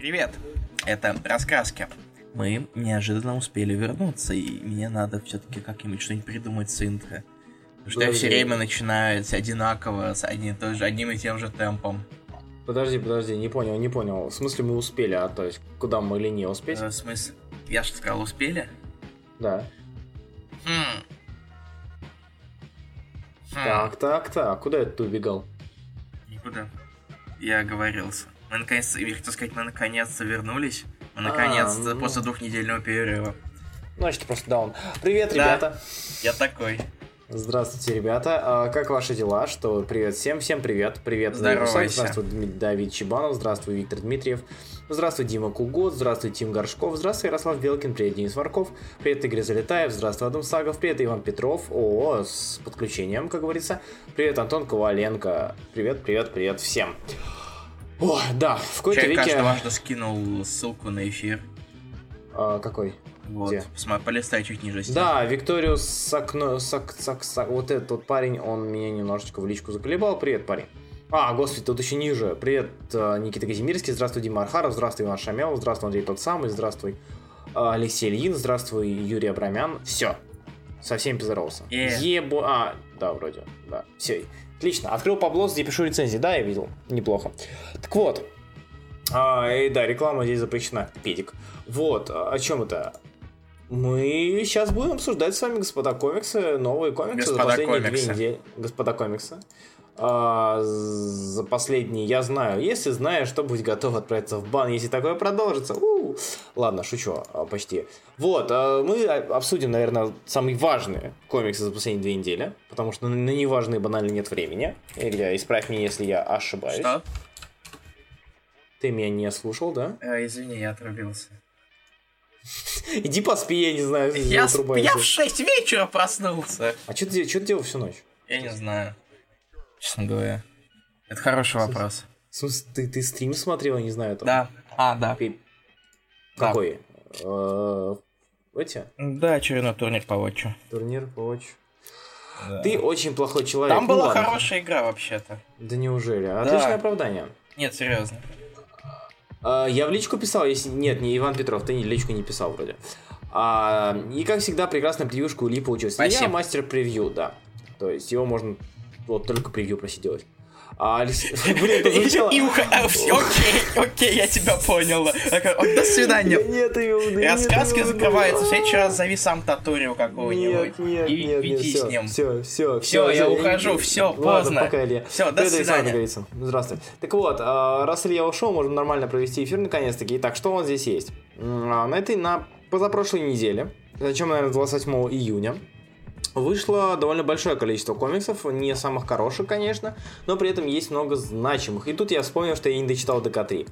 Привет, это раскраски. Мы неожиданно успели вернуться, и мне надо все-таки как-нибудь что-нибудь придумать с интро. Потому что я все время начинаю одинаково, с одним, тоже, одним и тем же темпом. Подожди, подожди, не понял, не понял. В смысле мы успели, а то есть куда мы или не успеть? Э, в смысле, я же сказал, успели? Да. Хм. Хм. Так, так, так, куда это ты убегал? Никуда. Я оговорился. Мы наконец-то, я хотел сказать, мы наконец-то вернулись. Мы наконец-то, ну... после двухнедельного перерыва. Значит, просто даун. Привет, ребята. Да, я такой. Здравствуйте, ребята. А, как ваши дела? Что? Привет всем, всем привет. Привет, Здравствуйте. Здравствуй, Давид Чебанов. Здравствуй, Виктор Дмитриев. Здравствуй, Дима Кугот. Здравствуй, Тим Горшков. Здравствуй, Ярослав Белкин. Привет, Денис Варков. Привет, Игорь Залетаев. Здравствуй, Адам Сагов. Привет, Иван Петров. О, с подключением, как говорится. Привет, Антон Коваленко. Привет, привет, привет всем. О, да, в какой-то веке... каждый важно скинул ссылку на эфир. А, какой? Вот, Где? посмотри, полистай чуть ниже. Стен. Да, Викториус Сакно, Сак, Сак, Сак, вот этот вот парень, он меня немножечко в личку заколебал. Привет, парень. А, господи, тут еще ниже. Привет, э, Никита Казимирский, здравствуй, Дима Архаров, здравствуй, Иван Шамелов, здравствуй, Андрей тот самый, здравствуй, э, Алексей Ильин, здравствуй, Юрий Абрамян. Все, со всеми поздоровался. Yeah. Ебу... А, да, вроде, да. Все, Отлично. Открыл Паблос, где пишу рецензии. Да, я видел. Неплохо. Так вот. А, и да, реклама здесь запрещена. Педик. Вот, о чем это? Мы сейчас будем обсуждать с вами, господа комиксы, новые комиксы господа за последние комиксы. две недели. Господа комиксы. А, за последние я знаю. Если знаешь, что будь готов отправиться в бан, если такое продолжится. У-у-у. Ладно, шучу, а, почти. Вот, а, мы обсудим, наверное, самые важные комиксы за последние две недели, потому что на неважные банально нет времени. Илья, исправь меня, если я ошибаюсь. Что? Ты меня не слушал, да? Э, извини, я отрубился. Иди поспи, я не знаю. Я, я в 6 вечера проснулся. А что ты, что ты делал всю ночь? Я не знаю честно говоря? Это хороший вопрос. В смысле, ты, ты стрим смотрел, я не знаю. Там. Да. А, да. Какой? Да. Эти? Да, очередной турнир по Watch. Турнир по Watch. Да. Ты очень плохой человек. Там ну, была ладно. хорошая игра вообще-то. Да неужели? Отличное да. оправдание. Нет, серьезно. А, я в личку писал, если... Нет, не Иван Петров, ты личку не писал вроде. А, и как всегда, прекрасная превьюшка у Ли получилась. Спасибо. Я мастер превью, да. То есть его можно вот только превью просиделось. А, блин, это звучало... Окей, окей, я тебя понял. До свидания. Нет, Рассказки закрываются. В следующий раз зови сам Татурио какого-нибудь. И веди с ним. Все, все, все. я ухожу, все, поздно. пока, Илья. Все, до свидания. Здравствуй. Так вот, а, раз Илья ушел, можем нормально провести эфир наконец-таки. Итак, что у нас здесь есть? А, на этой, на позапрошлой неделе, зачем, наверное, 28 июня, Вышло довольно большое количество комиксов, не самых хороших, конечно, но при этом есть много значимых. И тут я вспомнил, что я не дочитал ДК-3.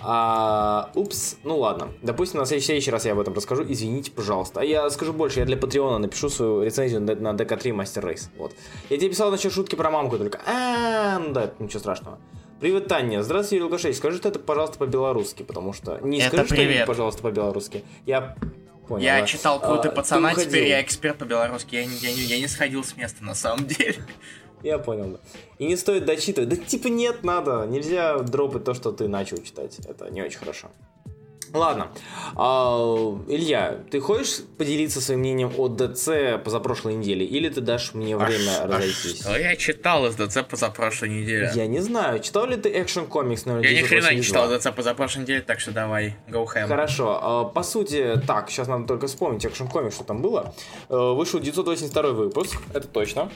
А, упс, ну ладно. Допустим, на следующий, следующий раз я об этом расскажу. Извините, пожалуйста. А я скажу больше, я для Патреона напишу свою рецензию на ДК-3 Master Race. Вот. Я тебе писал насчет шутки про мамку только. А, ну да, ничего страшного. Привет, Таня. Здравствуйте, Юрий Лукашевич. Скажи это, пожалуйста, по-белорусски, потому что... Не это скажи привет. что пожалуйста, по-белорусски. Я Понял, я да? читал «Крутый а, пацана», теперь я эксперт по-белорусски. Я, я, я, я не сходил с места на самом деле. Я понял, да. И не стоит дочитывать. Да типа нет, надо. Нельзя дропать то, что ты начал читать. Это не очень хорошо. Ладно. А, Илья, ты хочешь поделиться своим мнением о ДЦ позапрошлой неделе? Или ты дашь мне время а, разойтись? А что я читал из ДЦ позапрошлой неделе? Я не знаю. Читал ли ты экшен комикс номер Я ни хрена не читал ДЦ позапрошлой неделе, так что давай, go ham. Хорошо. А, по сути, так, сейчас надо только вспомнить экшен комикс, что там было. Э, вышел 982 выпуск, это точно.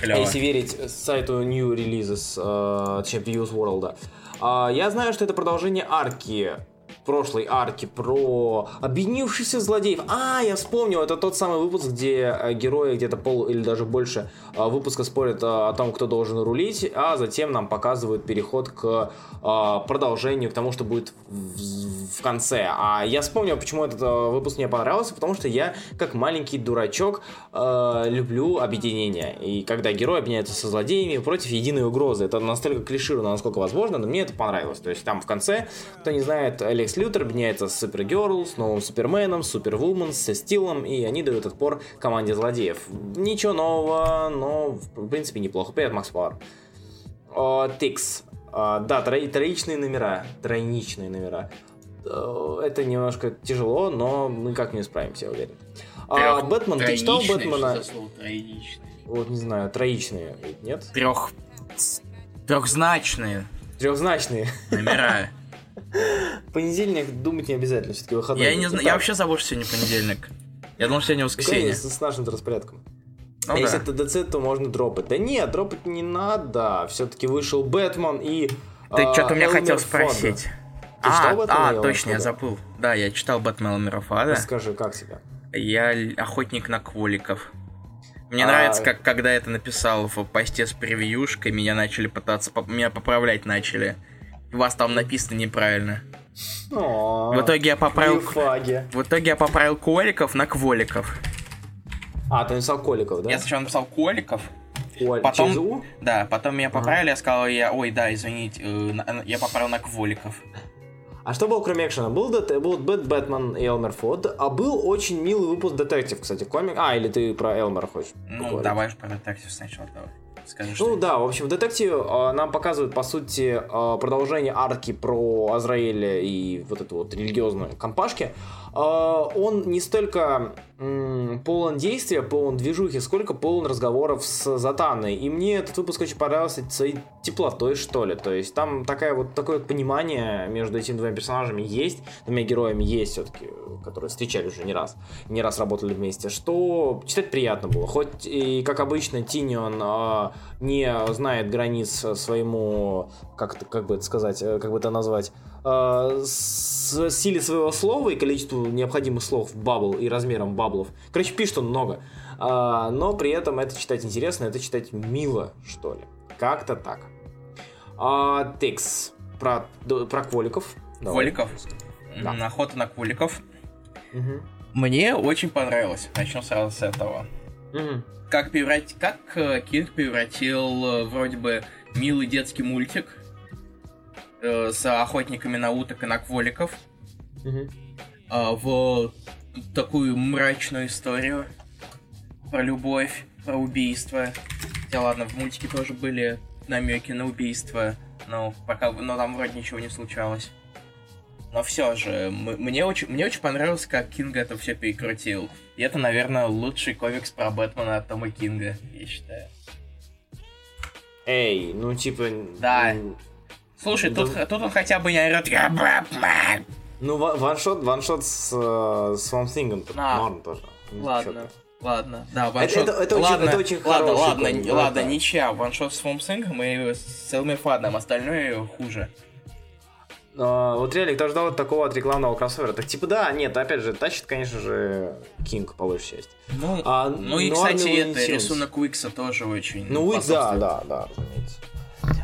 Клево. Если верить сайту New Releases, э, точнее, Views World. Я знаю, что это продолжение арки прошлой арки про объединившихся злодеев. А, я вспомнил, это тот самый выпуск, где э, герои где-то пол или даже больше э, выпуска спорят э, о том, кто должен рулить, а затем нам показывают переход к продолжению, к тому, что будет в конце. А я вспомнил, почему этот выпуск мне понравился, потому что я, как маленький дурачок, люблю объединение. И когда герои объединяются со злодеями против единой угрозы, это настолько клишировано, насколько возможно, но мне это понравилось. То есть там в конце, кто не знает, Алекс Лютер объединяется с Супергерл, с новым Суперменом, Супервумен, со Стилом, и они дают отпор команде злодеев. Ничего нового, но в принципе неплохо. Привет, Макс Пауэр. Тикс. Да, трои, троичные номера. Тройничные номера. Это немножко тяжело, но мы как-нибудь справимся, я уверен. А, Бэтмен, ты читал? Бэтмена? Вот не знаю, троичные, нет? Трех... Трехзначные Трехзначные. номера. Понедельник думать не обязательно, все-таки выходной. Я не знаю, я вообще забыл, что сегодня понедельник. Я думал, что сегодня воскресенье. с, с нашим распорядком. Ну а если да. это ДЦ, то можно дропать. Да нет, дропать не надо. Все-таки вышел Бэтмен и... Ты а, что-то меня Элмер хотел спросить. Ты читал А, а, точно, я забыл. Да, я читал Бэтмена Мирафада. Расскажи, как тебе? Я охотник на кволиков. Мне А- нравится, как когда это написал в посте с превьюшкой, меня начали пытаться, меня поправлять начали. У вас там написано неправильно. О, В итоге я поправил... В итоге я поправил коликов на кволиков. А, ты написал Коликов, да? Я сначала написал коликов, Коль- потом- Через У? да, потом меня поправили, я сказал, я, ой, да, извините, э, на- я поправил на кволиков. А что было кроме экшена? Был, ДТ, был Бэт, Бэтмен и Элмер Фодд, а был очень милый выпуск Детектив, кстати, комик. А, или ты про Элмера хочешь Ну, поговорить? давай же про детектив сначала, давай. Скажи, что... Ну да, в общем, в детективе э, нам показывают, по сути, э, продолжение арки про Азраэля и вот эту вот религиозную компашки. Э, он не столько полон действия, полон движухи, сколько полон разговоров с Затаной. И мне этот выпуск очень понравился своей теплотой, что ли. То есть там такая вот, такое вот понимание между этими двумя персонажами есть, двумя героями есть все-таки, которые встречали уже не раз, не раз работали вместе, что читать приятно было. Хоть и, как обычно, Тинион э, не знает границ своему, как, как бы это сказать, э, как бы это назвать, э, с силе своего слова и количеству необходимых слов в бабл и размером баблов. Короче, пишет он много. А, но при этом это читать интересно, это читать мило, что ли. Как-то так. А, Текс. Про, про кволиков. Давай. Кволиков? Да. Охота на кволиков. Мгм. Мне очень понравилось. Начнем сразу с этого. Мгм. Как, преврат... как э, Кинг превратил э, вроде бы милый детский мультик э, с охотниками на уток и на кволиков э, в такую мрачную историю про любовь, про убийство. Хотя ладно, в мультике тоже были намеки на убийство, но пока, но там вроде ничего не случалось. Но все же, мне очень, мне очень понравилось, как Кинг это все перекрутил. И это, наверное, лучший комикс про Бэтмена от Тома Кинга, я считаю. Эй, ну типа... Да. Слушай, Да. тут, тут он хотя бы не орет «Я Бэтмен!» Ну, ва- ваншот, ваншот с, с Swamp Thing А, норм тоже. Ну, Ладно, ладно. Да, ваншот. это- это очень- ладно, это очень ладно, ладно, н- ладно, да. ничья. Ваншот с Фомсингом и с Элми Фадом, остальное хуже. А, вот реально, кто ждал такого от рекламного кроссовера? Так типа да, нет, опять же, тащит, конечно же, Кинг по большей части. Ну, А, ну и, ну, кстати, Арни это рисунок Уикса тоже очень Ну, Уик, да, да, да, разумеется.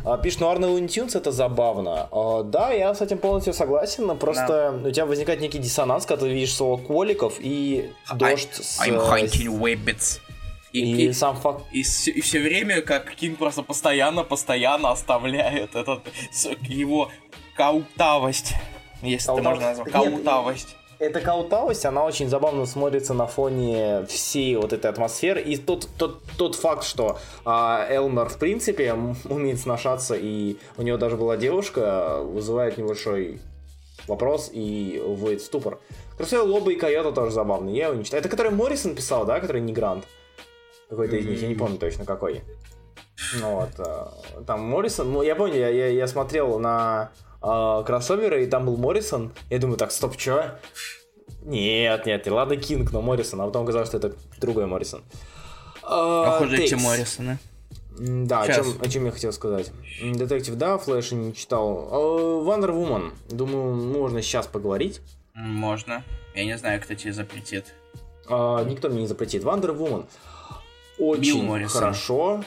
А, пишет, ну, Арне Луни Тюнс это забавно. А, да, я с этим полностью согласен, но просто у тебя возникает некий диссонанс, когда ты видишь слово Кволиков и дождь с... I'm э, hunting rabbits. И, И и, сам факт... и, все, время, как Кинг просто постоянно, постоянно оставляет этот, его каутавость. Если это Каутав- можно назвать. Нет, Каутавость. Эта каутавость, она очень забавно смотрится на фоне всей вот этой атмосферы. И тот, тот, тот факт, что а, Элмер, в принципе, умеет сношаться, и у него даже была девушка, вызывает небольшой вопрос и вводит в ступор. Красивый Лоба и Койота тоже забавный, я его не читаю. Это который Моррисон писал, да, который не Грант? Какой-то из них, я не помню точно какой. Ну вот, а, там Моррисон, ну, я помню, я, я, я смотрел на а, кроссоверы, и там был Моррисон. Я думаю, так, стоп, чё? Нет, нет, ладно Кинг, но Моррисон, а потом оказалось, что это другой Моррисон. А, Похоже, эти Тейкс. Моррисона. Да, о чем, о чем я хотел сказать. Детектив, да, Флэша не читал. Вандер Вумен, думаю, можно сейчас поговорить. Можно. Я не знаю, кто тебе запретит. А, никто мне не запретит. Вумен. Билл Очень Моррисон. хорошо.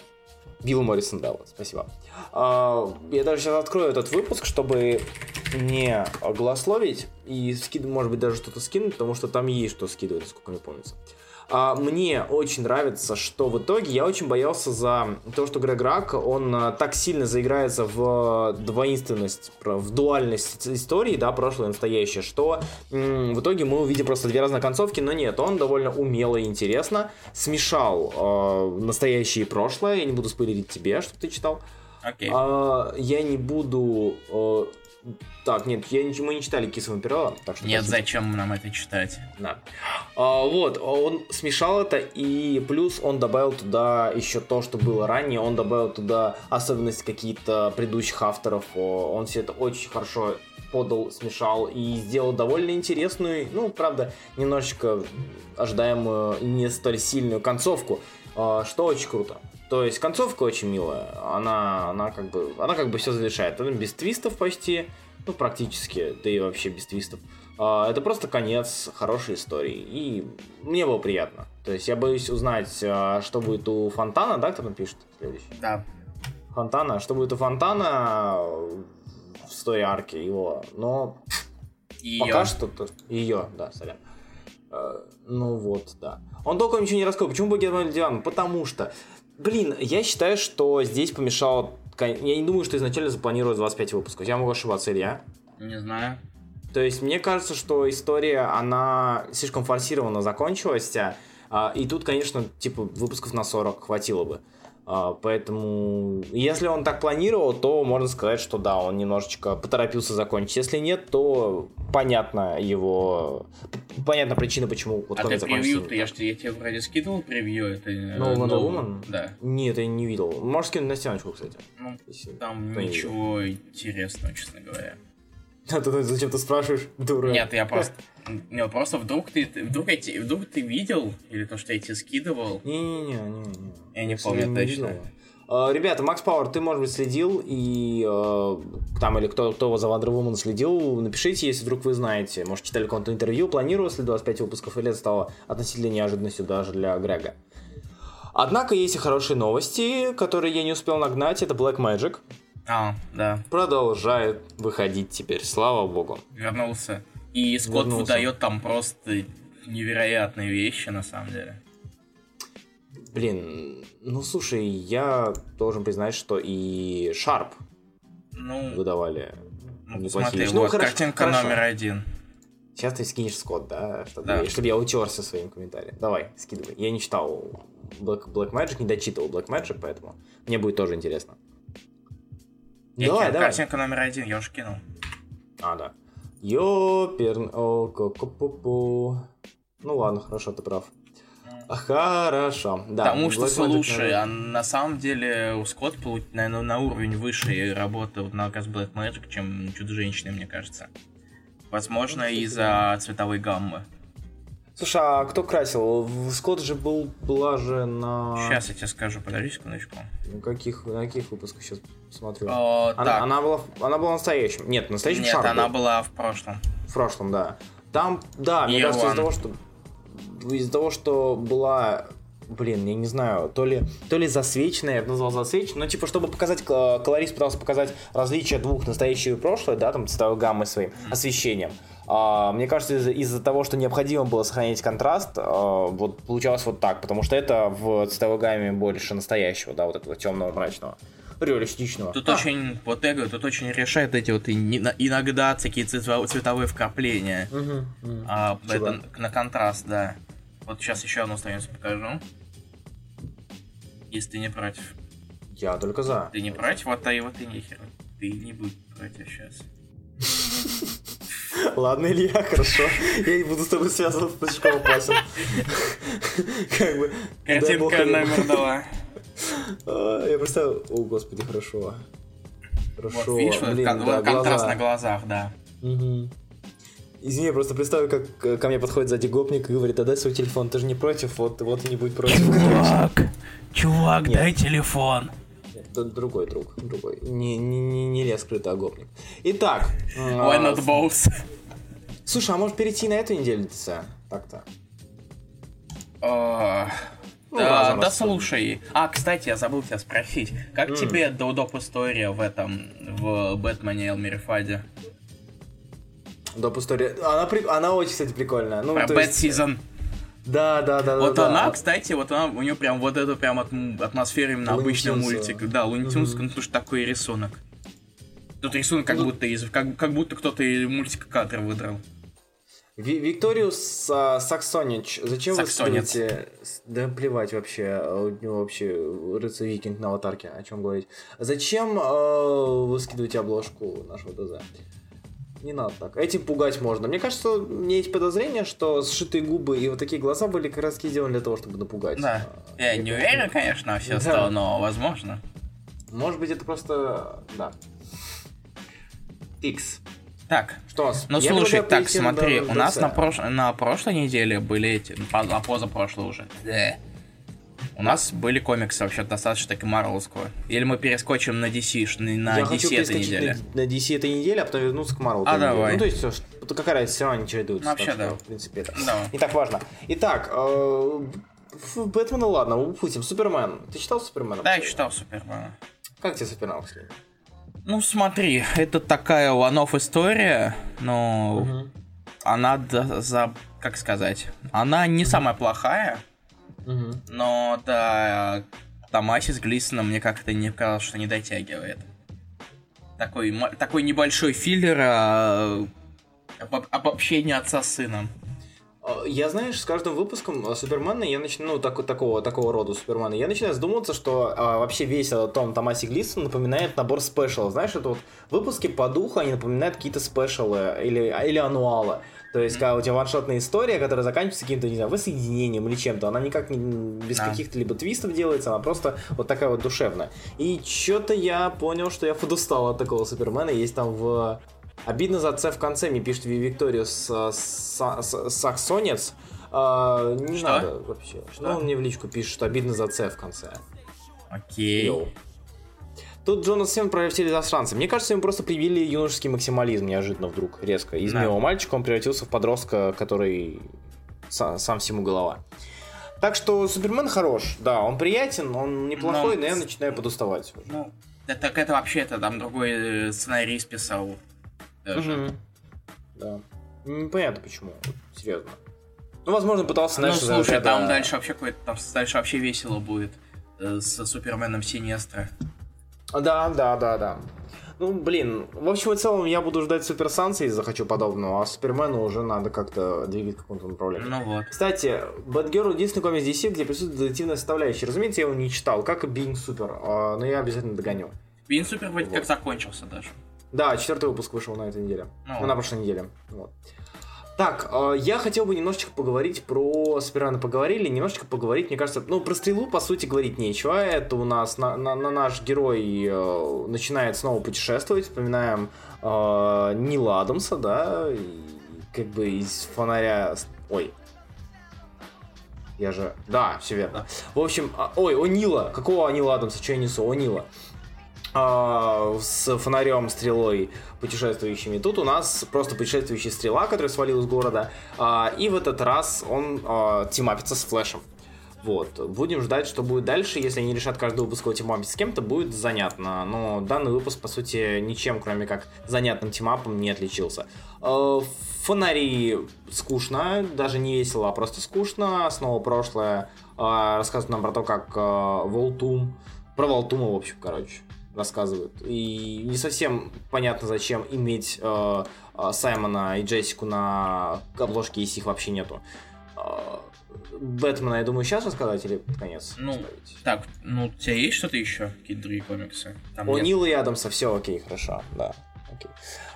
Билл Моррисон, да, вот, спасибо. А, я даже сейчас открою этот выпуск, чтобы не голословить и, скид... может быть, даже что-то скинуть, потому что там есть что скидывать, сколько мне помнится. А, мне очень нравится, что в итоге я очень боялся за то, что Грег Рак, он а, так сильно заиграется в двоинственность, про- в дуальность истории, да, прошлое и настоящее, что в итоге мы увидим просто две разные концовки, но нет, он довольно умело и интересно смешал э, настоящее и прошлое, я не буду спойлерить тебе, чтобы ты читал, Окей. А, я не буду... э, так, нет, я, не- мы не читали Кисова Перо, так что... Нет, зачем нам это читать? Да. А, вот, он смешал это, и плюс он добавил туда еще то, что было ранее, он добавил туда особенности какие-то предыдущих авторов, он все это очень хорошо подал, смешал и сделал довольно интересную, ну, правда, немножечко ожидаемую не столь сильную концовку, а, что очень круто. То есть концовка очень милая, она, она как бы, она как бы все завершает, она без твистов почти, ну практически, да и вообще без твистов. А, Это просто конец хорошей истории, и мне было приятно. То есть я боюсь узнать, а, что будет у Фонтана, да, кто там пишет следующий? Да. Фонтана, что будет у Фонтана в истории арки его, но И Пока что то ее, да, сорян. Ну вот, да. Он толком ничего не рассказал. Почему Герман Диван? Потому что, блин, я считаю, что здесь помешал... кон- Я не думаю, что изначально запланировалось 25 выпусков. Я могу ошибаться, Илья. Не знаю. То есть мне кажется, что история, она слишком форсированно закончилась, а, и тут, конечно, типа выпусков на 40 хватило бы. А, поэтому, если он так планировал, то можно сказать, что да, он немножечко поторопился закончить. Если нет, то понятно его... Понятна причина, почему вот а конец ты закончился превью, я, ж- я тебе вроде скидывал превью, это... Ну, Wonder. Woman? Да. Нет, я не видел. Можешь скинуть на стеночку, кстати. Ну, если там не ничего интересного, честно говоря. А ты зачем ты спрашиваешь, дура? Нет, я просто... Не, просто вдруг ты, вдруг, те- вдруг ты видел, или то, что я тебе скидывал, Не-не-не, не-не. Я не помню точно. видел. А, Ребята, Макс Пауэр, ты, может быть, следил, и э, там, или кто, кто за Wonder Woman следил, напишите, если вдруг вы знаете. Может, читали какое-то интервью, планировалось ли 25 выпусков, или это стало относительно неожиданностью даже для Грега. Однако есть и хорошие новости, которые я не успел нагнать. Это Black Magic. А, да, Продолжает выходить теперь, слава богу. вернулся. И Скотт Вернулся. выдает там просто невероятные вещи, на самом деле. Блин, ну слушай, я должен признать, что и Sharp Ну, выдавали ну неплохие посмотри, вещи. Ну, вот хорошо, картинка хорошо. номер один. Сейчас ты скинешь Скотт, да? Чтобы, Да. Я, чтобы я утерся своим комментарием. Давай, скидывай. Я не читал Black, Black Magic, не дочитывал Black Magic, поэтому мне будет тоже интересно. Давай, давай. Картинка номер один, я уже кинул. А, да. Ёперн... Ну ладно, хорошо, ты прав. А, Хорошо, да. Потому что, слушай, а на самом деле у Скотт, наверное, на уровень выше и работа на раз Black Magic, чем Чудо-женщины, мне кажется. Возможно, Ну, из-за цветовой гаммы. Слушай, а кто красил? Скотт же был, была же на... Сейчас я тебе скажу, подожди секундочку. Каких, на каких выпусках сейчас смотрю? О, Она, так, она была, она была настоящим. Нет, настоящим нет, она был. была в прошлом. В прошлом, да. Там, да, мне Year кажется, из-за того, что из-за того, что была, блин, я не знаю, то ли, то ли засвеченная, я бы назвал засвеченной, но типа, чтобы показать, к- колорист пытался показать различия двух настоящего и прошлое, да, там цветовой гаммой своим освещением. А, мне кажется, из- из-за того, что необходимо было сохранить контраст, а, вот получалось вот так, потому что это в цветовой гамме больше настоящего, да, вот этого темного мрачного, реалистичного. Тут А, очень, вот я говорю, тут очень решает эти вот и- иногда такие цветовые, цветовые вкрапления. мгм, мгм. А, Чего? это на контраст, да. Вот сейчас еще одну страницу покажу. Если ты не против. Я только за. Ты не против? Вот а и вот и нехер. Ты не будь против сейчас. Ладно, Илья, хорошо. Я не буду с тобой связан, слишком опасен. Как бы. Картинка я- номер два. А, Я представил. О, господи, хорошо. Хорошо. Вот видишь, блин, кон- да, контраст глаза. на глазах, да. Мгм. Извини, я просто представлю, как э, ко мне подходит сзади гопник и говорит, а дай свой телефон, ты же не против, вот, вот и не будь против. чувак, Нет. дай телефон. Другой друг, другой. Не, не, не, не лес скрытый, а гопник. Итак. Why а, not both? Слушай, а может перейти на эту неделю, ДЦ? Так-то. А, Ну, Да, слушай. А, кстати, я забыл тебя спросить. Как тебе до доп история в этом, в Бэтмене Элмере Фаде? Доп история. Она, при- она очень, кстати, прикольная. Ну, Про Бэт есть- Сизон. Да, да, да. Вот да, она, да. кстати, вот она, у нее прям вот эту прям атм- атмосфера именно Тюнса. мультика. Да, Луни Тюнс, ну слушай, такой рисунок. Тут рисунок как Ну, будто из, как, как будто кто-то из мультика кадр выдрал. Викториус а, Саксонич, зачем Саксонец. вы скидываете... Да плевать вообще, у него вообще рыцарь викинг на аватарке, о чем говорить. Зачем э, вы скидываете обложку нашего ДЗ? Не надо так. Этим пугать можно. Мне кажется, у меня есть подозрение, что сшитые губы и вот такие глаза были как раз сделаны для того, чтобы напугать. Да. А, Я не уверен, конечно, все Да. стало, но возможно. Может быть, это просто... Да. Икс. Так, Что? ну я слушай, так, смотри, у нас на, прош- на прошлой неделе были эти, а позапрошлой уже. Да. У нас были комиксы вообще достаточно таки марвелского. Или мы перескочим на DC, на я DC хочу этой неделе. на, на DC этой неделе, а потом вернуться к Марвел. А, давай. Ну, то есть, что- какая разница, все равно они чередуются. Ну, вообще, что, да. В принципе, это Давай. не так важно. Итак, э, Бэтмена, ладно, упустим. Супермен. Ты читал Супермена? Да, я читал Супермена. Как тебе Супермен, кстати? Ну смотри, это такая one-off история, но она, да- за, как сказать, она не самая плохая, Но до Томаси с Глисоном мне как-то не казалось, что не дотягивает. Такой, такой небольшой филлер а, об- обобщение отца с сыном. Э, Я, знаешь, с каждым выпуском э, Супермена я начинаю, ну, так- такого, такого рода Супермена, я начинаю задумываться, что а, вообще весь этот том Томаси Глисон напоминает набор спешалов. Знаешь, это вот выпуски по духу, они напоминают какие-то спешалы или, или ануалы. То есть, когда у тебя ваншотная история, которая заканчивается каким-то, не знаю, воссоединением или чем-то, она никак не, без Да. каких-то либо твистов делается, она просто вот такая вот душевная. И что-то я понял, что я подустал от такого Супермена. Есть там в Обидно за отца в конце, мне пишет Ви- Виктория с, с- с- Саксонец. А, не Что? надо вообще. Что? Ну, он мне в личку пишет, что обидно за отца в конце. Окей. Йоу. Тут Джонас Сем превратили засранца. Мне кажется, ему просто привили юношеский максимализм неожиданно вдруг, резко. Из Да. милого мальчика он превратился в подростка, который са- сам всему голова. Так что Супермен хорош, да, он приятен, он неплохой, Но- но я начинаю подуставать. уже. Ну, да, так это вообще это там другой э, сценарист писал. Даже. Мгм. Да. Непонятно почему, серьезно. Ну, возможно, пытался, Ну, знаешь, из слушай, разряда- там дальше вообще какой-то, там дальше вообще весело будет э, с Суперменом Синестра. Да, да, да, да. Ну, блин, в общем и целом я буду ждать Супер Санса, если захочу подобного, а Супермену уже надо как-то двигать в каком-то направлении. Ну вот. Кстати, Бэтгерл единственный комикс DC, где присутствует детективная составляющая. Разумеется, я его не читал, как и Being Super, а, но я обязательно догоню. Бин Супер вроде Вот. как закончился даже. Да, четвертый выпуск вышел на этой неделе. Ну, на прошлой неделе. Вот. Так, э, я хотел бы немножечко поговорить про Супермена поговорили, немножечко поговорить, мне кажется, ну, про стрелу, по сути, говорить нечего. Это у нас на, на- на наш герой э, начинает снова путешествовать. Вспоминаем э, Нила Адамса, да, как бы из фонаря. Ой. Я же. Да, все верно. В общем, а, ой, о Нила. Какого Нила Адамса? Что я несу? О Нила а, с фонарем, стрелой путешествующими. Тут у нас просто путешествующая стрела, которая свалила из города. а, и в этот раз он а, тимапится с флешем. Вот. Будем ждать, что будет дальше. Если они решат каждый выпуск его тимапить с кем-то, будет занятно. Но данный выпуск, по сути, ничем, кроме как занятным тимапом, не отличился. Фонари скучно, даже не весело, а просто скучно. Снова прошлое рассказывает нам про то, как Волтум, про Волтума, в общем, короче, рассказывают. И не совсем понятно, зачем иметь э, э, Саймона и Джессику на обложке, если их вообще нету. Э, Бэтмена, я думаю, сейчас рассказать или под конец? Ну, оставить? Так, ну, у тебя есть что-то еще? Какие-то другие комиксы? Там О нет? Нила и Адамса, все окей, хорошо, да. Окей.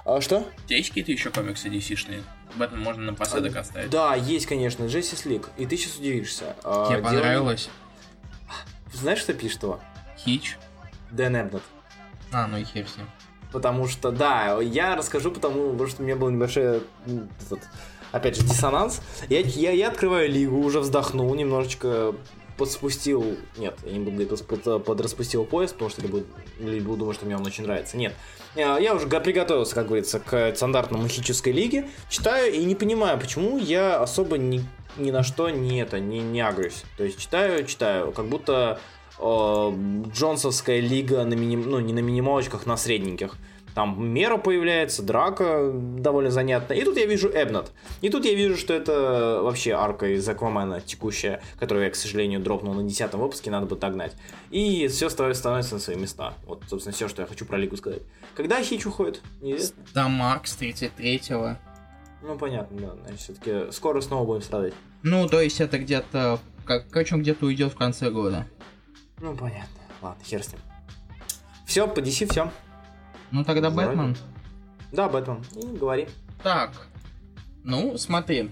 А, что? У тебя есть какие-то еще комиксы DC-шные? Этом можно напоследок оставить. Да, есть, конечно, Джесси Лик. И ты сейчас удивишься. А, Тебе дело- понравилось? Знаешь, что пишет его? Хич? Дэн Эбнет. А, ну и хер с ним. Потому что, да, я расскажу, потому что у меня был небольшой, этот, опять же, диссонанс. Я, я, я открываю лигу, уже вздохнул, немножечко подспустил... Нет, я не буду говорить под, подраспустил пояс, потому что либо, либо думаю, что мне он очень нравится. Нет, я, я уже приготовился, как говорится, к стандартному хической лиге. Читаю и не понимаю, почему я особо ни, ни на что не это, не, не агрюсь. То есть читаю, читаю, как будто э, Джонсовская лига на миним... ну, не на минималочках, на средненьких. Там Мера появляется, Драка довольно занятная. И тут я вижу Эбнет. И тут я вижу, что это вообще арка из Аквамена текущая, которую я, к сожалению, дропнул на 10 выпуске, надо бы догнать. И все становится на свои места. Вот, собственно, все, что я хочу про Лигу сказать. Когда Хич уходит? Неизвестно. Да, Маркс 33-го. Ну, понятно, да. Значит, все-таки скоро снова будем страдать. Ну, то есть это где-то, как, короче, где-то уйдет в конце года. Ну, понятно. Ладно, хер с ним. Все, по DC все. Ну, тогда Вроде. Бэтмен. Да, Бэтмен. И говори. Так, ну, смотри.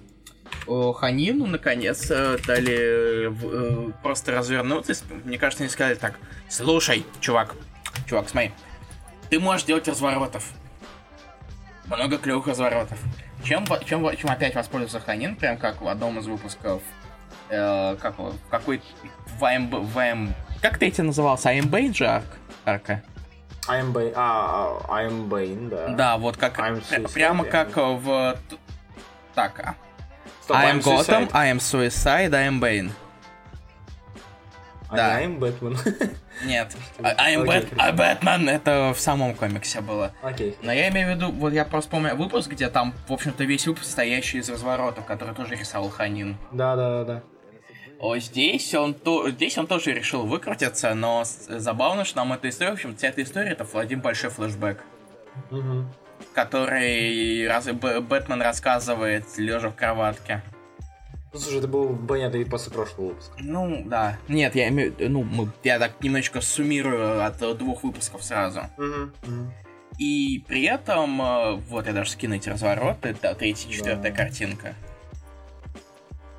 Ханину, наконец, э, дали э, э, просто развернуться. Мне кажется, они сказали так. Слушай, чувак, чувак, смотри. Ты можешь делать разворотов. Много клевых разворотов. Чем, чем, чем опять воспользовался Ханин, прям как в одном из выпусков, э, как какой, в АМБ, в АМ, как ты эти назывался, АМБ же арк? арка? I'm Bane. А, а, I'm Bane, да. Да, вот как, Suicide, прямо как в, так, а, Стоп, I am Gotham. I am Suicide, I am Bane. А да. не I'm Batman. Нет, I I am Окей, Bat- I Batman, это в самом комиксе было. Окей. Но я имею в виду, вот я просто помню выпуск, где там, в общем-то, весь выпуск состоящий из разворотов, который тоже рисовал Ханин. Да, да, да, да. О, здесь он, то, здесь он тоже решил выкрутиться, но забавно, что нам эта история, в общем, вся эта история, это один большой флешбэк, Мгм. который раз, Бэтмен рассказывает, лежа в кроватке. Ну, слушай, это был понятно и после прошлого выпуска. Ну, да. Нет, я имею ну, мы, я так немножечко суммирую от э, двух выпусков сразу. Мгм. И при этом, э, вот я даже скину эти развороты, это третья, четвертая Да.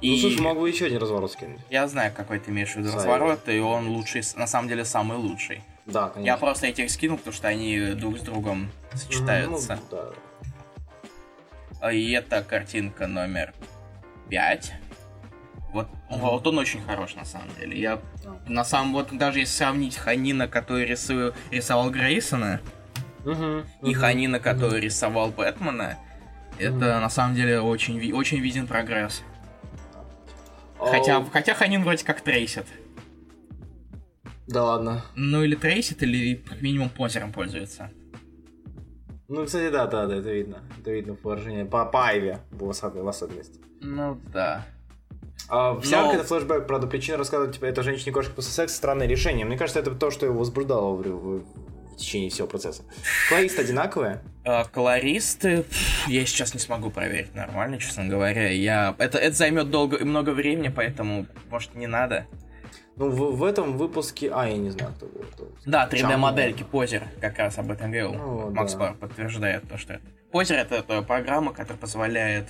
Ну, И слушай, могу еще один разворот скинуть. я знаю, какой ты имеешь в виду разворот, и он лучший, на самом деле самый лучший. Да, Я конечно. просто этих скинул, потому что они друг с другом сочетаются. Ну, да. И это картинка номер 5. Вот, вот он очень хорош на самом деле. Я на самом вот даже если сравнить Ханина, который рисую, рисовал Грейсона, Мгм, и. Ханина, который рисовал Бэтмена, это на самом деле очень, очень виден прогресс. Хотя, хотя Ханин вроде как трейсит. Да ладно. Ну или трейсит, или как минимум позером пользуется. Ну, кстати, да, да, да, это видно. Это видно в выражении. По, по Айве в в особенности. Ну да. А, вся Но- это флешбэк, правда, причина рассказывать, типа, это женщине кошка после секса, странное решение. Мне кажется, это то, что его возбуждало в, в- в течение всего процесса. Кларист одинаковые. А, колористы, я сейчас не смогу проверить нормально, честно говоря. Я... Это, это займет долго и много времени, поэтому, может, не надо. Ну, в, в этом выпуске... А, я не знаю, кто был. кто. Да, Чам. 3D-модельки, позер, как раз об этом говорил. Ну, Макс да. Подтверждает то, что это. Позер это, это программа, которая позволяет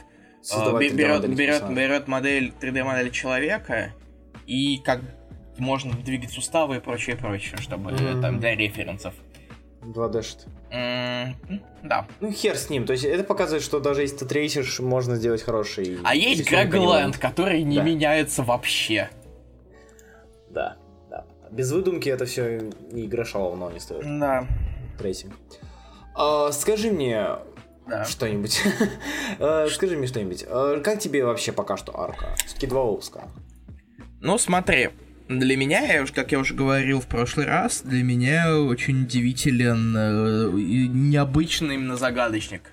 э, берет, 3D-модельки берет, берет модель 3D-модель человека и как можно двигать суставы и прочее, прочее, чтобы Мгм. там для референсов. 2D шит. М, Да. Ну, хер с ним. То есть, это показывает, что даже если ты трейсишь, можно сделать хороший... А есть рисунок Грег анимации. Лэнд, который не Да. меняется вообще. Да, да. Без выдумки это все и гроша волна не стоит. Да. Трейсинг. А, скажи мне Да. что-нибудь. А, Скажи мне что-нибудь. А, Как тебе вообще пока что арка? Все-таки два выпуска. Ну, смотри, для меня, я уж, как я уже говорил в прошлый раз, для меня очень удивителен э, и необычный именно загадочник.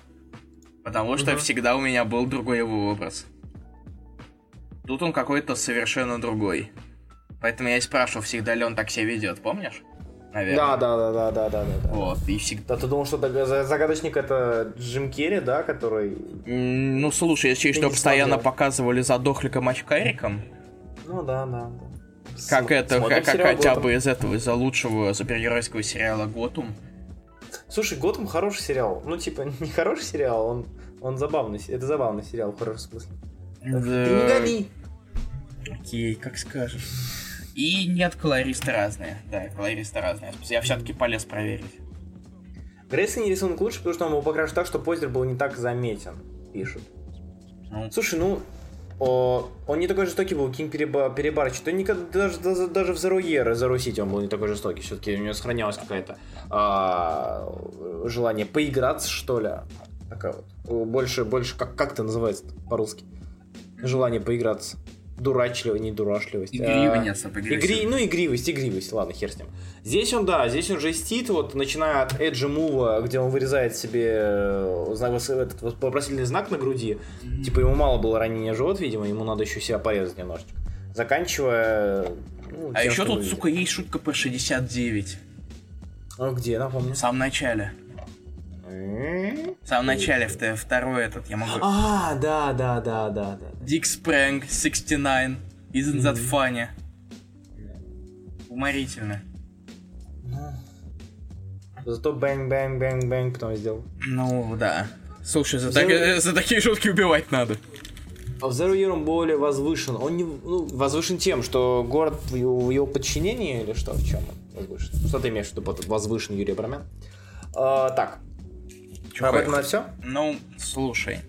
Потому что Мгм. всегда у меня был другой его образ. Тут он какой-то совершенно другой. Поэтому я и спрашивал, всегда ли он так себя ведет, помнишь? Наверное. Да, да, да, да, да, да, да. Вот, и всегда... Да, ты думал, что загадочник это Джим Керри, да, который... Ну, слушай, если Ты что постоянно смотрел. показывали задохликом очкариком, Ну да, да, да. Как это, как, как хотя «Готэм». бы из этого, из-за лучшего супергеройского сериала Готум. Слушай, Готэм хороший сериал. Ну, типа, не хороший сериал, он, он забавный. Это забавный сериал в хорошем смысле. Ты не гони! Окей, как скажешь. И нет, колористы разные. Да, колористы разные. Я все-таки полез проверить. Грейсон рисунок лучше, потому что он его покрашен так, что позер был не так заметен, пишут. Ну, Слушай, ну, он не такой жестокий был, Кинг переба, перебарщик. То никогда, даже, даже, даже в Year, Zero City он был не такой жестокий. Все-таки у него сохранялось какое-то а, желание поиграться, что ли. Такая вот. Больше, больше, как, как это называется по-русски? Желание поиграться. Дурачливость, не дурашливость. игривый, а, нет. Игри, ну, игривость, игривость, ладно, хер с ним. Здесь он, да, здесь он жестит, вот, начиная от эджи мува, где он вырезает себе э, знак- этот вопросительный знак на груди, типа ему мало было ранения живот, видимо, ему надо еще себя порезать немножечко. Заканчивая... ну, А тем, еще тут, выглядит. сука, есть шутка по 69. А где, напомню? В самом начале. В самом начале, вт- второй этот, я могу... А, да, да, да, да, да. Dick's Prank 69. Isn't that funny? Уморительно. Зато bang, bang, bang, bang потом сделал. Ну, да. Слушай, за, Zero- так- за такие шутки убивать надо. А в Zero Year он более возвышен. Он не ну, возвышен тем, что город в его, в его подчинении или что? В чем он возвышен? Что ты имеешь в виду под возвышен Юрий Абрамян? А, так, Чё, об этом на все? Ну, слушай.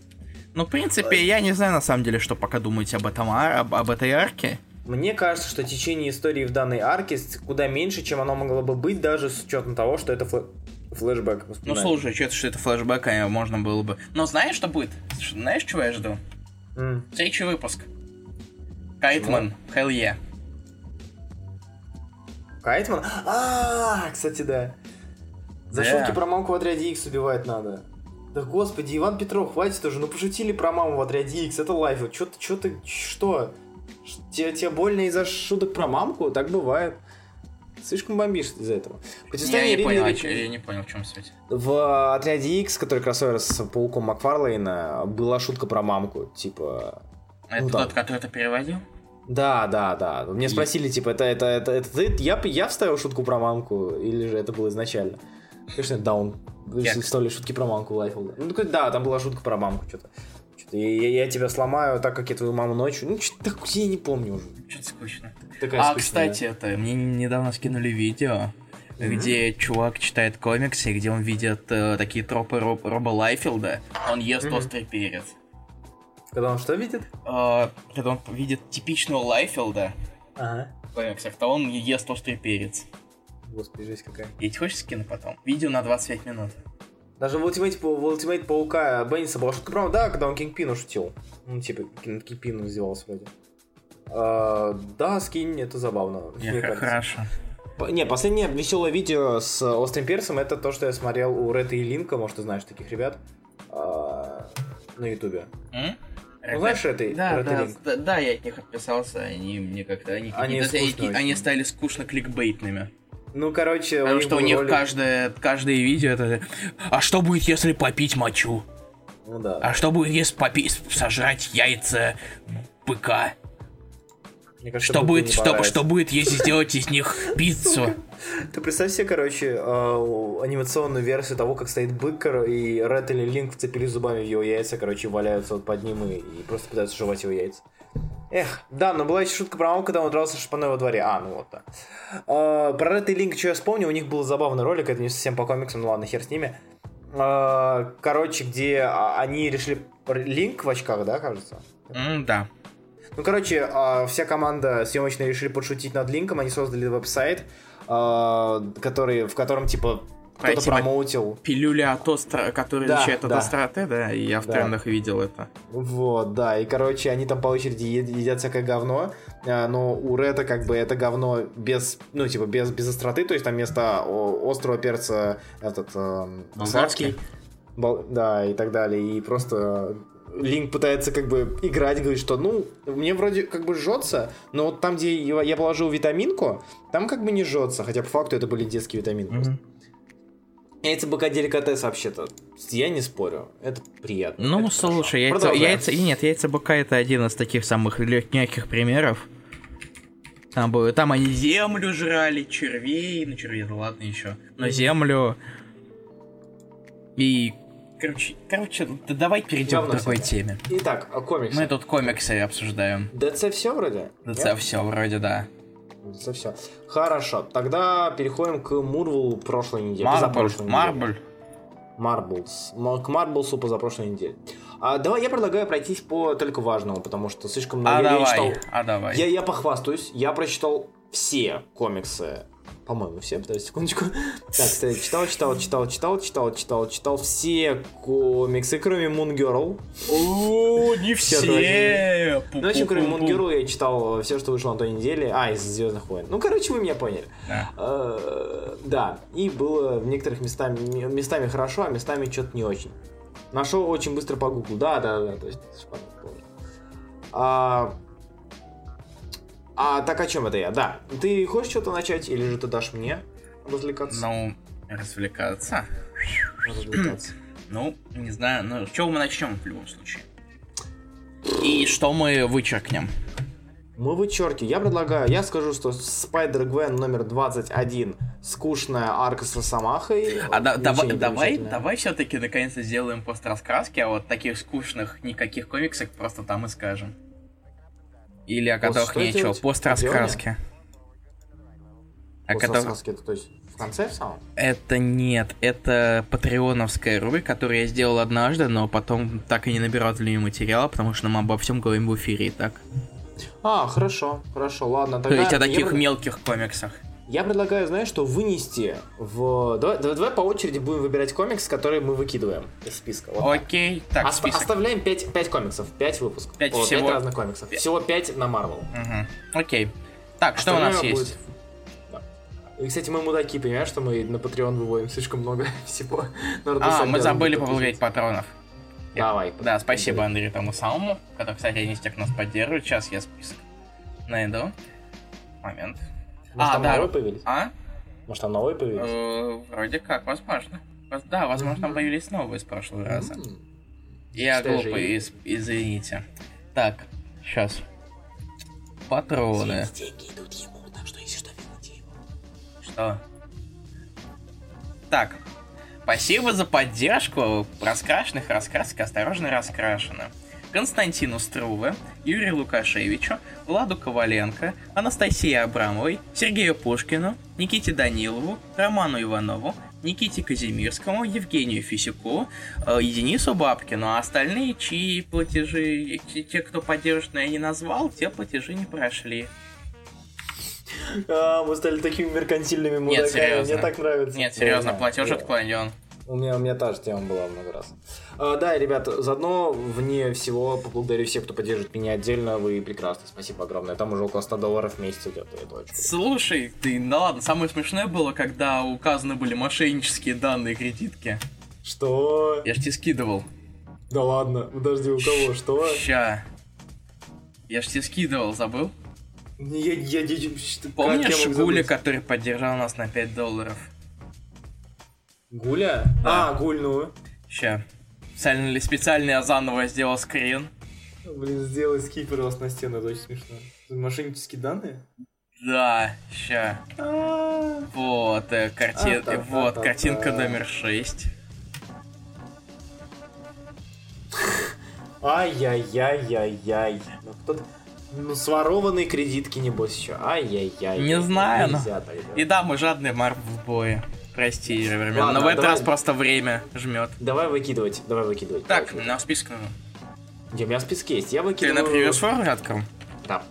Ну, в принципе, я не знаю на самом деле, что пока думаете об этом, ар- об, об этой арке. Мне кажется, что течение истории в данной арке куда меньше, чем оно могло бы быть, даже с учетом того, что это флэ- флешбэк. Ну, слушай, что-то, что это флешбэк, а можно было бы. Но знаешь, что будет? Знаешь, чего я жду? М. Третий выпуск. Кайтман, hell yeah. Кайтман? А, кстати, да. За Да. шутки про мамку в отряде X убивать надо. Да господи, Иван Петров, хватит уже, ну пошутили про маму в отряде X, это лайф. Чё ты, чё ты, что? Тебе, тебе больно из-за шуток про мамку? Так бывает. Слишком бомбишь из-за этого. Я не понял, а чё- я не понял, в чем суть. В отряде X, который кроссовер с пауком Макфарлейна, была шутка про мамку, типа... Это Ну, тот, да. который ты переводил? Да, да, да. Мне спросили, типа, это, это, это, это ты? Я, я вставил шутку про мамку, или же это было изначально? Конечно, да, он Я- вставили шутки про мамку Лайфилда. Ну, такой, да, там была шутка про мамку, что-то. Что-то я, я- тебя сломаю, так как я твою маму ночью. Ну, что-то так, я не помню уже. Что-то скучно. Такая а, скучная. кстати, это мне недавно скинули видео, где чувак читает комиксы, где он видит э, такие тропы Роб- Роба Лайфилда. Он ест Мгм. острый перец. Когда он что видит? Э, когда он видит типичного Лайфилда Ага. в комиксах, то он ест острый перец. Господи, жесть какая. Я тебе хочешь скину потом? Видео на 25 минут. Даже в Ultimate, в Ultimate Паука Бенниса была шутка про да, когда он Кингпину шутил. Ну, типа, Кингпину издевался вроде. А, да, скинь, это забавно. Я мне кажется. хорошо. Не, последнее веселое видео с острым перцем это то, что я смотрел у Рэта и Линка, может, ты знаешь таких ребят, а, на Ютубе. М? Ну, знаешь, это Да, и да, да, да, я от них отписался, они мне как-то, они, Они они, они стали скучно кликбейтными. Ну, короче, Потому них что у них ролик- каждое, каждое видео это... А что будет, если попить мочу? Ну да. А что будет, если попить, сожрать яйца быка? Мне кажется, Что будет, что, что будет, если сделать из них пиццу? Ты представь себе, короче, э, анимационную версию того, как стоит бык и Ред или Линк вцепились зубами в его яйца, короче, валяются вот под ним и, и просто пытаются жевать его яйца. Эх, да, но была еще шутка про маму, когда он дрался с шпаной во дворе. А, ну вот, да. Э, про Ред и Линк, что я вспомнил, у них был забавный ролик, это не совсем по комиксам, ну ладно, хер с ними. Э, короче, где а, они решили... Линк в очках, да, кажется? М, Да. Ну, короче, а, вся команда съемочная решили подшутить над Линком, они создали веб-сайт, который, в котором, типа, кто-то по- промоутил. Пилюля от остро... которая Да, лечит от да. остроты, да, и я в Да. трендах видел это. Вот, да, и, короче, они там по очереди ед- едят всякое говно, а, но у Рэда, как бы, это говно без, ну, типа, без, без остроты, то есть там вместо острого перца этот... эм, Болгарский? Бол- да, и так далее, и просто... Линк пытается как бы играть, говорит, что ну, мне вроде как бы жжется, но вот там, где я положил витаминку, там как бы не жжется, хотя по факту это были детские витамины. просто. Яйца быка деликатес вообще-то. Я не спорю. Это приятно. Ну, это слушай, яйца, Продолжаем. яйца... Нет, яйца быка это один из таких самых легких примеров. Там, было, там они землю жрали, червей, ну червей, да ладно еще, но землю. И, короче, короче, да давай перейдем к другой теме. Итак, о комиксе. Мы тут комиксы обсуждаем. ДЦ все вроде? ДЦ все вроде, да. ДЦ все. Хорошо, тогда переходим к Мурвелу прошлой недели. Марбль. Марбль. Марблс. К Марблсу позапрошлой неделе. А, давай я предлагаю пройтись по только важному, потому что слишком много А я давай, читал. а давай. Я, я похвастаюсь, я прочитал все комиксы. По-моему, все, подожди секундочку. Так, кстати, читал, читал, читал, читал, читал, читал, читал все комиксы, кроме Moon Girl. О, не Все. Ну, в общем, кроме Moon Girl я читал все, что вышло на той неделе. А, из Звездных войн. Ну, короче, вы меня поняли. Да. Э, и было в некоторых местами, местами хорошо, а местами что-то не очень. Нашел очень быстро по гуглу. Да, да, да, то есть. А, а так о чем это я? Да. Ты хочешь что-то начать, или же ты дашь мне развлекаться? Ну, развлекаться. развлекаться. Ну, не знаю, ну, с чего мы начнем в любом случае? И что мы вычеркнем? Мы вычеркиваем. Я предлагаю, я скажу, что Spider-Gwen номер 21 скучная арка с Росомахой. А да, давай, давай, давай все-таки наконец-то сделаем пост-раскраски, а вот таких скучных никаких комиксов просто там и скажем. Или о которых что нечего. Пост-раскраски. О которых- это, то есть в конце в самом? Это нет, это патреоновская рубрика, которую я сделал однажды, но потом так и не набирал для нее материала, потому что мы обо всем говорим в эфире и так. А, хорошо, хорошо, ладно. То Тогда есть о я таких пред- мелких комиксах. Я предлагаю, знаешь, что вынести в... Давай, давай, давай по очереди будем выбирать комикс, который мы выкидываем из списка. Вот. Окей, так, Оста- список. Оставляем 5, 5 комиксов, 5 выпусков. Пять О, всего. разных комиксов. Всего 5 на Marvel. Мгм. Окей. Так, что у нас Остальное есть? будет-. И, кстати, мы мудаки, понимаешь, что мы на Patreon выводим слишком много всего. А, мы забыли поблагодарить патронов. Давай. Да, спасибо Андрею тому самому, который, кстати, один из тех, кто нас поддерживает. Сейчас я список найду. Момент. Может, а, там да. новые появились? А? Может, там новые появились? Э, Вроде как, возможно. Воз- Да, возможно, там появились новые с прошлого раза. Я глупый, извините. Так, сейчас. Патроны. Что? Так. Спасибо за поддержку раскрашенных раскрасок осторожно раскрашено. Константину Струве, Юрию Лукашевичу, Владу Коваленко, Анастасии Абрамовой, Сергею Пушкину, Никите Данилову, Роману Иванову, Никите Казимирскому, Евгению Фисюку э, и Денису Бабкину, а остальные, чьи платежи, те- кто поддержит, но я не назвал, те платежи не прошли. А, мы стали такими меркантильными мудаками. серьезно. Мне так нравится. Нет, серьезно, платеж отклонен. У меня, у меня та же тема была много раз. А, да, ребят, заодно вне всего поблагодарю всех, кто поддерживает меня отдельно. Вы прекрасны. Спасибо огромное. Там уже около 100 долларов в месяц идет. Это очень. Слушай, ты, ну ладно, самое смешное было, когда указаны были мошеннические данные кредитки. Что? Я ж тебе скидывал. Да ладно, подожди, у кого? Что? Ща. Я ж тебе скидывал, забыл? Я, я, я- Помнишь Гуля, который поддержал нас на 5 долларов? Гуля? Да. А, Гуль, ну. Ща. Специально, ли- специально я заново сделал скрин. Блин, сделай скипер у вас на стену, это очень смешно. Мошеннические данные? Да, ща. А, Вот, э, карти- А-та-та-та-та. вот, картинка номер 6. Ай-яй-яй-яй-яй. Ну, кто-то... Ну, сворованные кредитки, небось, еще. Ай-яй-яй. Не знаю, но-. И да, мы жадные Марв в бое. Прости, Ривермен. Ладно, Но в этот давай. раз просто время жмет. Давай выкидывать, давай выкидывать. Так, Давай. на список нужно. Где у меня список есть. Я Ты выкидываю... на превьюс форум открыл? Да.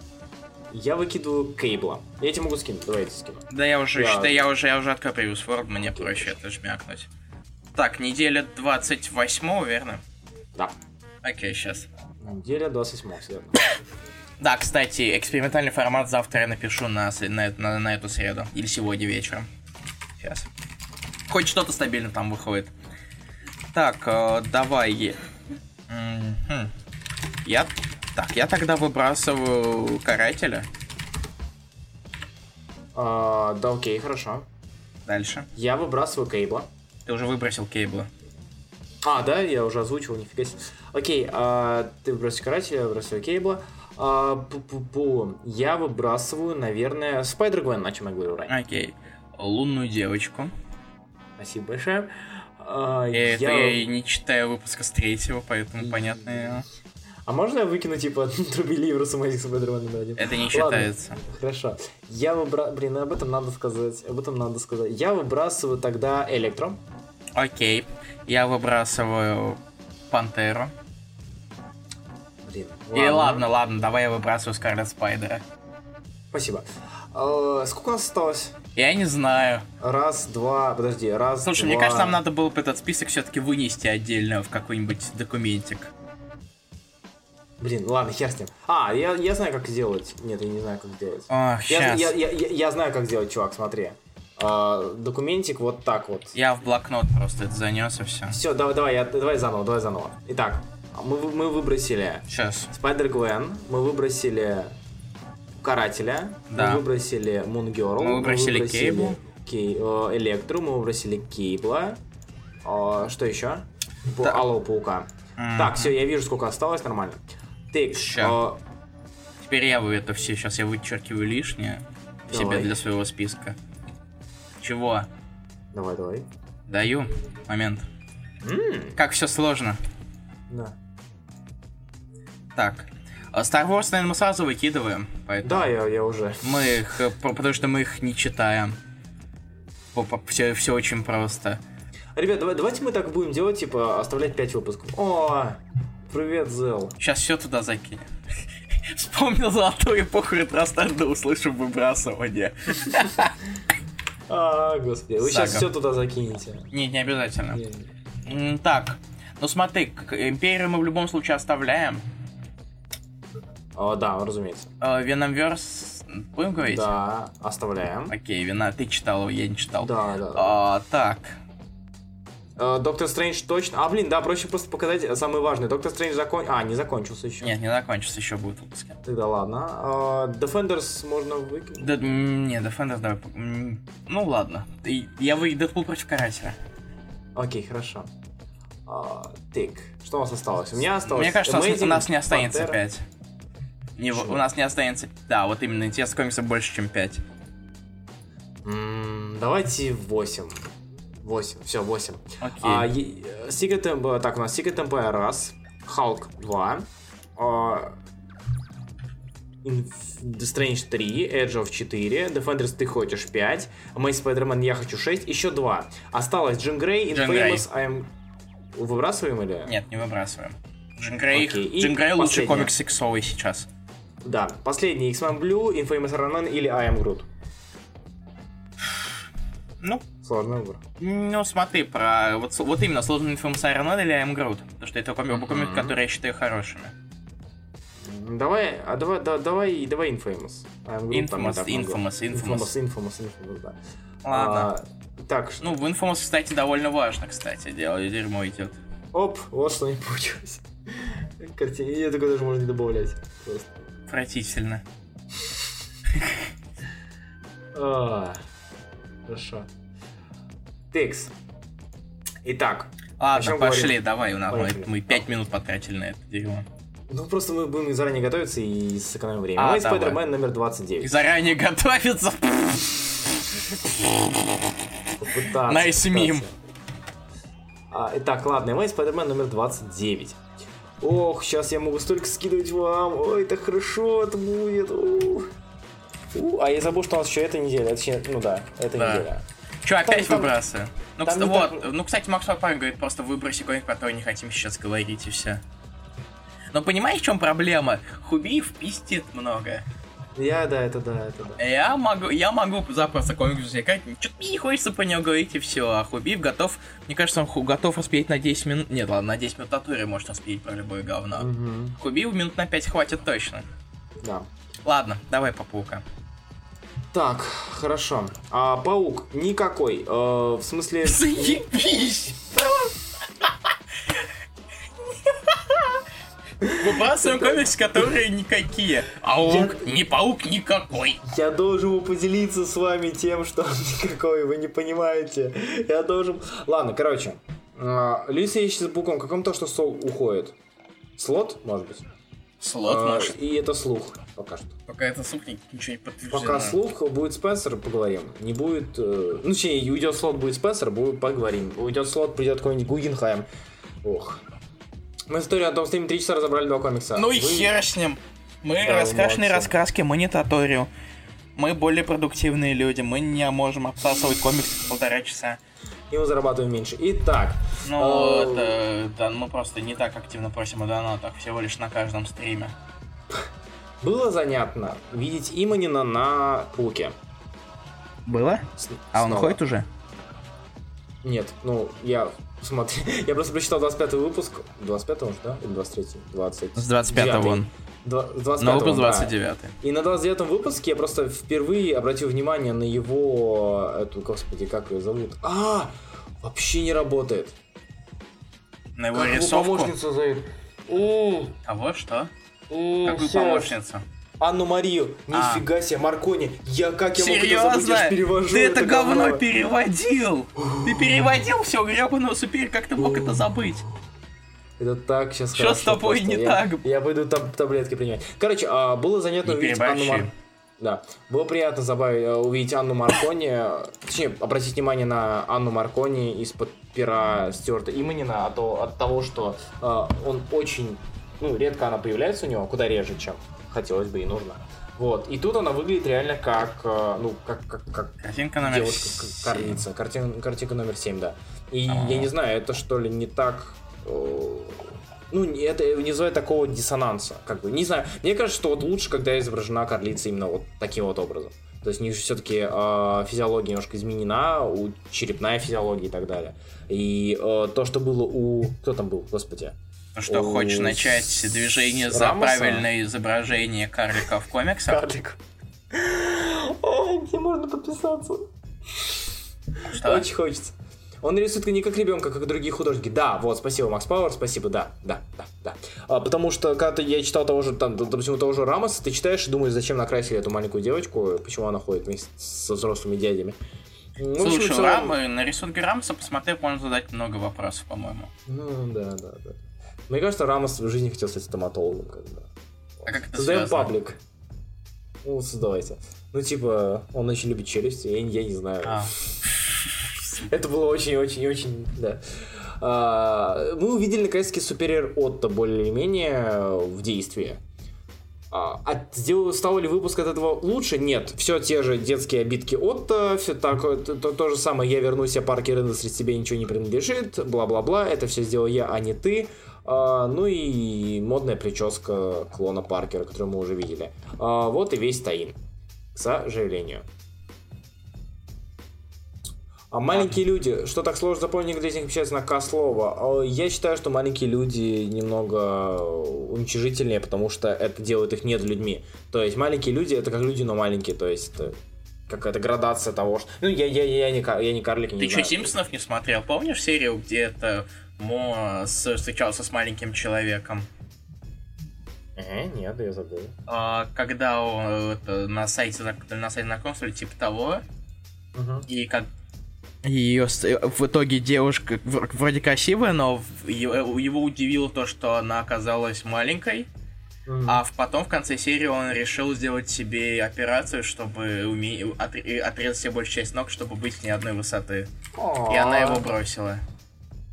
Я выкидываю кейбла. Я тебе могу скинуть, давай я тебе скину. Да я уже, Я- да я уже, я уже открыл превьюс форум, мне проще это жмякнуть. Так, неделя 28 верно? Да. Окей, сейчас. Неделя 28 все верно. Да, кстати, экспериментальный формат завтра я напишу на, на, на- на эту среду. Или сегодня вечером. Сейчас. Хоть что-то стабильно там выходит. Так, э, давай. Мгм. Я... Так, я тогда выбрасываю карателя. А, да, окей, хорошо. Дальше. Я выбрасываю кейбла. Ты уже выбросил кейбла. А, да, я уже озвучил, нифига себе. Окей, а, ты выбросил карателя, я выбрасываю кейбла. А, пу-пу-пу. Я выбрасываю, наверное, Spider-Gwen, о чем я говорил ранее. Окей. Лунную девочку. Спасибо большое. А, Я, это я- и не читаю выпуска с третьего, поэтому понятно. А можно я выкину, типа, Трубели с Amazing Spider-Man номер один? Это не Ладно, считается. Хорошо. Я выбра... Блин, об этом надо сказать. Об этом надо сказать. Я выбрасываю тогда Электро. Окей. Я выбрасываю Пантеру. Блин. И ладно, ладно, давай я выбрасываю Скарлет Спайдера. Спасибо. А, сколько у нас осталось? Я не знаю. Раз, два, подожди, раз, Слушай, два. мне кажется, нам надо было бы этот список все-таки вынести отдельно в какой-нибудь документик. Блин, ладно, хер с ним. А, я, я знаю, как сделать. Нет, я не знаю, как сделать. Ох, Я, сейчас. я, Я, я, я, я знаю, как сделать, чувак, смотри. А, документик вот так вот. в блокнот просто это занес и все. Все, давай, давай, я, давай заново, давай заново. Итак, мы, мы выбросили Сейчас. Спайдер-Гвен, мы выбросили Карателя, Да. мы выбросили Мунгерл, Мы выбросили Кейбл. Кей, э, Электру, мы выбросили Кейбла, А, что еще? Так. Алого паука. Мгм. Так, все, я вижу, сколько осталось, нормально. Так, Ща. а, Теперь я вы это все, сейчас я вычеркиваю лишнее себе Давай. для своего списка. Чего? давай, давай. Даю. Момент. М, Как все сложно. да. Так. А Star Wars, наверное, мы сразу выкидываем. Поэтому Да, я, я уже. Мы их, э, по- потому что мы их не читаем. Все, все очень просто. Ребят, давай, давайте мы так будем делать, типа, оставлять 5 выпусков. О, привет, Зел. Сейчас все туда закинем. Вспомнил золотую эпоху ретростарда, услышав выбрасывание. А, господи, вы сейчас все туда закинете. Не, не обязательно. Так, ну смотри, Империю мы в любом случае оставляем. А, да, разумеется. Э, Веномверс будем говорить? Да, оставляем. Окей, Вина, ты читал его, я не читал. Да, да. А, так, Э, Доктор Стрэндж точно. А, блин, да, проще просто показать самый важный. Доктор Стрэндж закон... А, не закончился еще. нет, не закончится, еще будет выпуски. Тогда ладно. Defenders можно выкинуть. Да, не, Defenders давай. Ну ладно. Я вы Дэдпул против Карателя. Окей, хорошо. Так, что у нас осталось? У меня осталось... Мне кажется, у нас- не останется Пантера. 5. Не, у нас не останется. Да, вот именно интерес комиксов больше, чем 5. М, Давайте 8. 8, все, 8. Окей. А, е- э, Secret Empire, так, у нас Secret Empire раз, Hulk 2, а, The Strange 3, Edge of 4, Defenders ты хочешь 5, Amazing Spider-Man я хочу 6, еще 2. Осталось Джим Грей. Infamous, I am... Выбрасываем или? Нет, не выбрасываем. Джим Грей, и Джим Грей лучший комикс сексовый сейчас. Да. Последний X-Men Blue, Infamous Iron Man или I am Groot. Ну, Сложный выбор. ну смотри, про вот, вот именно сложный с Iron Man или I Am Groot. Потому что это комик, оба комика, которые я считаю хорошими. Давай, а давай, да, давай, давай Infamous. Groot, там Infamous, много. Infamous, Infamous. Infamous, Infamous, Infamous, да. Ладно. А, так, Ну, в Infamous, кстати, довольно важно, кстати, дело, и дерьмо идет. Оп, вот что не получилось. Картине, я такой даже можно не добавлять. Просто. Отвратительно. А, Хорошо. Текс. Итак, Ладно, пошли, говорим? давай, у нас мы, Поехали. мы 5 минут потратили на это дерьмо. ну просто мы будем заранее готовиться и сэкономим время. А, Мой давай. Спайдермен номер И 29. заранее готовиться. Nice meme. попытаться. А, итак, ладно, мой Спайдермен номер 29. Ох, сейчас я могу столько скидывать вам. Ой, так хорошо это будет. У. У, А я забыл, что у нас еще эта неделя. Точнее, ну да, эта Да. неделя. Че, опять там- выбрасываю? Ну, там кстати, вот, так- ну, кстати, Макс Папай говорит, просто выброси комик, про который не хотим сейчас говорить, и все. Но понимаешь, в чем проблема? Хубиев пиздит много. Я, да, это да, это да. Я могу, я могу запросто комикс взять, что-то мне не хочется по нему говорить, и все. А Хубиев готов, мне кажется, он ху- готов распилить на 10 минут. Нет, ладно, на 10 минут от туре может распилить про любое говно. Мгм. Хубиев минут на 5 хватит точно. Да. Ладно, давай по паука. Так, хорошо. А, паук никакой. Э, в смысле... Заебись! Выбрасываем комиксы, которые никакие. Паук, не паук никакой. Я должен был поделиться с вами тем, что он никакой, вы не понимаете. Я должен... Ладно, короче. А, Лиса ищет с буквом каком то, что сол уходит. Слот, может быть? Слот, А, может. И это слух пока что. Пока это слух ни- ничего не подтверждено. Пока слух будет Спенсер, поговорим. Не будет... э, Ну, точнее, уйдет слот, будет Спенсер, будет, поговорим. Уйдет слот, придет какой-нибудь Гугенхайм. Ох. Мы историю о том, что им три часа разобрали два комикса. Ну и Вы- хер с ним. Мы Да, раскрашенные молодцы. раскраски, мы не таторию. Мы более продуктивные люди, мы не можем обсасывать комикс полтора часа. И мы зарабатываем меньше. Итак. Ну, э, это, да, мы просто не так активно просим о донатах, всего лишь на каждом стриме. Было занятно видеть Иманина на пауке. Было? С- А он снова. уходит уже? Нет, ну, я смотри, я просто прочитал 25 выпуск. 25 уже, да? Или 23 20 С 25-го он. Два- 25 Но выпуск да. 29 И на 29 выпуске я просто впервые обратил внимание на его... Эту, господи, как ее зовут? А, вообще не работает. На его Как его рисовку. помощницу зовут? М, Кого? Что? Какую помощницу? Анну Марию. А. Нифига себе, Маркони. Я как я мог это Серьезно? забыть? Я ж перевожу Ты это говно говно. переводил! Ты переводил все гребаного супер, как ты мог это забыть? Это так сейчас Чё с тобой не я, так? Я пойду таб- таблетки принимать. Короче, а, было занятно Не увидеть Анну переборщи. Мар... Да, было приятно забавить, э, увидеть Анну Маркони, точнее, обратить внимание на Анну Маркони из-под пера Стюарта Иманина, а то, от того, что э, он очень, ну, редко она появляется у него, куда реже, чем хотелось бы и нужно. Вот, и тут она выглядит реально как, э, ну, как, как, как Картинка номер девушка семь. карлица. Картин, картинка номер 7, да. И А. я не знаю, это что ли не так. э, Ну, это не вызывает такого диссонанса. Как бы, не знаю. Мне кажется, что вот лучше, когда изображена карлица именно вот таким вот образом. То есть у них все-таки физиология немножко изменена, у черепная физиология и так далее. И э, то, что было у... Кто там был, господи? Ну что, хочешь начать движение за Рамоса? правильное изображение карлика в комиксах? Карлик. Где можно подписаться? Что? Очень хочется. Он рисует не как ребенка, как другие художники. Да, вот, спасибо, Макс Пауэр, спасибо, да, да, да, да. А, потому что, когда ты- я читал того же, там, допустим, того же Рамоса, ты читаешь и думаешь, зачем накрасили эту маленькую девочку, почему она ходит вместе со взрослыми дядями. Ну, Слушай, целом- Рамы, на рисунки Рамса посмотрев, можно задать много вопросов, по-моему. Ну, да, да, да. Мне кажется, Рамос в жизни хотел стать стоматологом, когда. А как это Создаем связано? паблик. Ну, создавайте. Ну, типа, он очень любит челюсти, я, я не знаю. А, Это было очень-очень-очень, да. А, мы увидели наконец-таки Superior Отто более-менее в действии. А, а сделал, стал ли выпуск от этого лучше? Нет. Все те же детские обидки Отто, все так, то, то, то же самое, я вернусь, а Паркер Industries тебе ничего не принадлежит, бла-бла-бла, это все сделал я, а не ты. А, ну и модная прическа клона Паркера, которую мы уже видели. А, вот и весь Таин. К сожалению. А маленькие люди, что так сложно запомнить, них печатается на К слово? Я считаю, что маленькие люди немного уничижительнее, потому что это делает их нет людьми. То есть маленькие люди это как люди, но маленькие, то есть это какая-то градация того, что... Ну, я, я, я, не, кар- я не карлик, не Ты что, знаю. Симпсонов не смотрел? Помнишь серию, где это Мо встречался с маленьким человеком? Э, нет, я забыл. А, когда он э, это, на сайте на сайте знакомства типа того, Мгм. и как ее в итоге девушка вроде красивая, но его удивило то, что она оказалась маленькой. Мгм. А в- потом в конце серии он решил сделать себе операцию, чтобы уме- отре- отрезать себе большую часть ног, чтобы быть не одной высоты. И она его бросила.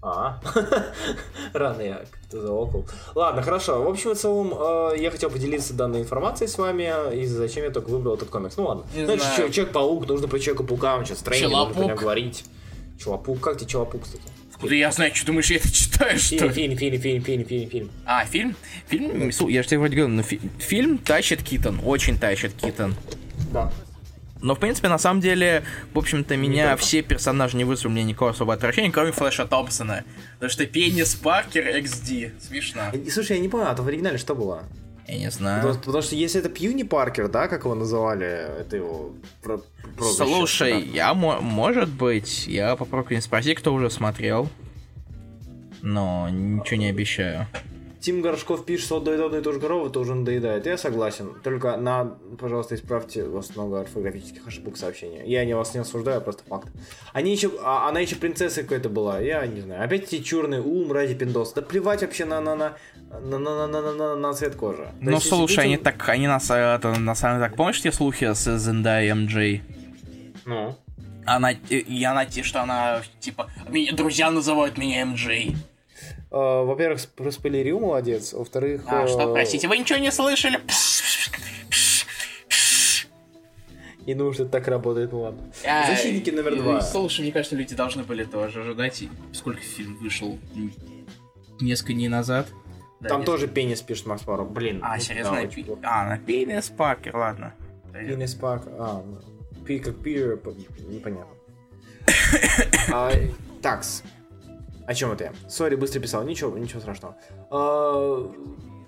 А, рано я как-то заокол. Ладно, хорошо. В общем и целом, э, я хотел поделиться данной информацией с вами, и зачем я только выбрал этот комикс. Ну ладно. Не Значит, знаю. Человек- Человек-паук, нужно про Человека-паука, сейчас строение, нужно про него говорить. Челопук, как тебе Челопук, кстати? Откуда я знаю, что думаешь, я это читаю, что Фильм, ли? фильм, фильм, фильм, фильм, фильм, фильм. А, фильм? Фильм, я же тебе вроде говорил, но фи- фильм тащит Китон, очень тащит Китон. Да. Но, в принципе, на самом деле, в общем-то, меня все персонажи не вызвали мне никакого особого отвращения, кроме Флэша Томпсона. Потому что Пеннис Паркер XD. Смешно. И, Слушай, я не понял, а то в оригинале что было? Я не Потому, знаю. потому что если это Пьюни Паркер, да, как его называли, это его про- прозвище, Слушай, да. я, мо- может быть, я попробую спросить, кто уже смотрел. Но ничего не обещаю. Тим Горшков пишет, что доедает одну и ту же корову, то уже надоедает. Я согласен. Только на, пожалуйста, исправьте вас много орфографических ошибок сообщения. Я не вас не осуждаю, просто факт. Они еще, а, она еще принцессой какой-то была, я не знаю. Опять эти черные ум ради пиндос. Да плевать вообще на на на на на на на, на, на цвет кожи. Ну, есть, слушай, они так, они нас, э, это, на самом деле, так, помнишь те слухи с Зендай MJ? Ну. Она, и она, те- что она, типа, меня друзья называют меня MJ. А, во-первых, проспойлерил, молодец. Во-вторых... А, что, э, простите, вы ничего не слышали? И ну, что так работает, ну ладно. А, Защитники номер и- два. Слушай, мне кажется, люди должны были тоже ожидать. И Сколько фильм вышел? Несколько дней назад? Да, Там тоже пенис пишет Макс Пару. Блин. А, ну, серьезно? да, пи-. А, на Пенис Паркер, ладно. Пенис пак. А, пи как пир, п- непонятно. А, Такс. О чем это я? Сори, быстро писал. Ничего, ничего страшного. А,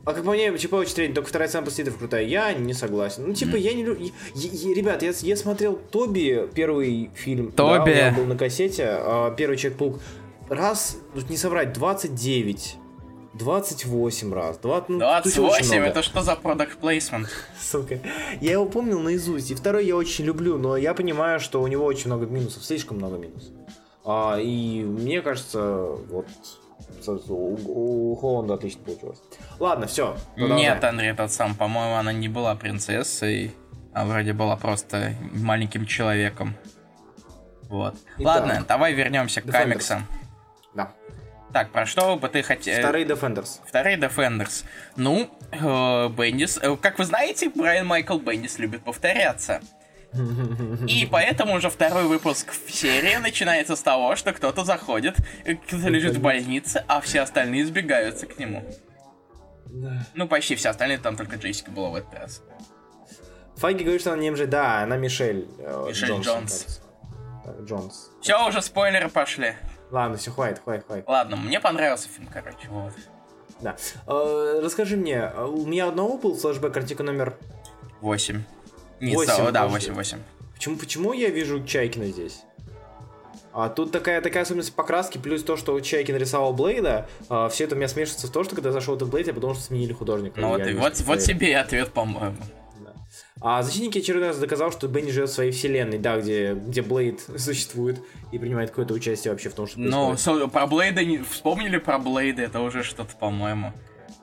а как по мне, очень средний, только вторая сцена после титров крутая. Я не согласен. Ну, типа, я не люблю... Ребят, я, я смотрел Тоби, первый фильм. Да, Тоби. у меня был на кассете. а, Первый Человек-паук. Раз, тут не соврать, 29 28 раз. 20, ну, 28, это что за продукт плейсмент? Сука. Я его помнил наизусть. И второй я очень люблю, но я понимаю, что у него очень много минусов. Слишком много минусов. А, и мне кажется, вот у, у Холланда отлично получилось. Ладно, все. Нет, Андрей, тот сам, по-моему, она не была принцессой, а вроде была просто маленьким человеком. Вот. Итак, Ладно, давай вернемся к Defenders. комиксам. Да. Так, про что бы ты хотел... Вторые Defenders. Вторые Defenders. Ну, э, Бендис... Э, как вы знаете, Брайан Майкл Бендис любит повторяться. И поэтому уже второй выпуск в серии начинается с того, что кто-то заходит, э, кто-то лежит в больнице, а все остальные избегаются к нему. Ну, почти все остальные, там только Джессика была в этот раз. Фаги говорит, что она не МЖ, да, она Мишель. Э, Мишель Джонс. Джонс. Все, уже спойлеры пошли. Ладно, все, хватит, хватит, хватит. Ладно, мне понравился фильм, короче, вот. Да. Э, расскажи мне, у меня одного был флешбэк, артика номер... 8. Нет, 8, 8 да, 8, 8. Почему, почему я вижу Чайкина здесь? А тут такая, такая особенность покраски, плюс то, что Чайкин рисовал Блейда, а, все это у меня смешивается в то, что когда зашел этот Блейд, я подумал, что сменили художника. Ну вот, вот, вот тебе и ответ, по-моему. А защитники очередной раз доказал, что Бенни живет в своей вселенной, да, где, где Блейд существует и принимает какое-то участие вообще в том, что ну, происходит. Ну, про Блейда не... вспомнили про Блейда, это уже что-то, по-моему.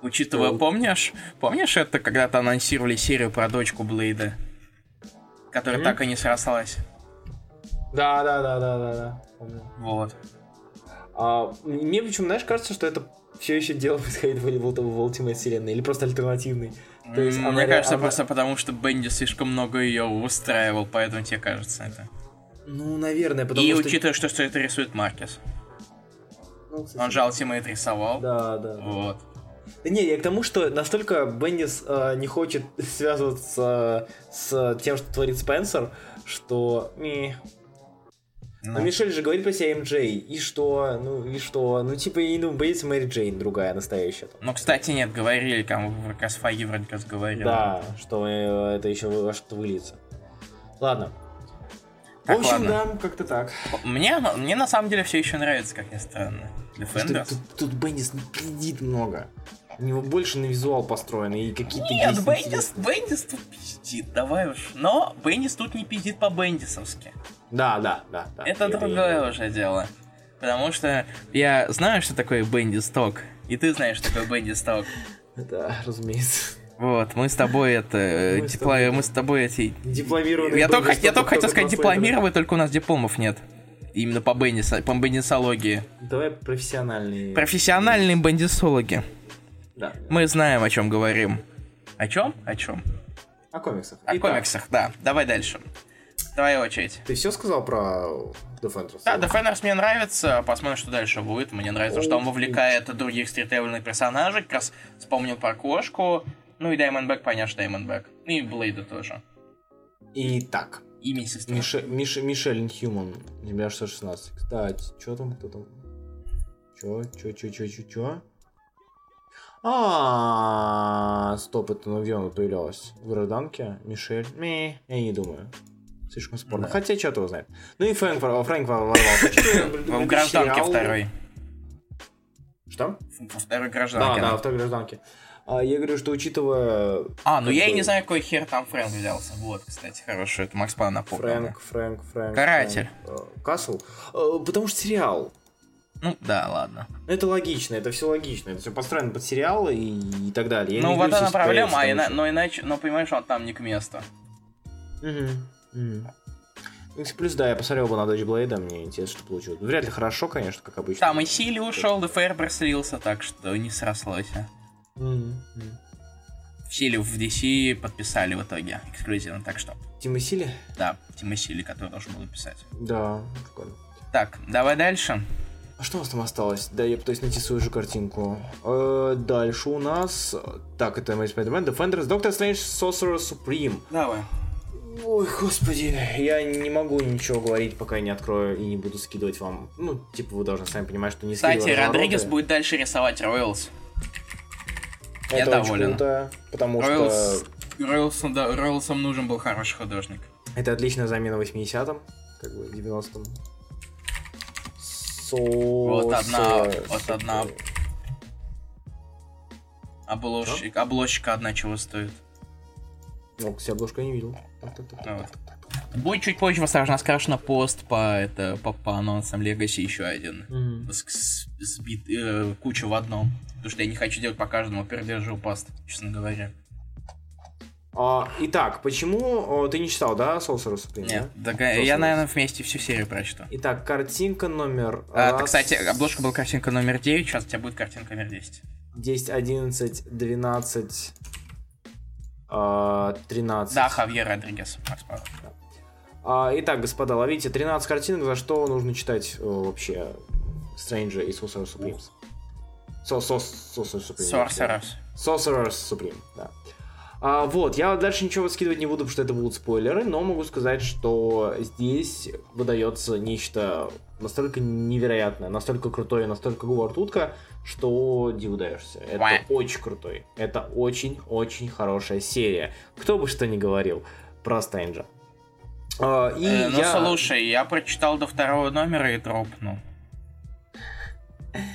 Учитывая, ну. помнишь, помнишь это, когда-то анонсировали серию про дочку Блейда? Которая mm-hmm. так и не срослась. Да, да, да, да, да, да. Вот. А, мне почему, знаешь, кажется, что это все еще дело происходит в, в, Ultimate вселенной, или просто альтернативный. То есть, Мне она, кажется, она... просто потому, что Бенди слишком много ее устраивал, поэтому тебе кажется это. Ну, наверное, потому И что... учитывая, что, что это рисует Маркес. Ну, кстати, Он же Ultimate рисовал. Да, да. Вот. Да не, я к тому, что настолько Бендис э, не хочет связываться с тем, что творит Спенсер, что... Ми... Ну. А Мишель же говорит про себя МД, и что, ну, и что, ну, типа, и, ну, боится Мэри Джейн, другая, настоящая. Ну, кстати, нет, говорили, кому как раз Фаги вроде как говорил. Да, что э, это еще во что-то выльется. Ладно. Так, в общем, ладно. да, как-то так. Мне, мне на самом деле все еще нравится, как ни странно. Defenders. Тут, тут, тут Бендис пиздит много. У него больше на визуал построено и какие-то Нет, Бендис, Бендис тут пиздит, давай уж. Но Бендис тут не пиздит по-бендисовски. Да, да, да. да. Это, это другое я... уже дело. Потому что я знаю, что такое Бендис Ток. И ты знаешь, что такое Бендис Ток. Да, разумеется. Вот, мы с тобой это... Мы, дипло... с, тобой... мы с тобой эти... Дипломированные Я только, я только хотел сказать дипломированные, только у нас дипломов нет. Именно по, бендис, по бендисологии. Давай профессиональные. Профессиональные бендисологи. Да. Мы знаем, о чем говорим. О чем? О чем? О комиксах. О Итак. комиксах, да. Давай дальше. Твоя очередь. Ты все сказал про Defenders? Да, Defenders мне нравится. Посмотрим, что дальше будет. Мне нравится, что он вовлекает других стритевельных персонажей. Как раз вспомнил про кошку. Ну и Даймондбэк, понятно. Ну и Блейда тоже. Итак, и медсестра. Мише, Мише, Мишель Инхьюман, Земля 616. Кстати, что там, кто там? Чё, чё, чё, чё, чё, чё? А, стоп, это ну где она появлялась? В гражданке? Мишель? Ми, я не думаю. Слишком спорно. Хотя, что его знает. Ну и Фрэнк, Фрэнк ворвался. В гражданке второй. Что? Во второй гражданке. Да, да, во второй гражданке. А я говорю, что учитывая... А, ну я и не знаю, какой хер там Фрэнк взялся. Вот, кстати, хорошо, это Макс Пан напомнил. Фрэнк, Фрэнк, Фрэнк. Каратель. Э, Касл. Э, потому что сериал. Ну, да, ладно. Это логично, это все логично. Это все построено под сериал и, и так далее. Я ну, вот это проблема, а ина... но иначе, но понимаешь, он там не к месту. Угу. угу. Плюс, да, я посмотрел бы на Дочь Блейда, мне интересно, что получилось. Вряд ли хорошо, конечно, как обычно. Там и Сили ушел, и Фербер слился, так что не срослось. А. Mm-hmm. Сили в DC подписали в итоге эксклюзивно, так что. Тима Сили? Да, Тима Сили, который должен был писать. Да, прикольно. Так, давай дальше. А что у нас там осталось? Да, я пытаюсь найти свою же картинку. Э, дальше у нас... Так, это Amazing Spider-Man, Defenders, Doctor Strange, Sorcerer Supreme. Давай. Ой, господи, я не могу ничего говорить, пока я не открою и не буду скидывать вам. Ну, типа, вы должны сами понимать, что не Кстати, Родригес будет дальше рисовать Ройлс. Я Это доволен. Круто, потому Ройлс, что... Ройлсом, да, Ройлсом нужен был хороший художник. Это отличная замена 80-м, как бы 90-м. Со... Вот одна, вот одна Обложечка, обложечка одна чего стоит. О, кстати, обложку я не видел. Ну. Будет чуть позже восторженно скажено пост по, это, по, по анонсам Legacy еще один. Мгм. С- с- Сбит, э, кучу в одном. Потому что я не хочу делать по каждому пердержу пост, честно говоря. А, итак, почему ты не читал, да, Sorcerer Supreme? Нет, да? так, э, Sorcerer. я, наверное, вместе всю серию прочту. Итак, картинка номер А, раз, так, кстати, обложка была картинка номер 9, сейчас у тебя будет картинка номер 10. 10, 11, 12, а, 13. Да, Хавьер Родригес. Макс. А, итак, господа, ловите 13 картинок, за что нужно читать вообще Stranger и Sorcerer Supremes. Со, со, Sorcerer Supreme. Sorcerers. Sorcerer's Supreme, да. А, вот, я дальше ничего скидывать не буду, потому что это будут спойлеры, но могу сказать, что здесь выдается нечто настолько невероятное, настолько крутое, настолько говорит утка, что диву даешься. Это Уэ. очень крутой. Это очень-очень хорошая серия. Кто бы что ни говорил про Стрэнджа. А, и Э, ну, я... слушай, я прочитал до второго номера и дропнул.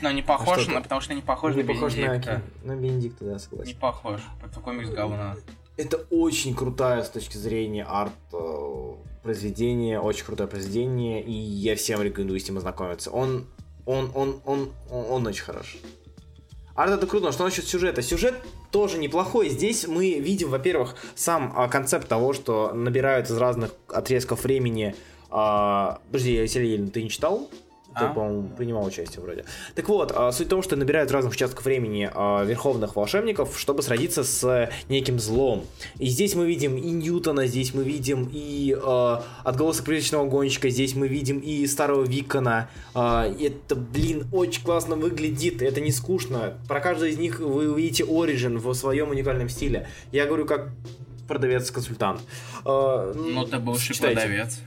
Но не похож А на, потому что не похож не на похож на, Бенедикта. на Бенедикта, да, Не согласен. похож. Это комикс говна. Это очень крутая с точки зрения арт э, произведение, очень крутое произведение, и я всем рекомендую с ним ознакомиться. Он, он, он, он, он, он очень хорош. Арт это круто, но что насчет сюжета? Сюжет тоже неплохой. Здесь мы видим, во-первых, сам а, концепт того, что набирают из разных отрезков времени. а, подожди, Сергей, ты не читал? Ты, А? по-моему, принимал участие вроде. Так вот, а, суть в том, что набирают разных участков времени а, верховных волшебников, чтобы сродиться с неким злом. И здесь мы видим и Ньютона, здесь мы видим и а, отголосок призрачного гонщика, здесь мы видим и старого Викона. А, это, блин, очень классно выглядит, это не скучно. Про каждого из них вы увидите Origin в своем уникальном стиле. Я говорю как продавец-консультант. А, Ну, ты бывший читайте. продавец.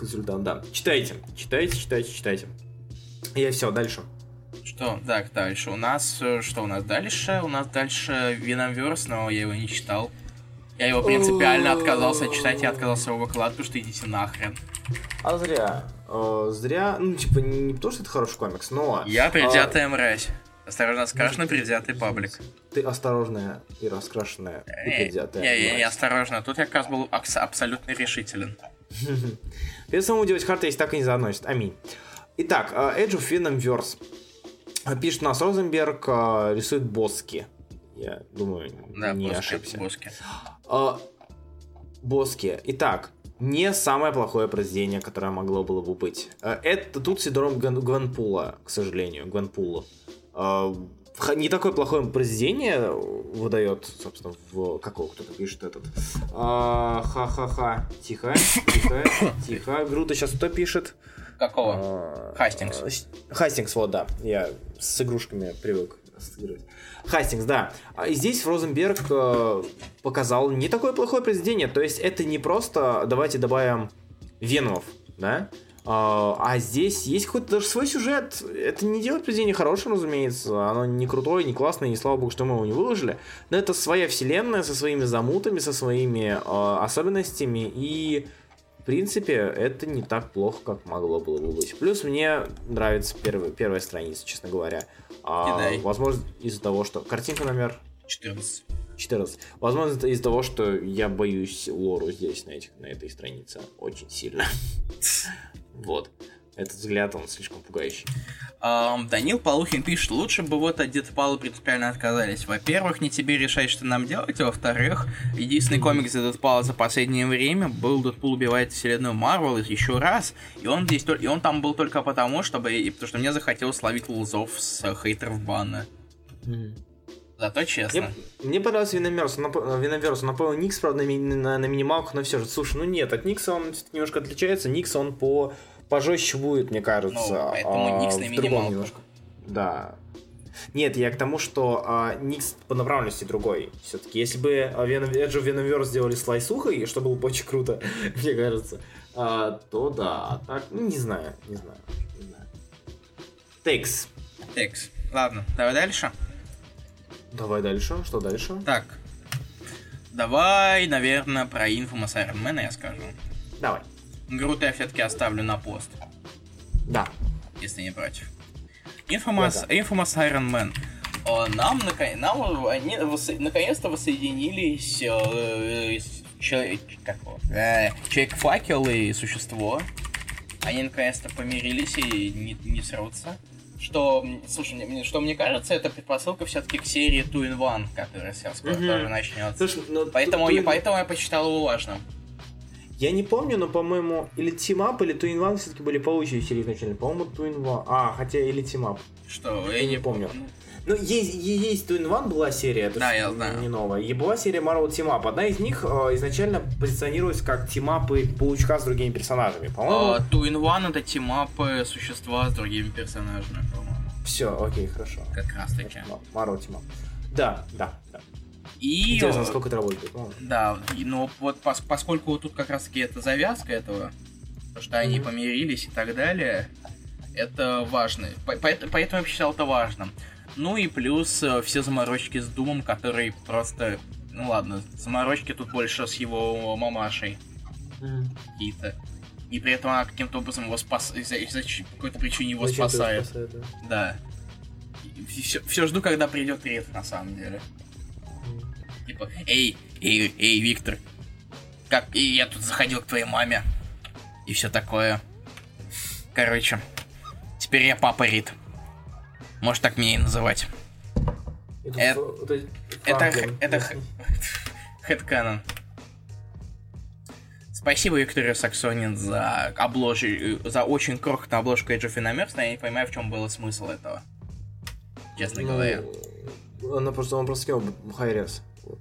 Консультант, да. Читайте, читайте, читайте, читайте. Я все, дальше. Что? Так, дальше. У нас... э, Что у нас дальше? У нас дальше Виномверс, но я его не читал. Я его принципиально отказался читать, я отказался его выкладывать, потому что идите нахрен. А зря. Э, зря, ну, типа, не, не потому, что это хороший комикс, но... Я а, предвзятая мразь. Осторожно скажешь, предвзятый паблик. Ты осторожная и раскрашенная и Не, предвзятая. не, не, мразь. осторожно. Тут я как раз был абсолютно решителен. Перед самому делать харта, если так и не заносит. Аминь. Итак, э, Edge of Venomverse. Э, Пишет нас Розенберг, э, рисует Боски. Я думаю, Да, не Боски, ошибся. Боски. Боски. Итак, не самое плохое произведение, которое могло было бы быть. Это тут синдром Гвен- Гвенпула, к сожалению, Гвенпула. Э, Не такое плохое произведение выдает, собственно, в... Какого кто-то пишет этот? А, Ха-ха-ха. Тихо, тихо, тихо. Грута сейчас кто пишет? Какого? А, Хастингс. с- Хастингс, вот, да. Я с игрушками привык ассоциировать. Хастингс, да. А И здесь Розенберг э, показал не такое плохое произведение. То есть это не просто давайте добавим веномов, да? А, а здесь есть какой-то даже свой сюжет. Это не делает произведение хорошим, разумеется. Оно не крутое, не классное, и слава богу, что мы его не выложили. Но это своя вселенная со своими замутами, со своими э, особенностями. И в принципе, это не так плохо, как могло было бы быть. Плюс мне нравится первая, первая страница, честно говоря. А, возможно, из-за того, что... Картинка номер 14. 14. Возможно, из-за того, что я боюсь лору здесь, на, этих, на этой странице, очень сильно. Вот. Этот взгляд, он слишком пугающий. Ам, Данил Полухин пишет, лучше бы вот от Дэдпала принципиально отказались. Во-первых, не тебе решать, что нам делать, а во-вторых, единственный комикс за Дэдпала за последнее время был Дэдпул убивает вселенную Марвел еще раз, и он здесь и он там был только потому, чтобы, и потому что мне захотелось ловить лузов с э, хейтеров бана. Зато честно. Мне, мне понравился Виномерс, он нап- он напомнил Никс, правда, на, ми- на, на минималках, но все же, слушай, ну нет, от Никса он немножко отличается, Никс он по пожестче будет, мне кажется. Ну, поэтому а, Никс на минималках. немножко. Да. Нет, я к тому, что а, Никс по направленности другой. Все-таки, если бы а, of Venomverse сделали слайсухой, что было бы очень круто, мне кажется, а, то да. А так, ну, не знаю, не знаю. Не знаю. Текс. Текс. Ладно, давай дальше. Давай дальше. Что дальше? Так. Давай, наверное, про Infamous Iron Man я скажу. Давай. Груту я все-таки оставлю на пост. Да. если не против. Infamous, Infamous Iron Man. А, нам, нам они наконец-то воссоединились э, с- человек, как его? Э, Человек-факел и существо. Они наконец-то помирились и не, не срутся. Что, слушай, мне- что мне кажется, это предпосылка все-таки к серии Two in One, которая сейчас скоро Мгм. тоже начнется. Слушай, ну, Поэтому, Twin- я, поэтому я посчитал его важным. Я не помню, но, по-моему, или Team Up, или Twin One все-таки были получше серии изначально. По-моему, Twin One. А, хотя или Team Up. Что, Я не помню. Ну, есть, есть Twin One была серия, это Да, я знаю. не новая. И была серия Marvel Team Up. Одна из них э, изначально позиционировалась как тимапы Паучка с другими персонажами. По-моему, А, Two in One это тимапы существа с другими персонажами, по-моему. все, окей, хорошо. Как раз таки. Marvel Team Up. Да, да, да. И... Интересно, сколько это работает. Ну, Да, и- но вот пос- поскольку вот тут как раз таки это завязка этого, то что они Мгм. помирились и так далее, это важно. По- поэт- Поэтому я посчитал это важным. Ну и плюс э, все заморочки с Думом, который просто... Ну ладно, заморочки тут больше с его мамашей какие-то. И при этом она каким-то образом его спас... из-за, какой-то причине его Зачем спасает. спасает, да? Да. Все, жду, когда придет Рид, на самом деле. Типа, эй, эй, эй, Виктор, как и я тут заходил к твоей маме. И все такое. Короче, теперь я папа Рид. Можешь так меня и называть. Это, Э- это, Это, Хэдканон. Спасибо, Виктория Саксонин, за облож... за очень крохотную обложку Age of Inamers, но я не понимаю, в чем был смысл этого. Честно говоря. Ну, она просто, он просто скинул хайрес. Вот.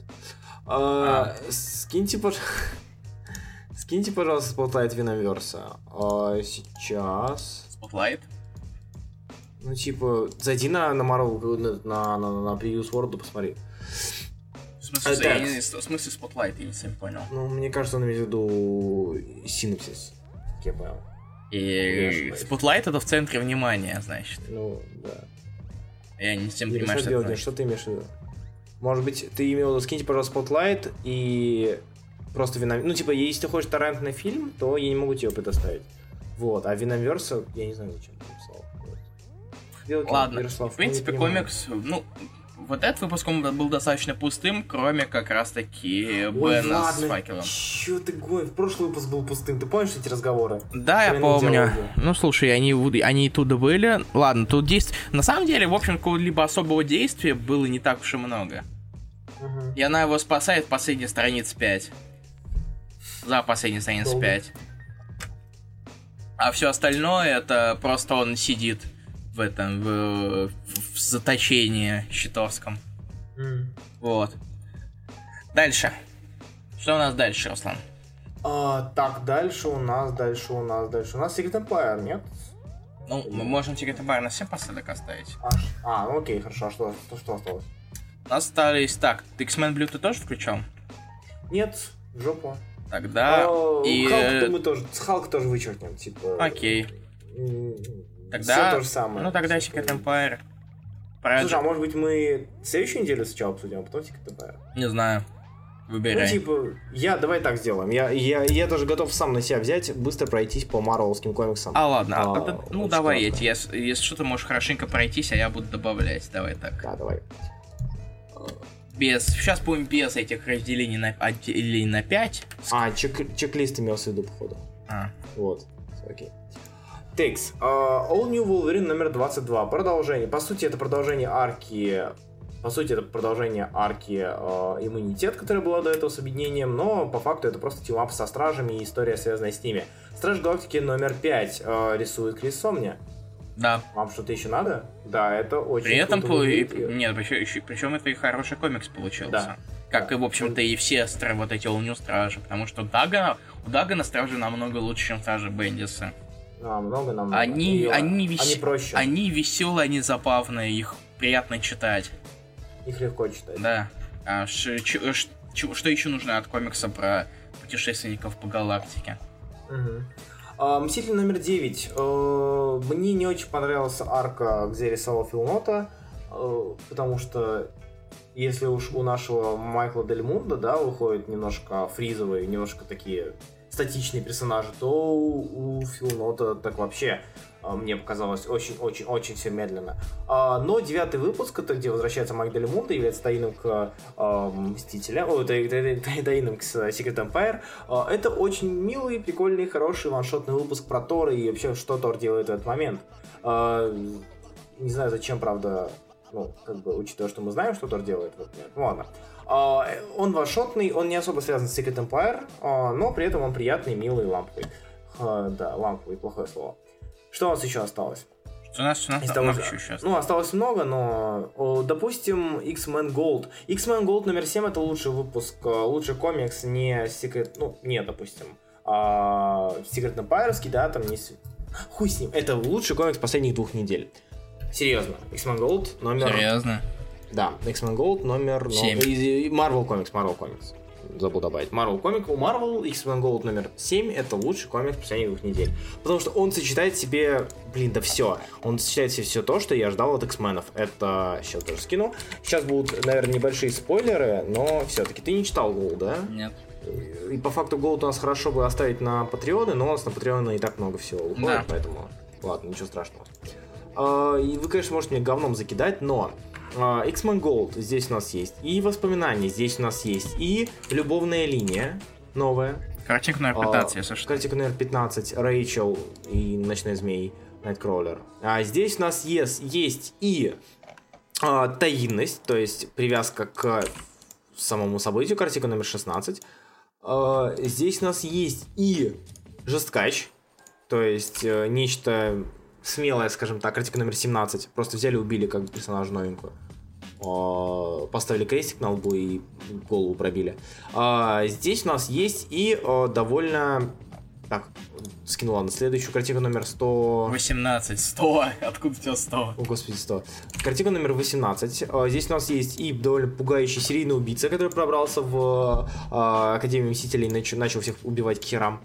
А, Скиньте, пож- скиньте, пожалуйста, Spotlight Виномерса. А, сейчас... Spotlight. Ну, типа, зайди на, на Marvel, на, на, на, на Previous World посмотри. В смысле, А, я так. не- в смысле Spotlight, я не совсем понял. Ну, мне кажется, он имеет в виду синопсис, как я понял. И. Spotlight это в центре внимания, значит. Ну, да. Я не Или понимаю, что делать? значит. Что ты имеешь в виду? Может быть, ты имел в виду, скиньте, пожалуйста, Spotlight и просто Вином... Ну, типа, если ты хочешь торрентный фильм, то я не могу тебе его предоставить. Вот, а Виномверса, я не знаю, зачем. Сделайте, Ладно, Ярослав, в принципе, комикс, ну, вот этот выпуск он был достаточно пустым, кроме как раз-таки Ой, Бена с ладно, факелом. чё ты гонишь? Прошлый выпуск был пустым, ты помнишь эти разговоры? Да, я помню. диалоги. Ну, слушай, они, в- они и туда были. Ладно, тут действ... На самом деле, в общем, какого-либо особого действия было не так уж и много. И она его спасает последней страниц 5. За последней страниц Долго. 5. А все остальное это просто он сидит в этом, в, в- в заточении щитовском. М. Вот. Дальше. Что у нас дальше, Руслан? А, так, дальше у нас, дальше у нас, дальше у нас Secret Empire, нет? Ну, мы можем Secret Empire на 7 посадок оставить. А, а, ну окей, хорошо, а что, что, что осталось? Остались... Так, ты X-Men Blue ты тоже включал? Нет, в жопу. Тогда... А, и... Халк мы тоже, Халк тоже вычеркнем, типа. Окей. Тогда... всё то же самое. Ну, тогда Типа, Secret Empire. Про- Слушай, а может быть мы следующую неделю сначала обсудим, а потом Secret Empire? Не знаю. Ну, Выбирай. типа, я, давай так сделаем. Я, я, я даже готов сам на себя взять, быстро пройтись по марвелским комиксам. А, ладно. а, А, тогда- ну, давай, кратко. эти, если, если что, ты можешь хорошенько пройтись, а я буду добавлять. Давай так. Да, давай. Без... Сейчас будем без этих разделений на, отделений на 5. А, чек, чек-лист имелся в виду, походу. А, Вот, окей. Текс. All New Wolverine номер 22. Продолжение. По сути, это продолжение арки... По сути, это продолжение арки э, иммунитет, которая была до этого с объединением, но по факту это просто team-up со стражами и история, связанная с ними. Страж Галактики номер 5 э, рисует Крис Самни. да. Вам что-то еще надо? Да, это очень При этом... круто по- и- выглядит. Нет, причем, причем это и хороший комикс получился. Да. Как и, в общем-то, и все стра- вот эти All New Стражи. Потому что Дагана, у Дагана Стражи намного лучше, чем Стражи Бендиса. А, много нам Они. И, они, они вес- проще. они веселые, они забавные, их приятно читать. Их легко читать. Да. А ш- ч- ш- ч- что еще нужно от комикса про путешественников по галактике? Мгм. А, Мститель номер 9. Э, Мне не очень понравился арка, где рисовал Филнота, э, потому что если уж у нашего Майкла Дель Мунда, да, выходит немножко фризовые, немножко такие статичные персонажи, то у Филнота так вообще а, мне показалось очень-очень-очень все медленно. А, но девятый выпуск, это где возвращается Майк Делимунда, является таином к а, Мстителям, о, таином к Secret Empire. Это очень милый, прикольный, хороший ваншотный выпуск про Тора и вообще, что Тор делает в этот момент. Не знаю, зачем, правда, ну, как бы, учитывая, что мы знаем, что Тор делает в этот момент. Ну, ладно. Он ваншотный, он не особо связан с Secret Empire, но при этом он приятный, милый, ламповый. Да, ламповый, плохое слово. Что у нас еще осталось? У нас, у нас Из того, еще осталось? Ну, осталось много, но, допустим, X-Men Gold. X-Men Gold номер 7 это лучший выпуск, э, лучший комикс, не Secret, ну, не, допустим, а Secret Empire, да, там не... Хуй с ним. Это лучший комикс последних двух недель. Серьезно. X-Men Gold номер... Серьезно? Да, X-Men Gold номер... 7. Marvel Comics, Marvel Comics забыл добавить. Marvel комик. У Marvel X-Men Gold номер 7 это лучший комик последних двух недель. Потому что он сочетает в себе, блин, да все. Он сочетает в себе все то, что я ждал от X-менов. Это, сейчас тоже скину. Сейчас будут, наверное, небольшие спойлеры, но все-таки ты не читал Gold, да? Нет. И по факту Gold у нас хорошо бы оставить на Патреоны, но у нас на Патреоны и так много всего уходит, да. поэтому ладно, ничего страшного. А, и вы, конечно, можете мне говном закидать, но X-Men Gold здесь у нас есть, и воспоминания здесь у нас есть, и любовная линия новая. Картинка номер 15, если что. Картинка номер 15, Рэйчел и Ночной Змей, Найткроллер. А здесь у нас есть, есть и а, таинность, то есть привязка к самому событию, картинка номер 16. А, здесь у нас есть и жесткач, то есть э, нечто смелая, скажем так, картинка номер 17. Просто взяли, убили как бы персонажа новенькую. А, поставили крестик на лбу и голову пробили. А, здесь у нас есть и а, довольно... Так, скину, ладно, следующую картинку номер 100... 18, 100, откуда у тебя 100? О, господи, 100. Картинка номер 18. Здесь у нас есть и довольно пугающий серийный убийца, который пробрался в Академию Мстителей и начал всех убивать к херам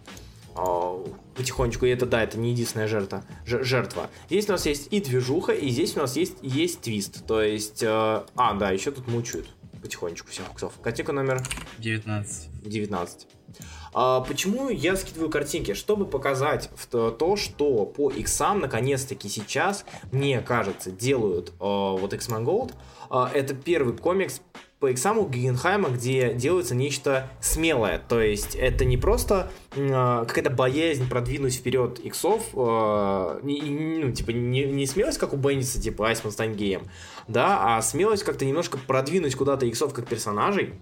потихонечку, и это, да, это не единственная жертва. жертва. Здесь у нас есть и движуха, и здесь у нас есть, есть твист. То есть, э, а, да, еще тут мучают потихонечку всех иксов. Картинка номер... 19. 19. А, почему я скидываю картинки? Чтобы показать то, то что по иксам наконец-таки сейчас, мне кажется, делают э, вот X-Men Gold. Э, это первый комикс по иксаму Гигенхайма, где делается нечто смелое. То есть это не просто э, какая-то боязнь продвинуть вперед иксов, э, не, ну, типа не, не смелость, как у Бенниса, типа Айсман стань геем, да, а смелость как-то немножко продвинуть куда-то иксов как персонажей,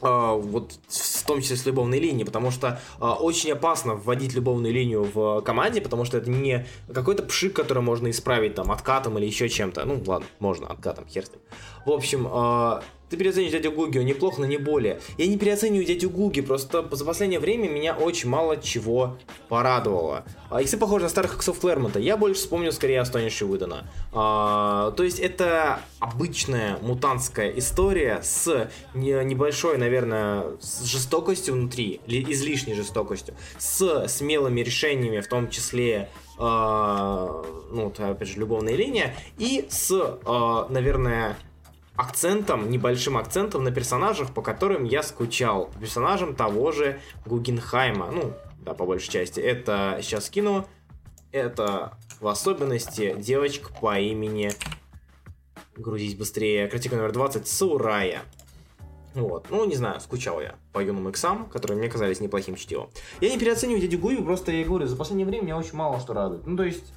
Uh, вот в том числе с любовной линией, потому что uh, очень опасно вводить любовную линию в команде, потому что это не какой-то пшик, который можно исправить там откатом или еще чем-то. Ну ладно, можно откатом, хер с ним. В общем, uh, ты переоценишь дядю Гуги, он неплохо, но не более. Я не переоцениваю дядю Гуги, просто за последнее время меня очень мало чего порадовало. А, иксы похожи на старых иксов Клэрмонта. Я больше вспомню скорее Астониши Выдана. А, то есть это обычная мутантская история с небольшой, наверное, с жестокостью внутри, излишней жестокостью, с смелыми решениями, в том числе Uh, ну, опять же, любовная линия, и с, uh, наверное, акцентом, небольшим акцентом на персонажах, по которым я скучал. Персонажам того же Гугенхайма. Ну, да, по большей части. Это, сейчас скину, это в особенности девочка по имени... Грузись быстрее. Критика номер 20. Сурая. Вот. Ну, не знаю, скучал я по юным иксам, которые мне казались неплохим чтивом. Я не переоцениваю дядю Гуи, просто я говорю, за последнее время меня очень мало что радует. Ну, то есть,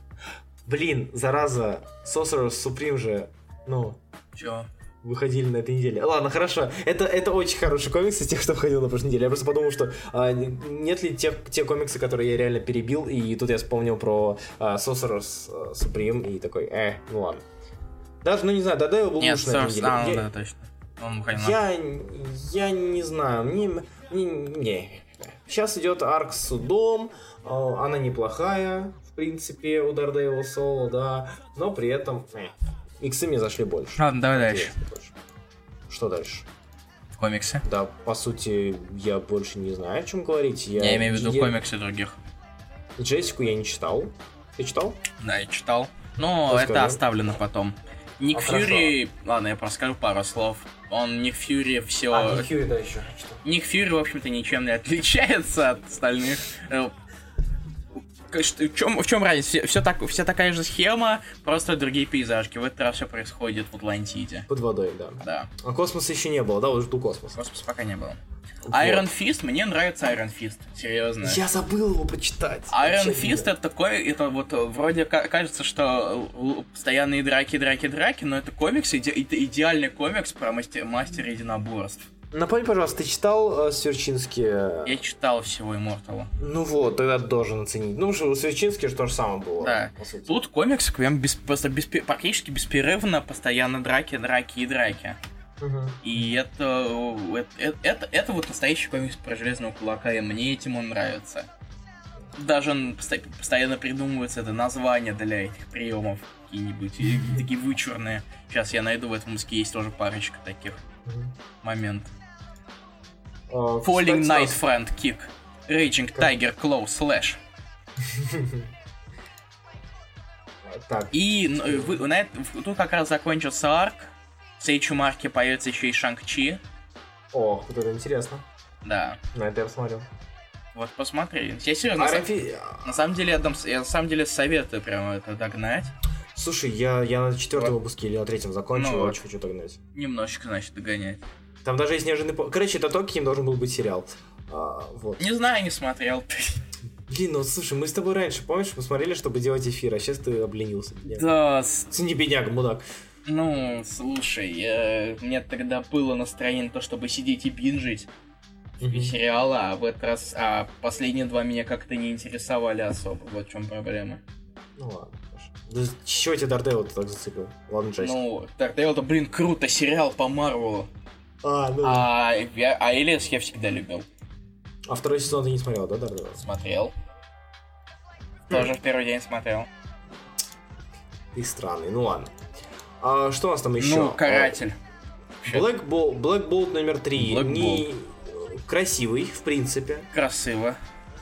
блин, зараза, Sorcerer's Supreme же, ну... Чё? Выходили на этой неделе. Ладно, хорошо. Это, это очень хороший комикс из тех, что выходил на прошлой неделе. Я просто подумал, что а, нет ли тех, те комиксы, которые я реально перебил, и тут я вспомнил про а, Sorcerer's а, Supreme, и такой, э, ну ладно. Даже, ну не знаю, Дадео был Нет, лучше на этой неделе. А, я, да, точно. Он я, я не знаю, мне, мне, не. Сейчас идет арк с судом, а, она неплохая, в принципе, у Daredevil Соло, да, но при этом... Э. Иксы мне зашли больше. Ладно, давай дальше. Что дальше? Комиксы. Да, по сути, я больше не знаю, о чем говорить. Я, я имею в виду я... комиксы других. Джессику я не читал. Ты читал? Да, я читал. Но Расскажи. это оставлено потом. Ник А, Фьюри, ладно, я просто пару слов. Он Ник Фьюри все... А, Ник Фьюри, да, еще. Что? Ник Фьюри, в общем-то, ничем не отличается от остальных. Э, В чем, в чем разница? Все, все, так, вся такая же схема, просто другие пейзажки. В этот раз все происходит в Атлантиде. Под водой, да. Да. А космоса еще не было, да? Вот жду космоса. Космоса пока не было. Вот. Iron Fist, мне нравится Iron Fist, серьезно. Я забыл его прочитать. Iron Вообще Fist это такой, это вот э, вроде ка- кажется, что л- постоянные драки, драки, драки, но это комикс, иде- иде- идеальный комикс про мастер, мастера единоборств. Напомни, пожалуйста, ты читал э, Сверчинский? э, Я читал всего Immortal. Ну вот, тогда должен оценить. Ну, у Сверчинский же то же самое было. Да. Тут комикс прям без, просто беспе- практически беспрерывно, постоянно драки, драки и драки. Мгм. И это, это, это, это вот настоящий комикс про железного кулака, и мне этим он нравится. Даже он постоянно придумывается это название для этих приемов какие-нибудь, такие вычурные. Сейчас я найду в этом музыке есть тоже парочка таких Мгм. моментов. А, Falling кстати, Night Friend Kick. Raging Tiger Claw Slash. Так, И ну, вы- на это- тут как раз закончился арк. В следующем марке появится еще и Шанг-Чи. о, вот это интересно. Да. На это я посмотрел. Вот посмотри. Я серьезно, на, Iron сам- Fi- на самом деле, я, дам- я на самом деле советую прямо это догнать. Слушай, я, я на четвертом выпуске или на третьем закончил, Ну вот. очень хочу догнать. Немножечко, значит, догонять. Там даже есть неожиданный... Короче, это то, каким должен был быть сериал. А, вот. Не знаю, не смотрел. Блин, ну слушай, мы с тобой раньше, помнишь, мы смотрели, чтобы делать эфир, а сейчас ты обленился. бедняга. Да, с- Ты не бедняга, мудак. ну, слушай, э, мне тогда было настроение на то, чтобы сидеть и бинжить Мгм. сериала, а в этот раз, а последние два меня как-то не интересовали особо. Вот в чем проблема. Ну ладно. Да чего тебя Дардейл так зацепил? Ладно, Джесси. Ну, Дардейл-то, блин, круто, сериал по Марвелу. а, ну. А, я- а Элиас я всегда любил. А второй сезон ты не смотрел, да, Дардейл? Смотрел. Тоже в первый день смотрел. Ты странный, ну ладно. А что у нас там еще? Ну, каратель. Black Bolt, Black Bolt номер три. Black Не... Красивый, в принципе. Красиво.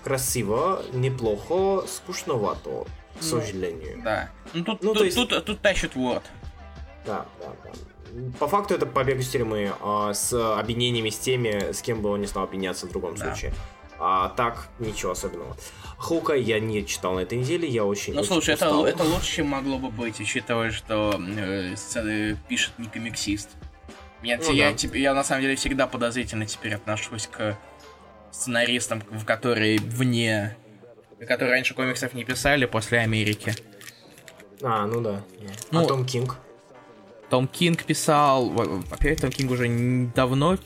Красиво, неплохо, скучновато, к сожалению. Да. Ну тут, Ну, тут, то есть- тут, тут тащит Word. Да, да, да. По факту это побег из тюрьмы а, с объединениями с теми, с кем бы он не стал объединяться в другом Да. случае. А так, ничего особенного. Хука я не читал на этой неделе, я очень Ну очень слушай, это, устал. это лучше, чем могло бы быть, учитывая, что э, сцены пишет не комиксист. Я, Ну я, да. теп- я на самом деле всегда подозрительно теперь отношусь к сценаристам, в которые вне которые раньше комиксов не писали после Америки. А, ну да. да. Ну, а Том Кинг? Том Кинг писал... во- Во-первых, Том Кинг уже давно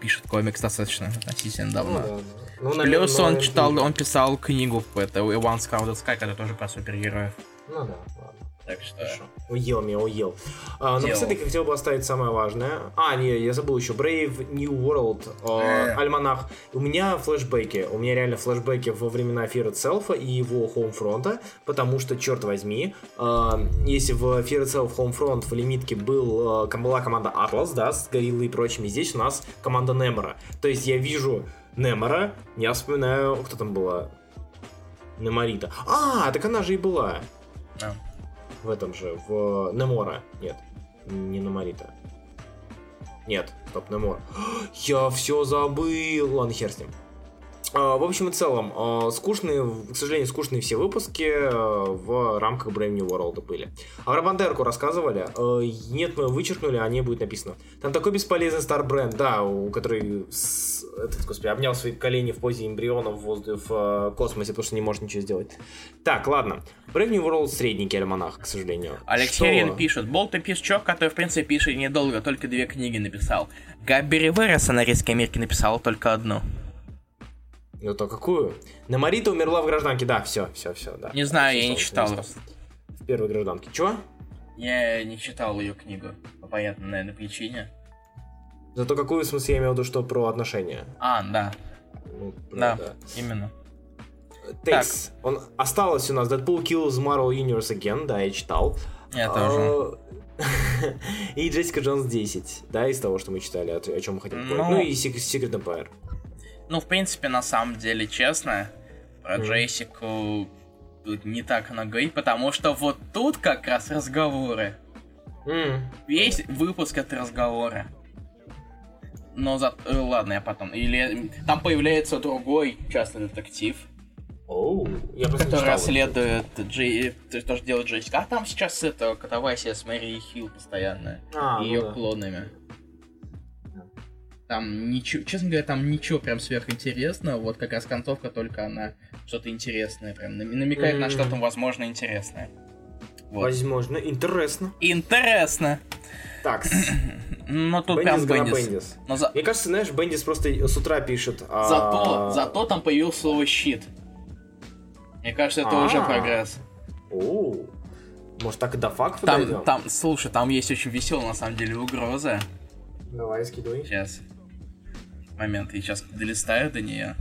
пишет комикс, достаточно относительно давно. Ну, да, да. Ну, наверное, Плюс он читал, он писал книгу, это One Scouted Sky, это тоже про супергероев. Ну да, ладно. Так что... Хорошо. Уел меня, уел. А, Делал. напоследок я хотел бы оставить самое важное. А, не, я забыл еще. Brave New World, э, Э. альманах. У меня флешбеки. У меня реально флешбеки во времена Fear Itself и его Homefront, потому что, черт возьми, э, если в Fear Itself Homefront в лимитке был, э, была команда Atlas, да, с Гориллой и прочими, здесь у нас команда Немора. То есть я вижу Немора, я вспоминаю, кто там была? Неморита. А, так она же и была да. В этом же, в Немора. Нет, не Неморита. Нет, стоп, Немор. Я все забыл. Ладно, хер с ним. А, В общем и целом, а, скучные, к сожалению, скучные все выпуски а, в рамках Brave New World были. А про Бандерку рассказывали. Нет, мы вычеркнули, а не будет написано. Там такой бесполезный стар бренд, да, у который с- этот, господи, обнял свои колени в позе эмбриона в, воздухе, в а, космосе, потому что не может ничего сделать. Так, ладно. Brave New World средненький альманах, к сожалению. Алексей? Рин пишет. Болт пис чувак, который, в принципе, пишет недолго, только две книги написал. Габби Ривера, сценарист Америки, написал только одну. Ну то какую? Намарита умерла в гражданке, да, все, все, все, да. Не знаю, я не читал. В первой гражданке. Чего? Я не читал ее книгу. По понятной, наверное, причине. Зато какую, в смысле, я имел в виду, что про отношения. А, да, Ну, про- да, именно. Тейкс. Он осталось у нас Deadpool Kills Marvel Universe Again, да, я читал. Я тоже. А, И Джессика Джонс 10, да, из того, что мы читали, о, чем мы хотим Ну. поговорить. Ну и Sec- Secret Empire. Ну, в принципе, на самом деле, честно, про Мгм. Джессику тут не так много говорить, потому что вот тут как раз разговоры. М. Весь выпуск это разговоры. Но за... э, Ладно, я потом. Или там появляется другой частный детектив, Оу, я который расследует Джей... то, что делает Джессика. А там сейчас это катавасия с Мэри Хилл постоянно. А, ну ее да. клонами. Там ничего, честно говоря, там ничего прям сверхинтересного. Вот как раз концовка, только она что-то интересное прям нам- намекает на что-то, возможно, интересное. Вот. Возможно, интересно. Интересно. Так, Но тут Бендис прям Бендис. Бендис. Но за- Мне кажется, знаешь, Бендис просто с утра пишет. а, Зато, зато там появился слово щит. Мне кажется, это уже А. прогресс. Оу. Может, так и до факта Там, дойдем? там, слушай, там есть очень веселая на самом деле угроза. Давай, скидывай. Сейчас. Момент, я сейчас долистаю до нее.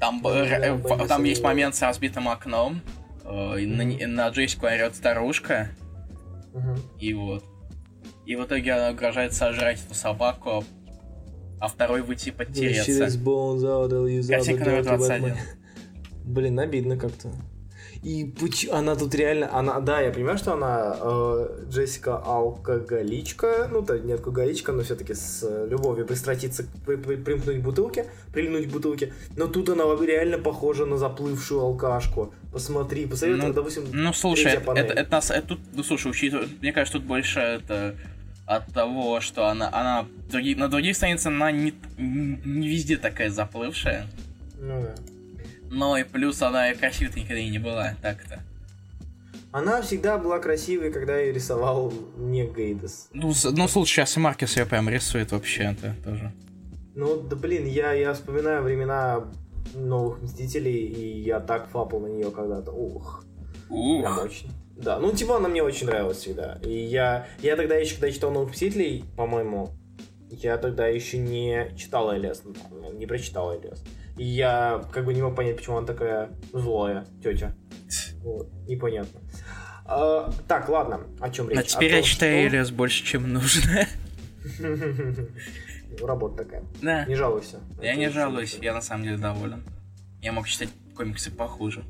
Там, б- да, э, в- Бендис там есть момент с разбитым окном. э, и на, на Джессику орет старушка. Мгм. И вот. И в итоге она угрожает сожрать эту собаку, а второй выйти подтереться. Картинка номер 21. Блин, обидно как-то. И она тут реально, она, да, я понимаю, что она э, Джессика алкоголичка, ну то не алкоголичка, но все-таки с э, любовью пристратиться, при- при- примкнуть к бутылке, прильнуть к бутылке, но тут она реально похожа на заплывшую алкашку. Посмотри, посмотри, Ну, вот, допустим, Ну, слушай, это, это, это нас, это тут, ну, слушай, учитывая, мне кажется, тут больше это от того, что она, она на других страницах она не, не везде такая заплывшая, Ну да. Но и плюс она и красивой никогда и не была, так-то. Она всегда была красивой, когда ее рисовал не Гейдес. Ну, ну слушай, сейчас и Маркес ее прям рисует вообще, это тоже. Ну, да блин, я, я вспоминаю времена новых Мстителей, и я так фапал на нее когда-то. Ух, прям Ух. очень. Да, ну типа она мне очень нравилась всегда. И я, я тогда еще, когда читал новых Мстителей, по-моему, я тогда еще не читал Элиас, ну, не прочитал Элиас. И я как бы не мог понять, почему она такая злая тетя. Вот, непонятно. А, так, ладно, о чем речь? А О теперь том, я читаю что- Элиас больше, чем нужно. Ну, Работа такая. Да, Не жалуйся. я не жалуюсь, я на самом деле доволен. Я мог читать комиксы похуже.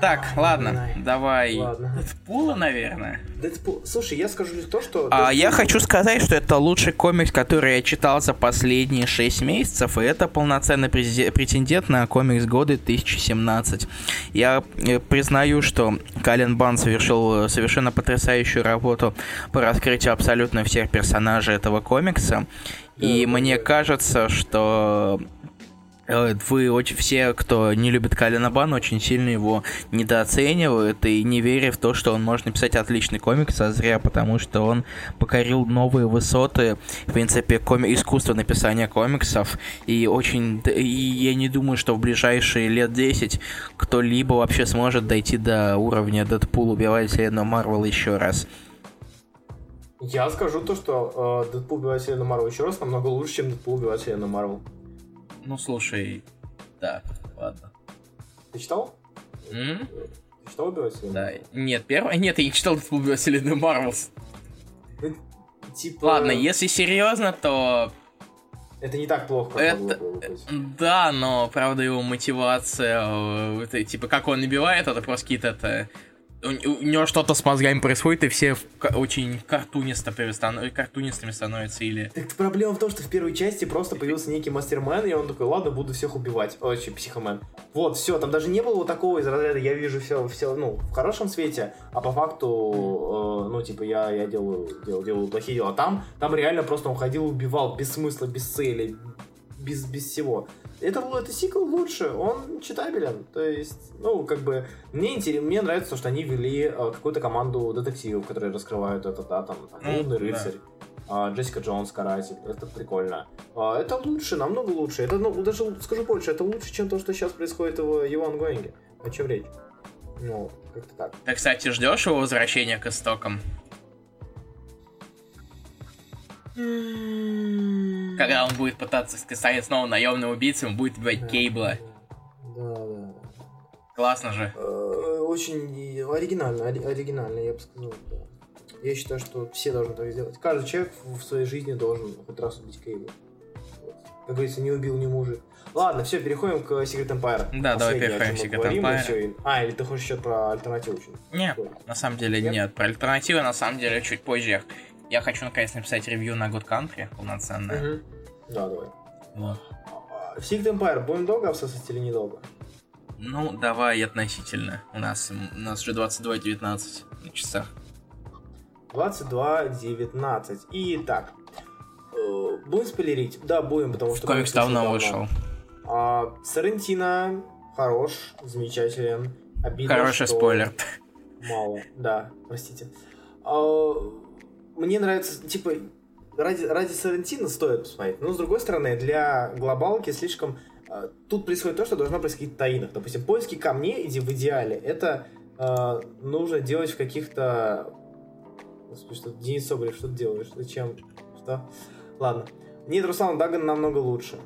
Так, ладно, ай. давай. Ладно. Дэдпула, наверное. Дэдпул. Слушай, я скажу лишь то, что... А Дэдпул- я хочу сказать, что это лучший комикс, который я читал за последние 6 месяцев, и это полноценный претендент на комикс года 2017. Я э, признаю, что Кален Бан совершил э, совершенно потрясающую работу по раскрытию абсолютно всех персонажей этого комикса. И мне кажется, что вы очень все, кто не любит Калина Бана, очень сильно его недооценивают и не веря в то, что он может написать отличный комикс, а зря, потому что он покорил новые высоты, в принципе, коми- искусства написания комиксов, и очень, и я не думаю, что в ближайшие лет 10 кто-либо вообще сможет дойти до уровня Дэдпул убивает вселенную Марвел еще раз. Я скажу то, что э, Дэдпул убивает вселенную Марвел еще раз намного лучше, чем Дэдпул убивает вселенную Марвел. Ну, слушай, да, ладно. Ты читал? М? Ты читал убивать вселенную? Да, нет, первое, нет, я не читал Дэдпул убивает вселенную Марвел. Ну, Типа... Ладно, если серьезно, то Это не так плохо, как Это- могло бы быть. да, но правда его мотивация, э, это, типа как он набивает, это просто какие-то это у, у него что-то с мозгами происходит, и все очень картунисто перестан- картунистыми становятся или... Так проблема в том, что в первой части просто появился некий мастермен, и он такой, ладно, буду всех убивать. Очень психомен. Вот, все, там даже не было вот такого из разряда, я вижу все, все, ну, в хорошем свете, а по факту, э, ну, типа, я, я делаю, делаю, делаю плохие дела. Там, там реально просто он ходил, убивал без смысла, без цели, без, без всего. Это, это сиквел лучше, он читабелен. То есть, ну, как бы, мне интересно, мне нравится, то, что они ввели э, какую-то команду детективов, которые раскрывают это, да, там, «Лунный рыцарь, а, Джессика Джонс, каратель. Это прикольно. А, Это лучше, намного лучше. Это, ну, даже скажу больше, это лучше, чем то, что сейчас происходит в Иван Гоинге. О чем речь? Ну, как-то так. Ты, кстати, ждешь его возвращения к истокам? Когда он будет пытаться станет снова наемным убийцей, он будет убивать Кейбла. Да, да. Классно же. Э, Очень оригинально, ори- оригинально, я бы сказал, да. Я считаю, что все должны так сделать. Каждый человек в своей жизни должен хоть раз убить Кейбла. Как говорится, не убил, не мужик. Ладно, все, переходим к Secret Empire. Да, давай переходим к Secret говорим, Empire. А, или ты хочешь еще про альтернативу чуть? Не, на самом деле Нет? нет. Про альтернативы на самом деле чуть позже. Я хочу наконец написать ревью на Good Country полноценное. Мгм. Да, давай. Вот. Secret Empire, будем долго обсосать или недолго? Ну, давай относительно. У нас, у нас уже 22.19 на часах. 22.19. Итак, э, будем спойлерить? Да, будем, потому что... Комикс давно вышел. А, Сарантино хорош, замечателен. Обидно, Хороший что спойлер. Мало, да, простите. А, мне нравится, типа, ради, ради Сарантино стоит посмотреть. Но, с другой стороны, для глобалки слишком... а, Тут происходит то, что должно происходить в таинах. Допустим, поиски камней, иди в идеале, это а, нужно делать в каких-то... Что Денис Соболев, что ты делаешь? Зачем? Что? Ладно. Нет, Руслан Даган намного лучше.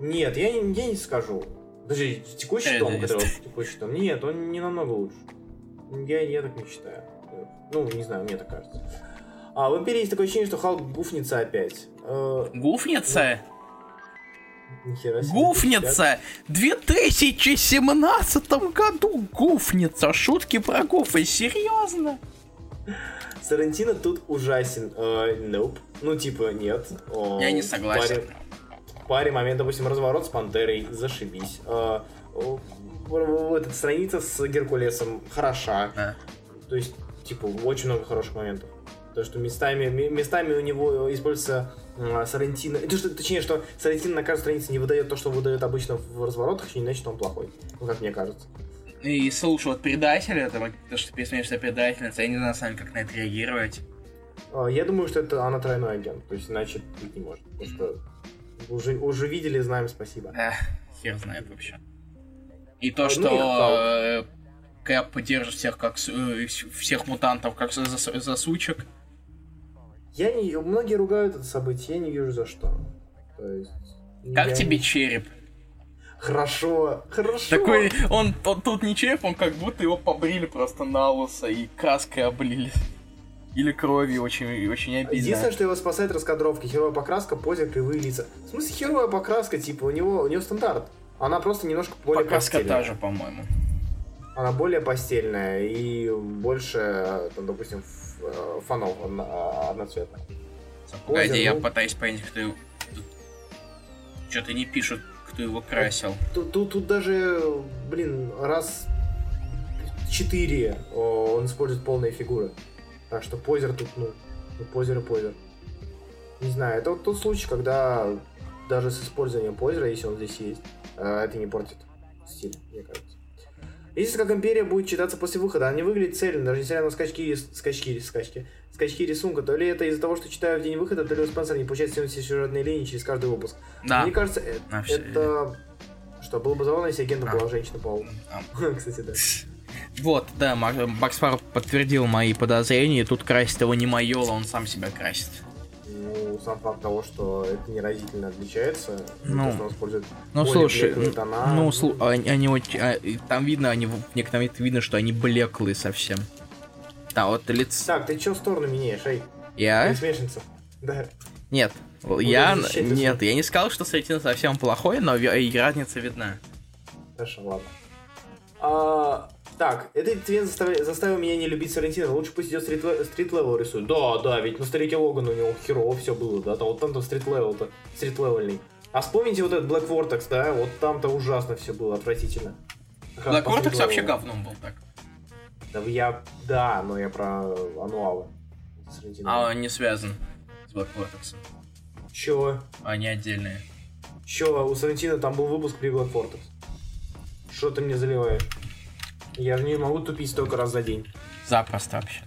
Нет, я не, я не скажу. Даже текущий том, Реалист. который текущий том. Нет, он не намного лучше. Я, я так не считаю. Ну, не знаю, мне так кажется. А в Империи есть такое ощущение, что Халк гуфнется опять. Э, Гуфница? себе. Гуфница! В 2017 году гуфница! Шутки про гуфы, серьезно? Сарантино тут ужасен. Э, nope. Ну, типа, нет. О, Я не согласен. паре- паре момент, допустим, разворот с Пантерой, зашибись. Э, в- в- этот страница с Геркулесом хороша. Да. То есть, типа, очень много хороших моментов. То, что местами, ме- местами у него используется э, Сарантино. То, что, точнее, что Сарантино на каждой странице не выдает то, что выдает обычно в разворотах, не значит, он плохой. Ну, как мне кажется. И слушай, вот предателя, там, то, что ты пересмеешься предательница, я не знаю сами, как на это реагировать. А, Я думаю, что это она тройной агент. То есть, иначе быть не может. Потому что уже, уже видели, знаем, спасибо. Эх, хер знает вообще. И то, А, ну что и э, Кэп поддержит всех как э, всех мутантов как за- за- засучек. Я не... Многие ругают это событие, я не вижу за что. То есть... Как тебе не- череп? Хорошо, хорошо. Такой, он, он тут не череп, он как будто его побрили просто на лысо и краской облили. Или кровью, очень, очень обидно. Единственное, что его спасает раскадровки. Херовая покраска, позер, кривые лица. В смысле, херовая покраска, типа, у него, у него стандарт. Она просто немножко более Покраска постельная. та же, по-моему. Она более постельная и больше, там, допустим, фонов одно- одноцветных. Погоди, я ну. пытаюсь понять, кто его... Что-то не пишут, кто его красил. Тут, тут, тут даже, блин, раз четыре он использует полные фигуры. Так что позер тут, ну, ну, позер и позер. Не знаю, это вот тот случай, когда даже с использованием позера, если он здесь есть, э, это не портит стиль, мне кажется. Если как империя будет читаться после выхода, она не выглядит цельно, даже несмотря на скачки, скачки, скачки, скачки рисунка, то ли это из-за того, что читаю в день выхода, то ли у Спенсера не получается все сюжетные линии через каждый выпуск. Да. Мне кажется, э- А, всё это... Что, было бы забавно, если агентом А. была женщина-паук. А. Кстати, да. Вот, да, Мак- Макс Фар подтвердил мои подозрения, и тут красит его не Майола, он сам себя красит. Ну, сам факт того, что это неразительно отличается, Ну, то, что он использует Ну слушай, ну, тона. ну слу- они, они очень, а, там видно, они в некотором момент видно, что они блеклые совсем. Да, вот лицо. Так, ты чё в сторону меняешь, эй? Я? Пересмешница. Да. Нет. Я... защиты Нет, я не сказал, что Соррентино совсем плохой, но и разница видна. Хорошо, ладно. А, так, этот твен заставля- заставил меня не любить Соррентино. Лучше пусть идет street, street level рисует. Да, да, ведь на старике Логана у него херово все было, да, там вот там-то street level -то, street level ьный. А вспомните вот этот Black Vortex, да, вот там-то ужасно все было, отвратительно. Как Black Vortex вообще говном был так. Да, я, да, но я про. Соррентино. А он не связан с Black Vortex. Чё? Они отдельные. Чё, у Соррентино там был выпуск при Black Vortex. Что ты мне заливаешь? Я же не могу тупить столько раз за день. Запросто вообще.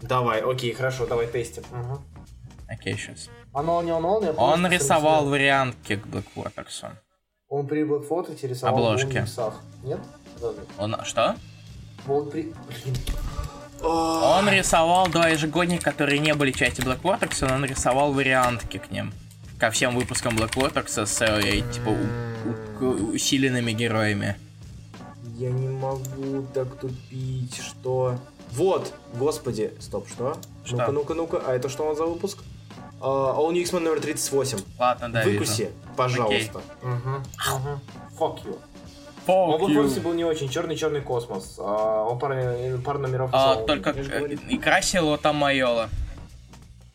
Давай, окей, хорошо, давай тестим. Ага. Окей, сейчас. Ануал не ануал, не Он рисовал вариантки к Black. Он при Black Vortex рисовал Обложки. Нет? Он... Что? Он при... Блин. Он рисовал два ежегодника, которые не были частью Black но он рисовал вариантки к ним. Ко всем выпускам Black с э, типа у- у- усиленными героями. Я не могу так тупить, что... Вот, господи, стоп, что? Что? Ну-ка, ну-ка, ну-ка, а это что он за выпуск? Uh, All New X-Men номер 38. Ладно, да, Выкуси, вижу. пожалуйста. Угу. Угу. Fuck you. Fuck Могу you. Форсе был не очень черный черный космос. А, он пару, пару номеров А, писал. только э, и красила там Майола.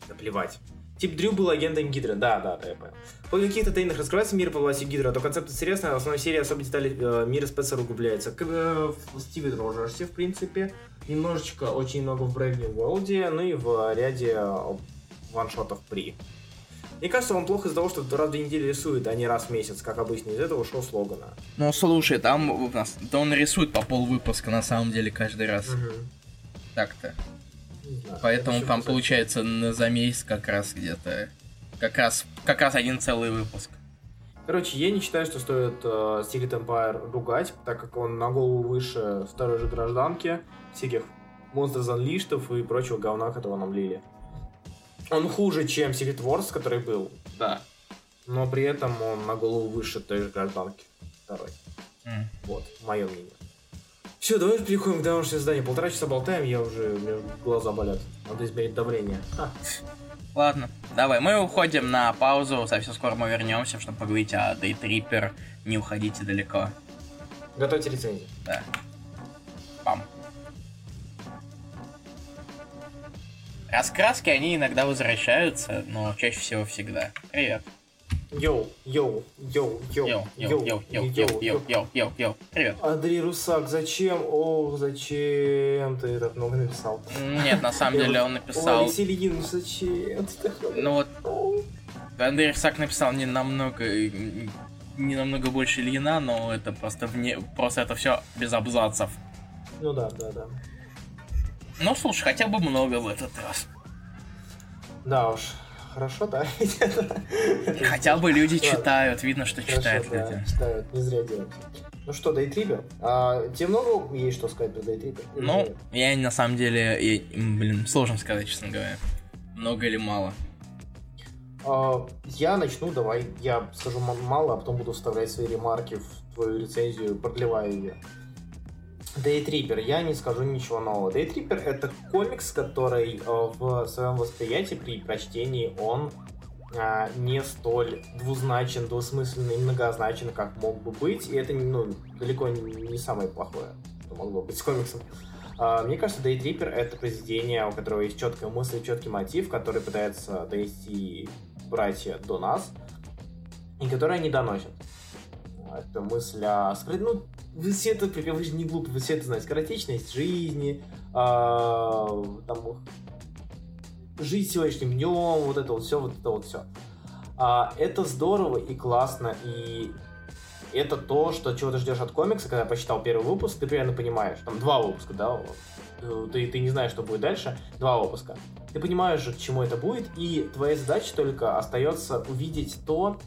Да плевать. Тип Дрю был агентом Гидры, да, да, да, я понял. По каких-то тайнах раскрывается мир по власти Гидра, то концепт интересный, а в основной серии особо детали э, мира спецера углубляется. Как э, в Стиве Роджерсе, в принципе, немножечко, очень много в Brave New World, ну и в ряде э, ваншотов при. Мне кажется, он плохо из-за того, что раз в две недели рисует, а не раз в месяц, как обычно. Из этого шоу слогана. Ну, слушай, там у нас... Да он рисует по пол выпуска на самом деле каждый раз. Так-то. Не знаю. Поэтому там получается на за месяц как раз где-то... Как раз, как раз один целый выпуск. Короче, я не считаю, что стоит э, Secret Empire ругать, так как он на голову выше второй же гражданки, всяких Monsters Unleashed и прочего говна, которого нам лили. Он хуже, чем Secret Wars, который был, да. Но при этом он на голову выше той же гражданки. Второй. М. Вот, мое мнение. Все, давай переходим к домашнему заданию. Полтора часа болтаем, я уже, у меня глаза болят. Надо измерить давление. Ха. Ладно, давай, мы уходим на паузу, совсем скоро мы вернемся, чтобы поговорить о Tripper. Не уходите далеко. Готовьте рецензию. Да. Пам. Раскраски, они иногда возвращаются, но чаще всего всегда. Привет. Йоу, йоу, йоу, йоу, Йоу, йоу, йоу, йоу, йоу, йоу, йоу, йоу. Привет. Андрей Русак, зачем? Ох, зачем ты так много написал? Нет, на самом деле он написал... Алексей Легин, зачем ты так Ну вот? Андрей Русак написал не намного... Не намного больше Ильина, но это просто вне... Просто это все без абзацев. Ну да, да, да. Ну, слушай, хотя бы много в этот раз. Да уж, хорошо, да? Хотя бы люди читают, видно, что читают люди. читают, не зря делают. Ну что, Дейтрибер? А, тебе много есть что сказать про Дейтрибер? Или Ну, я на самом деле, я- блин, сложно сказать, честно говоря. Много или мало. А, я начну, давай, я скажу мало, а потом буду вставлять свои ремарки в твою рецензию, продлевая ее. Дейтрипер, я не скажу ничего нового. Дейтрипер это комикс, который э, в своем восприятии при прочтении он а, не столь двузначен, двусмысленный многозначен, как мог бы быть. И это ну, далеко не, не самое плохое, что могло быть с комиксом. А, Мне кажется, Дейтрипер это произведение, у которого есть четкая мысль, четкий мотив, который пытается донести братья до нас, и который они доносят. Это мысль о... скорот- Ну, вы все это, вы же не глупы, вы все это знаете. Скоротечность жизни, а, там, жить сегодняшним днем, вот это вот все, вот это вот все. это здорово и классно, и это то, что чего ты ждешь от комикса, когда почитал первый выпуск, ты примерно понимаешь, там два выпуска, да. Э, ты, ты не знаешь, что будет дальше, два выпуска. Ты понимаешь к чему это будет, и твоя задача только остается увидеть то, а,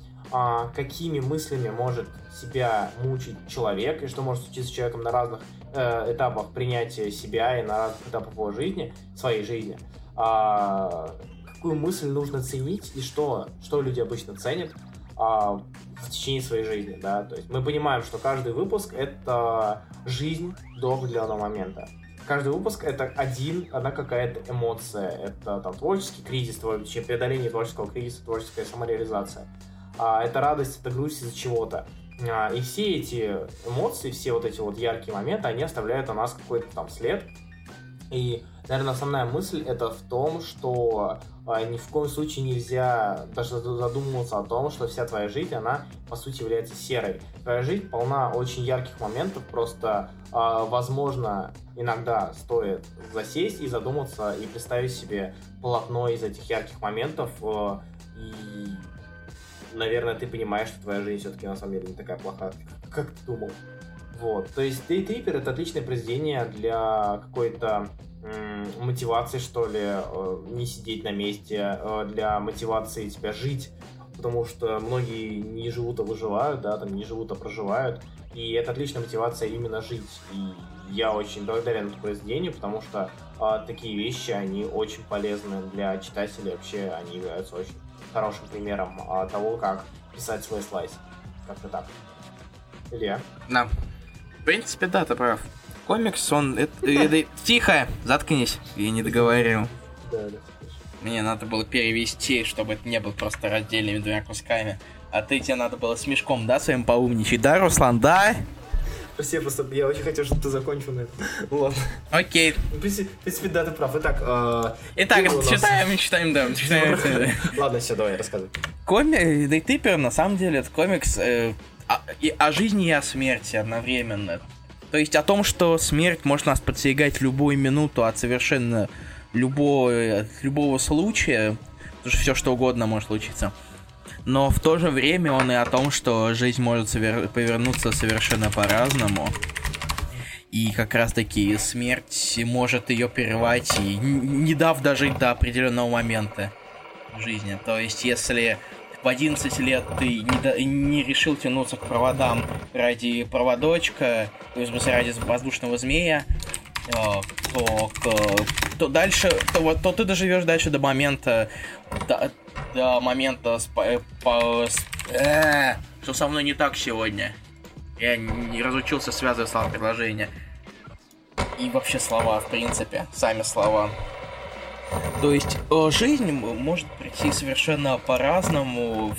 какими мыслями может себя мучить человек, и что может случиться с человеком на разных э, этапах принятия себя и на разных этапах его жизни, своей жизни. А, какую мысль нужно ценить и что, что люди обычно ценят а, в течение своей жизни, да, то есть мы понимаем, что каждый выпуск это жизнь до определенного момента. Каждый выпуск это один, одна какая-то эмоция. Это там творческий кризис, преодоление творческого кризиса, творческая самореализация. А, это радость, это грусть из-за чего-то. А, и все эти эмоции, все вот эти вот яркие моменты, они оставляют на нас какой-то там след. И, наверное, основная мысль это в том, что а, ни в коем случае нельзя даже задумываться о том, что вся твоя жизнь, она по сути является серой. Твоя жизнь полна очень ярких моментов, просто возможно иногда стоит засесть и задуматься и представить себе полотно из этих ярких моментов э, и наверное, ты понимаешь, что твоя жизнь все-таки на самом деле не такая плохая, как, ты думал. Вот. То есть Day Tripper это отличное произведение для какой-то мотивации, что ли, э, не сидеть на месте, э, для мотивации тебя жить, потому что многие не живут, а выживают, да, там не живут, а проживают. И это отличная мотивация именно жить. И я очень благодарен этому произведению, потому что а, такие вещи, они очень полезны для читателей, вообще они являются очень хорошим примером а, того, как писать свой слайс. Как-то так. Илья? Да. В принципе, да, ты прав. Комикс, он... это- это- Тихо! Заткнись. Я не договорил. Да, да. Мне надо было перевести, чтобы это не было просто раздельными двумя кусками. А ты тебе надо было с мешком, да, своим поумничать, да, Руслан, да? Спасибо, просто я очень хотел, чтобы ты закончил на этом. Ну ладно. Окей. В принципе, да, ты прав. Итак, э, Итак, читаем, читаем, да, читаем. Ладно, все, давай, рассказывай. Комик, Дейтипер, на самом деле, это комикс э, о жизни и о смерти одновременно. То есть о том, что смерть может нас подстерегать в любую минуту от совершенно любого, от любого случая, потому что все что угодно может случиться. Но в то же время он и о том, что жизнь может совер- повернуться совершенно по-разному. И как раз таки смерть может ее прервать, и не дав дожить до определенного момента жизни. То есть, если в 11 лет ты не, до- не решил тянуться к проводам ради проводочка, то есть, ради воздушного змея, то, то дальше, то, вот- то ты доживешь дальше до момента, до, до момента, спа- по- с- э, что со мной не так сегодня. Я не разучился связывать слова предложения. И вообще слова, в принципе, сами слова. То есть э, жизнь может прийти совершенно по-разному,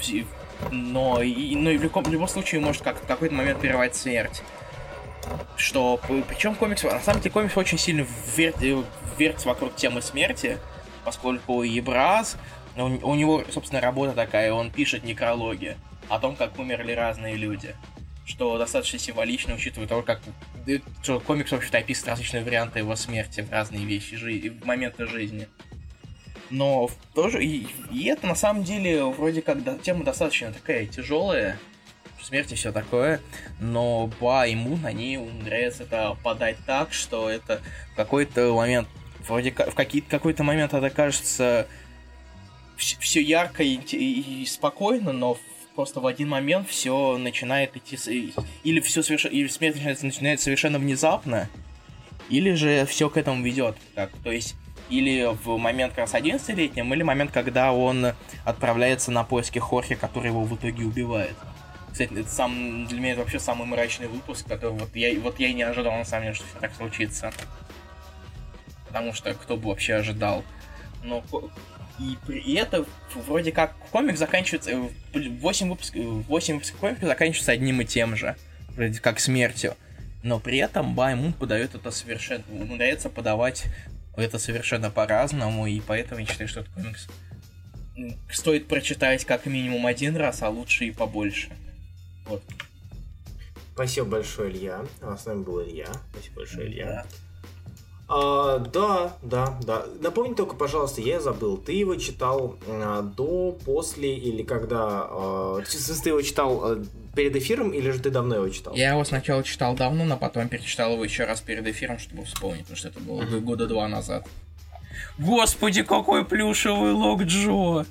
но и, но и в, любом, в любом случае может как в какой-то момент прервать смерть. Что, причем комикс, на самом деле комикс очень сильно вер- э, вертится вокруг темы смерти, поскольку Ебраз, у, у него, собственно, работа такая, он пишет некрологи о том, как умерли разные люди. Что достаточно символично, учитывая то, как э, что комикс, в общем-то, описывает различные варианты его смерти в разные вещи, жи- моменты жизни. Но тоже и, и это на самом деле вроде как да- тема достаточно такая тяжелая, смерть и все такое, но Ба и Мун, они умудряются это подать так, что это в какой-то момент, вроде в какие- какой-то момент это кажется все ярко и, и- и спокойно, но просто в один момент все начинает идти, или все совершенно, или смерть начинается, начинается совершенно внезапно, или же все к этому ведет. Так, то есть, или в момент как раз 11-летнем, или момент, когда он отправляется на поиски Хорхе, который его в итоге убивает. Кстати, это сам, для меня это вообще самый мрачный выпуск, который вот я, вот я и не ожидал, на самом деле, что так случится. Потому что кто бы вообще ожидал. Но и, при- это вроде как комик заканчивается... 8 выпусков, 8 выпусков комика заканчиваются одним и тем же. Вроде как смертью. Но при этом Баймун подает это совершенно... умудряется подавать это совершенно по-разному, и поэтому я считаю, что этот комикс стоит прочитать как минимум один раз, а лучше и побольше. Вот. Спасибо большое, Илья. А с нами был Илья. Спасибо большое, Илья. Да. А, да, да, да. Напомни только, пожалуйста, я забыл. Ты его читал а, до, после или когда? А, в смысле, ты его читал а, перед эфиром или же ты давно его читал? Я его сначала читал давно, но потом перечитал его еще раз перед эфиром, чтобы вспомнить, потому что это было Мгм. года два назад. Господи, какой плюшевый лог Джо!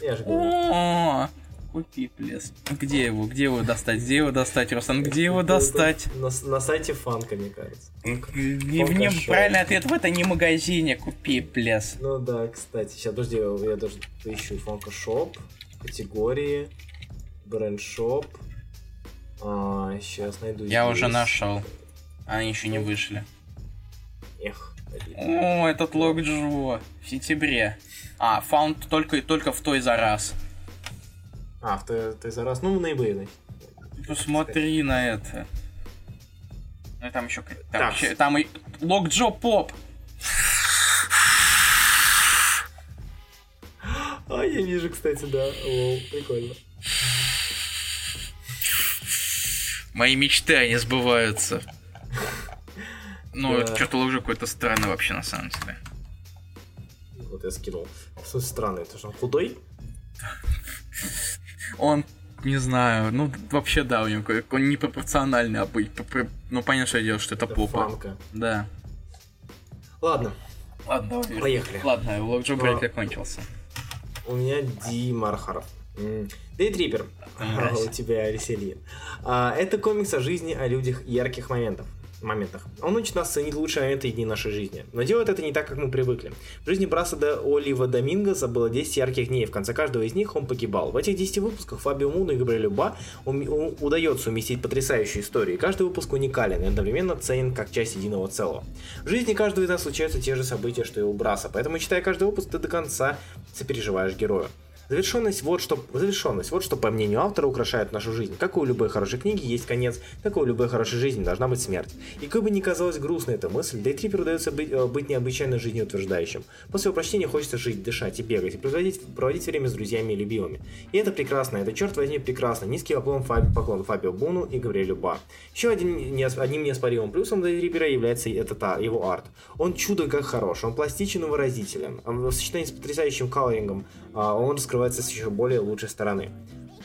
Я же говорю. О, купи, плес. Где его? Где его достать? Где его достать, Руслан? Где его достать? На, на сайте фанка, мне кажется. И в нем правильный ответ в это не магазине. Купи, плес. Ну да, кстати, сейчас, подожди, я даже поищу фанка шоп, категории, бренд шоп. А, сейчас найду Я здесь. уже нашел. Они еще не вышли. Эх. О, этот лог Джо. В сентябре. А, фаунд только, только в той за раз. А, ты, ты за раз, ну, в ноябре, значит. Посмотри на это. Ну там еще там, Так. еще- там и Лок Джо Поп. А, я вижу, кстати, да. Лол, прикольно. Мои мечты, они сбываются. Ну, это что-то Джо какой-то странный вообще на самом деле. Вот я скинул. Смысле, странный, это же он худой? Он, не знаю, ну вообще да, у него он непропорциональный, а попро- ну понятно, что дело, что это Это попа. фанка. Да. Ладно, Ладно, давай. Поехали. Ладно, Лок Джо А. брейк закончился. у меня Ди Мархаров. Дейтрипер. Мразь. У тебя Ильин. А, Это комикс о жизни, о людях ярких моментов. Моментах. Он учит нас ценить лучшие моменты и дни нашей жизни. Но делает это не так, как мы привыкли. В жизни Браса де Олива Домингоса было 10 ярких дней. В конце каждого из них он погибал. В этих 10 выпусках Фабио Муну и Габриэлю Ба удается уместить потрясающую историю. И каждый выпуск уникален и одновременно ценен как часть единого целого. В жизни каждого из нас случаются те же события, что и у Браса. Поэтому, читая каждый выпуск, ты до конца сопереживаешь герою. Завершенность вот что, завершенность вот что, по мнению автора, украшает нашу жизнь. Как у любой хорошей книги есть конец, как у любой хорошей жизни должна быть смерть. И как бы ни казалась грустной эта мысль, Дейтрипер удается быть, э, быть необычайно жизнеутверждающим. После воплощения хочется жить, дышать и бегать, и проводить, проводить время с друзьями и любимыми. И это прекрасно, это черт возьми прекрасно. Низкий поклон, Фаби, поклон Фабио Буну и Гавриэлю Ба. Еще один, не, одним неоспоримым плюсом Дейтрипера является это та, его арт. Он чудо как хорош, он пластичен и выразителен. В сочетании с потрясающим колорингом а, он раскрывается с еще более лучшей стороны.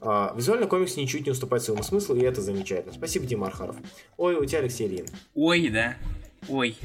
А, визуально комикс ничуть не уступает своему смыслу, и это замечательно. Спасибо, Дима Архаров. Ой, у тебя Алексей Ильин. Ой, да. Ой.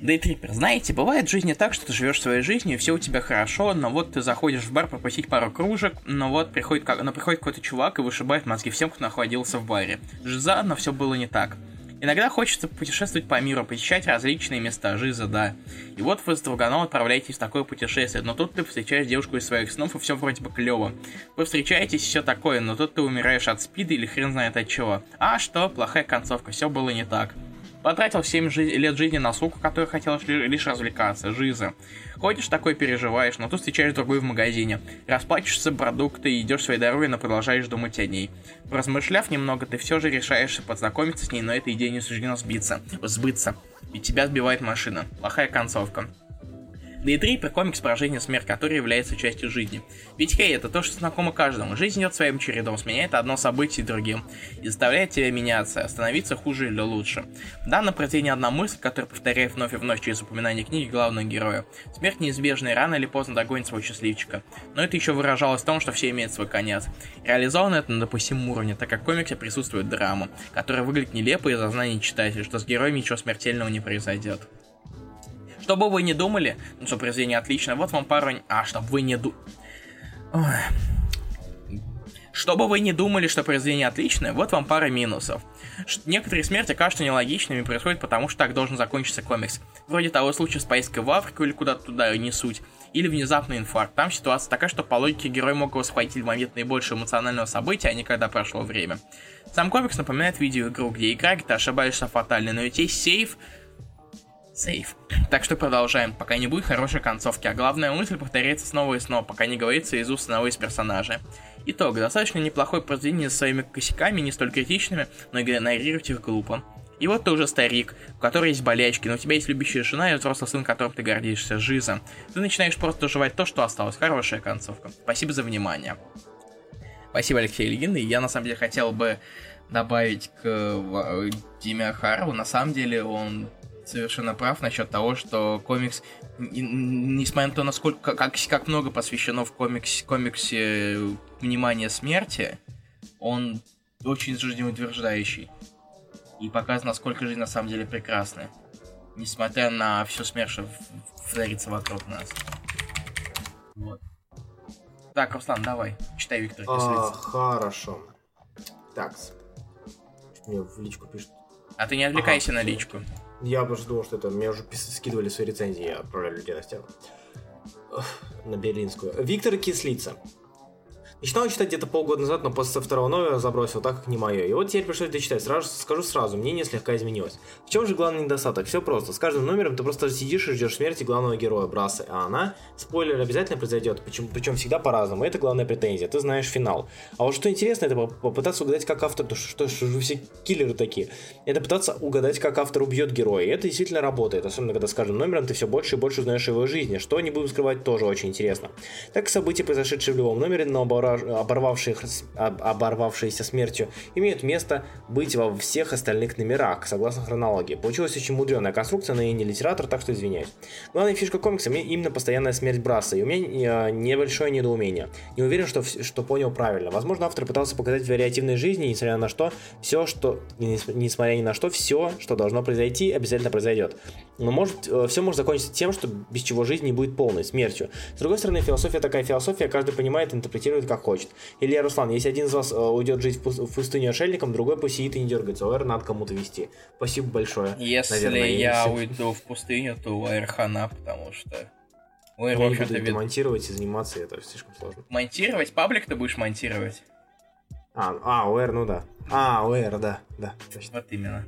Дейтрипер, знаете, бывает в жизни так, что ты живешь своей жизнью, все у тебя хорошо, но вот ты заходишь в бар попросить пару кружек, но вот приходит, но приходит какой-то чувак и вышибает мозги всем, кто находился в баре. Жиза, но все было не так. Иногда хочется путешествовать по миру, посещать различные места, жиза, да. И вот вы с друганом отправляетесь в такое путешествие, но тут ты встречаешь девушку из своих снов, и все вроде бы клево. Вы встречаетесь, все такое, но тут ты умираешь от спида или хрен знает от чего. А что, плохая концовка, все было не так. Потратил 7 жи- лет жизни на суку, которая хотела лишь развлекаться, жиза. Ходишь такой, переживаешь, но тут встречаешь другую в магазине. Расплачешься продукты и идешь своей дорогой, но продолжаешь думать о ней. Размышляв немного, ты все же решаешься познакомиться с ней, но эта идея не суждена сбиться, сбыться. Ведь тебя сбивает машина. Плохая концовка. Да и Трипер комикс поражения смерть, который является частью жизни. Ведь хей, это то, что знакомо каждому. Жизнь идет своим чередом, сменяет одно событие другим. И заставляет тебя меняться, становиться хуже или лучше. В данном произведении одна мысль, которая повторяет вновь и вновь через упоминание книги главного героя. Смерть неизбежна и рано или поздно догонит своего счастливчика. Но это еще выражалось в том, что все имеют свой конец. Реализовано это на допустимом уровне, так как в комиксе присутствует драма, которая выглядит нелепо из-за знаний читателя, что с героем ничего смертельного не произойдет. Что бы вы не думали, ну что произведение отличное, вот вам пару... А, чтобы вы не ду... Что бы вы не думали, что произведение отличное, вот вам пара минусов. Некоторые смерти кажутся нелогичными и происходят потому, что так должен закончиться комикс. Вроде того случая с поездкой в Африку или куда-то туда не суть. Или внезапный инфаркт. Там ситуация такая, что по логике герой мог его схватить в момент наибольшего эмоционального события, а не когда прошло время. Сам комикс напоминает видеоигру, где игра, где ты ошибаешься фатально, но ведь есть сейф, Сейф. Так что продолжаем, пока не будет хорошей концовки, а главная мысль повторяется снова и снова, пока не говорится из уст одного из персонажей. Итог. Достаточно неплохое произведение с своими косяками, не столь критичными, но игнорировать их глупо. И вот ты уже старик, у которого есть болячки, но у тебя есть любящая жена и взрослый сын, которым ты гордишься, Жиза. Ты начинаешь просто доживать то, что осталось. Хорошая концовка. Спасибо за внимание. Спасибо, Алексей Ильин. И я, на самом деле, хотел бы добавить к э, Диме Харову. На самом деле, он совершенно прав насчет того, что комикс, несмотря на то, насколько как, как много посвящено в комиксе, комиксе внимания смерти, он очень жизнеутверждающий. И показывает, насколько жизнь на самом деле прекрасна. Несмотря на всю смерть, что творится вокруг нас. Вот. Так, Руслан, давай, читай Виктор а, Хорошо. Так. Мне в личку пишут. А ты не отвлекайся ага, на личку. Я просто думал, что это... Мне уже скидывали свои рецензии, я отправляли людей на стену. На берлинскую. Виктор Кислица. Начинал читать где-то полгода назад, но после второго номера забросил, так как не мое. И вот теперь пришлось дочитать. Сразу, скажу сразу, мнение слегка изменилось. В чем же главный недостаток? Все просто. С каждым номером ты просто сидишь и ждешь смерти главного героя Брасы, а она, спойлер, обязательно произойдет, причем, причем всегда по-разному. Это главная претензия. Ты знаешь финал. А вот что интересно, это попытаться угадать, как автор, то что, что, что все киллеры такие. Это пытаться угадать, как автор убьет героя. И это действительно работает. Особенно, когда с каждым номером ты все больше и больше узнаешь его жизни. Что не будем скрывать, тоже очень интересно. Так события, произошедшие в любом номере, но оборвавшие оборвавшиеся смертью, имеют место быть во всех остальных номерах, согласно хронологии. Получилась очень мудреная конструкция, но я не литератор, так что извиняюсь. Главная фишка комикса мне именно постоянная смерть Браса, и у меня небольшое недоумение. Не уверен, что, что понял правильно. Возможно, автор пытался показать вариативной жизни, несмотря на что, все, что, несмотря ни на что, все, что должно произойти, обязательно произойдет. Но может, э, все может закончиться тем, что без чего жизнь не будет полной, смертью. С другой стороны, философия такая философия, каждый понимает и интерпретирует как хочет. Илья Руслан, если один из вас э, уйдет жить в пустыню отшельником, другой пусть сидит и не дергается. ОР надо кому-то вести. Спасибо большое. Если Наверное, я если... уйду в пустыню, то ОР хана, потому что... ОР, в общем-то, вид... монтировать и заниматься, это слишком сложно. Монтировать? Паблик ты будешь монтировать? А, а, ОР, ну да. А, ОР, да, да. Точно. Вот именно.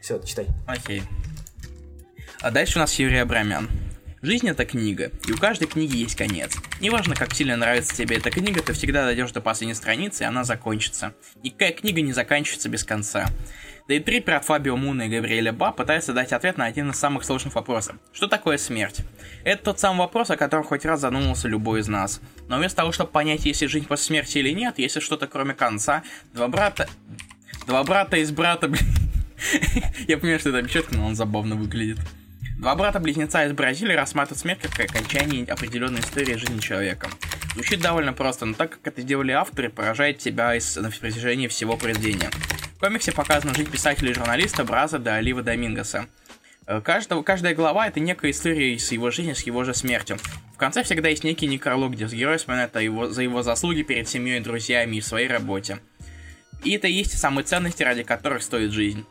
Все, читай. Окей. А дальше у нас Юрий Абрамян. Жизнь это книга, и у каждой книги есть конец. Неважно, как сильно нравится тебе эта книга, ты всегда дойдешь до последней страницы, и она закончится. Никакая книга не заканчивается без конца. Да и Триппер от Фабио Муна и Габриэля Ба пытается дать ответ на один из самых сложных вопросов. Что такое смерть? Это тот самый вопрос, о котором хоть раз задумывался любой из нас. Но вместо того, чтобы понять, есть ли жизнь после смерти или нет, есть ли что-то кроме конца, два брата... Два брата из брата, блин... Я понимаю, что это беседка, но он забавно выглядит. Два брата-близнеца из Бразилии рассматривают смерть как окончание определенной истории жизни человека. Звучит довольно просто, но так как это сделали авторы, поражает тебя из, на протяжении всего произведения. В комиксе показана жизнь писателя и журналиста Браза до Олива Домингоса. Э, каждого, каждая глава это некая история с его жизнью, с его же смертью. В конце всегда есть некий некролог, где герой вспоминает о его, за его заслуги перед семьей, друзьями и в своей работе. И это и есть самые ценности, ради которых стоит жизнь.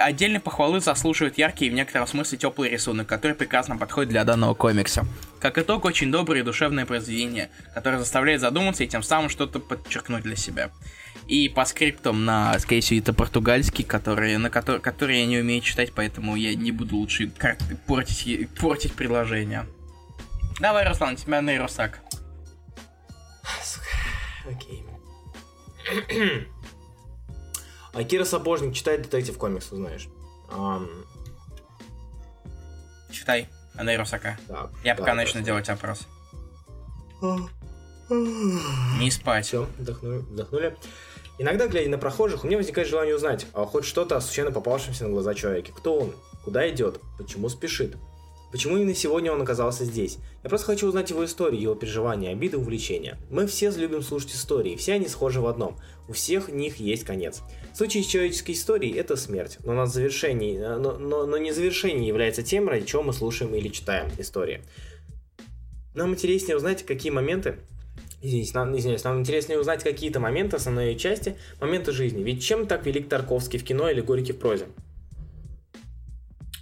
Отдельной похвалы заслуживает яркий и в некотором смысле теплый рисунок, который прекрасно подходит для данного комикса. Как итог, очень доброе и душевное произведение, которое заставляет задуматься и тем самым что-то подчеркнуть для себя. И по скриптам на, скорее всего, это португальский, который, на который, который я не умею читать, поэтому я не буду лучше карты портить, портить предложение. Давай, Руслан, тебя нейросак. Окей. Акира Сапожник читает детектив комикс, узнаешь. Um... Читай, Аней Росака. Так, Я пока начну делать опрос. Не спать. Все, вдохнули, вдохнули. Иногда, глядя на прохожих, у меня возникает желание узнать а хоть что-то о случайно попавшемся на глаза человеке. Кто он? Куда идет? Почему спешит? Почему именно сегодня он оказался здесь? Я просто хочу узнать его историю, его переживания, обиды, увлечения. Мы все любим слушать истории, все они схожи в одном. У всех них есть конец. В человеческой историей это смерть, но, на завершении, э, но, но, но не завершение является тем, ради чего мы слушаем или читаем истории. Нам интереснее узнать, какие моменты Извините, нам, извиняюсь, нам интереснее узнать какие-то моменты основной части, моменты жизни. Ведь чем так велик Тарковский в кино или Горький в прозе?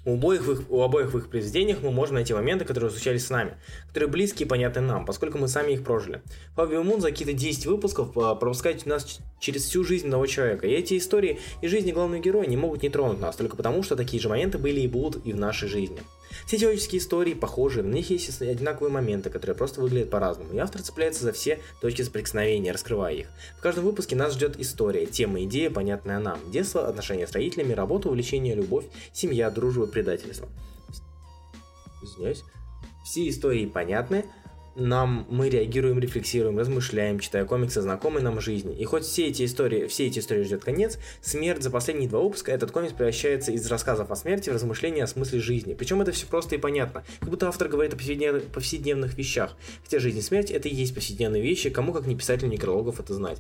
У обоих, в их, у обоих в их произведениях мы можем найти моменты, которые случались с нами, которые близки и понятны нам, поскольку мы сами их прожили. Фабио Мун за какие-то 10 выпусков а, пропускает нас через всю жизнь одного человека, и эти истории и жизни главного героя не могут не тронуть нас, только потому, что такие же моменты были и будут и в нашей жизни. Все человеческие истории похожи, в них есть одинаковые моменты, которые просто выглядят по-разному, и автор цепляется за все точки соприкосновения, раскрывая их. В каждом выпуске нас ждет история, тема, идея, понятная нам, детство, отношения с родителями, работа, увлечение, любовь, семья, дружба, предательство. Извиняюсь. Все истории понятны, нам мы реагируем, рефлексируем, размышляем, читая комиксы знакомой нам жизни. И хоть все эти истории, все эти истории ждет конец, смерть за последние два выпуска, этот комикс превращается из рассказов о смерти в размышления о смысле жизни. Причем это все просто и понятно, как будто автор говорит о повседневных, повседневных вещах. Хотя жизнь и смерть это и есть повседневные вещи, кому как не писателю некрологов это знать.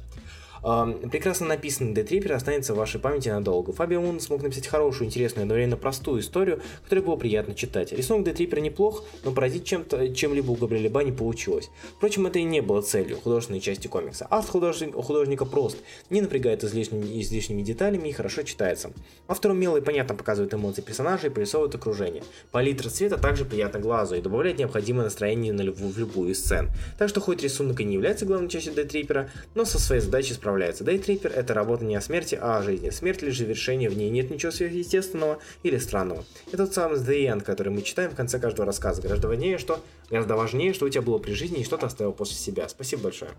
Прекрасно написанный Детрипер останется в вашей памяти надолго. Фабио Мун смог написать хорошую, интересную, одновременно простую историю, которую было приятно читать. Рисунок Детрипера неплох, но поразить чем-то, чем-либо у Габриэля Ба не получилось. Впрочем, это и не было целью художественной части комикса. Арт художник, художника прост, не напрягает излишними, излишними деталями и хорошо читается. Автор умело и понятно показывает эмоции персонажей и прорисовывает окружение. Палитра цвета также приятна глазу и добавляет необходимое настроение на любую, в любую из сцен. Так что хоть рисунок и не является главной частью Детрипера, но со своей задачей справляется справляется. Дейтрипер – это работа не о смерти, а о жизни. Смерть лишь завершение, в ней нет ничего сверхъестественного или странного. Это тот самый The End, который мы читаем в конце каждого рассказа. Гораздо важнее, что, гораздо важнее, что у тебя было при жизни и что ты оставил после себя. Спасибо большое.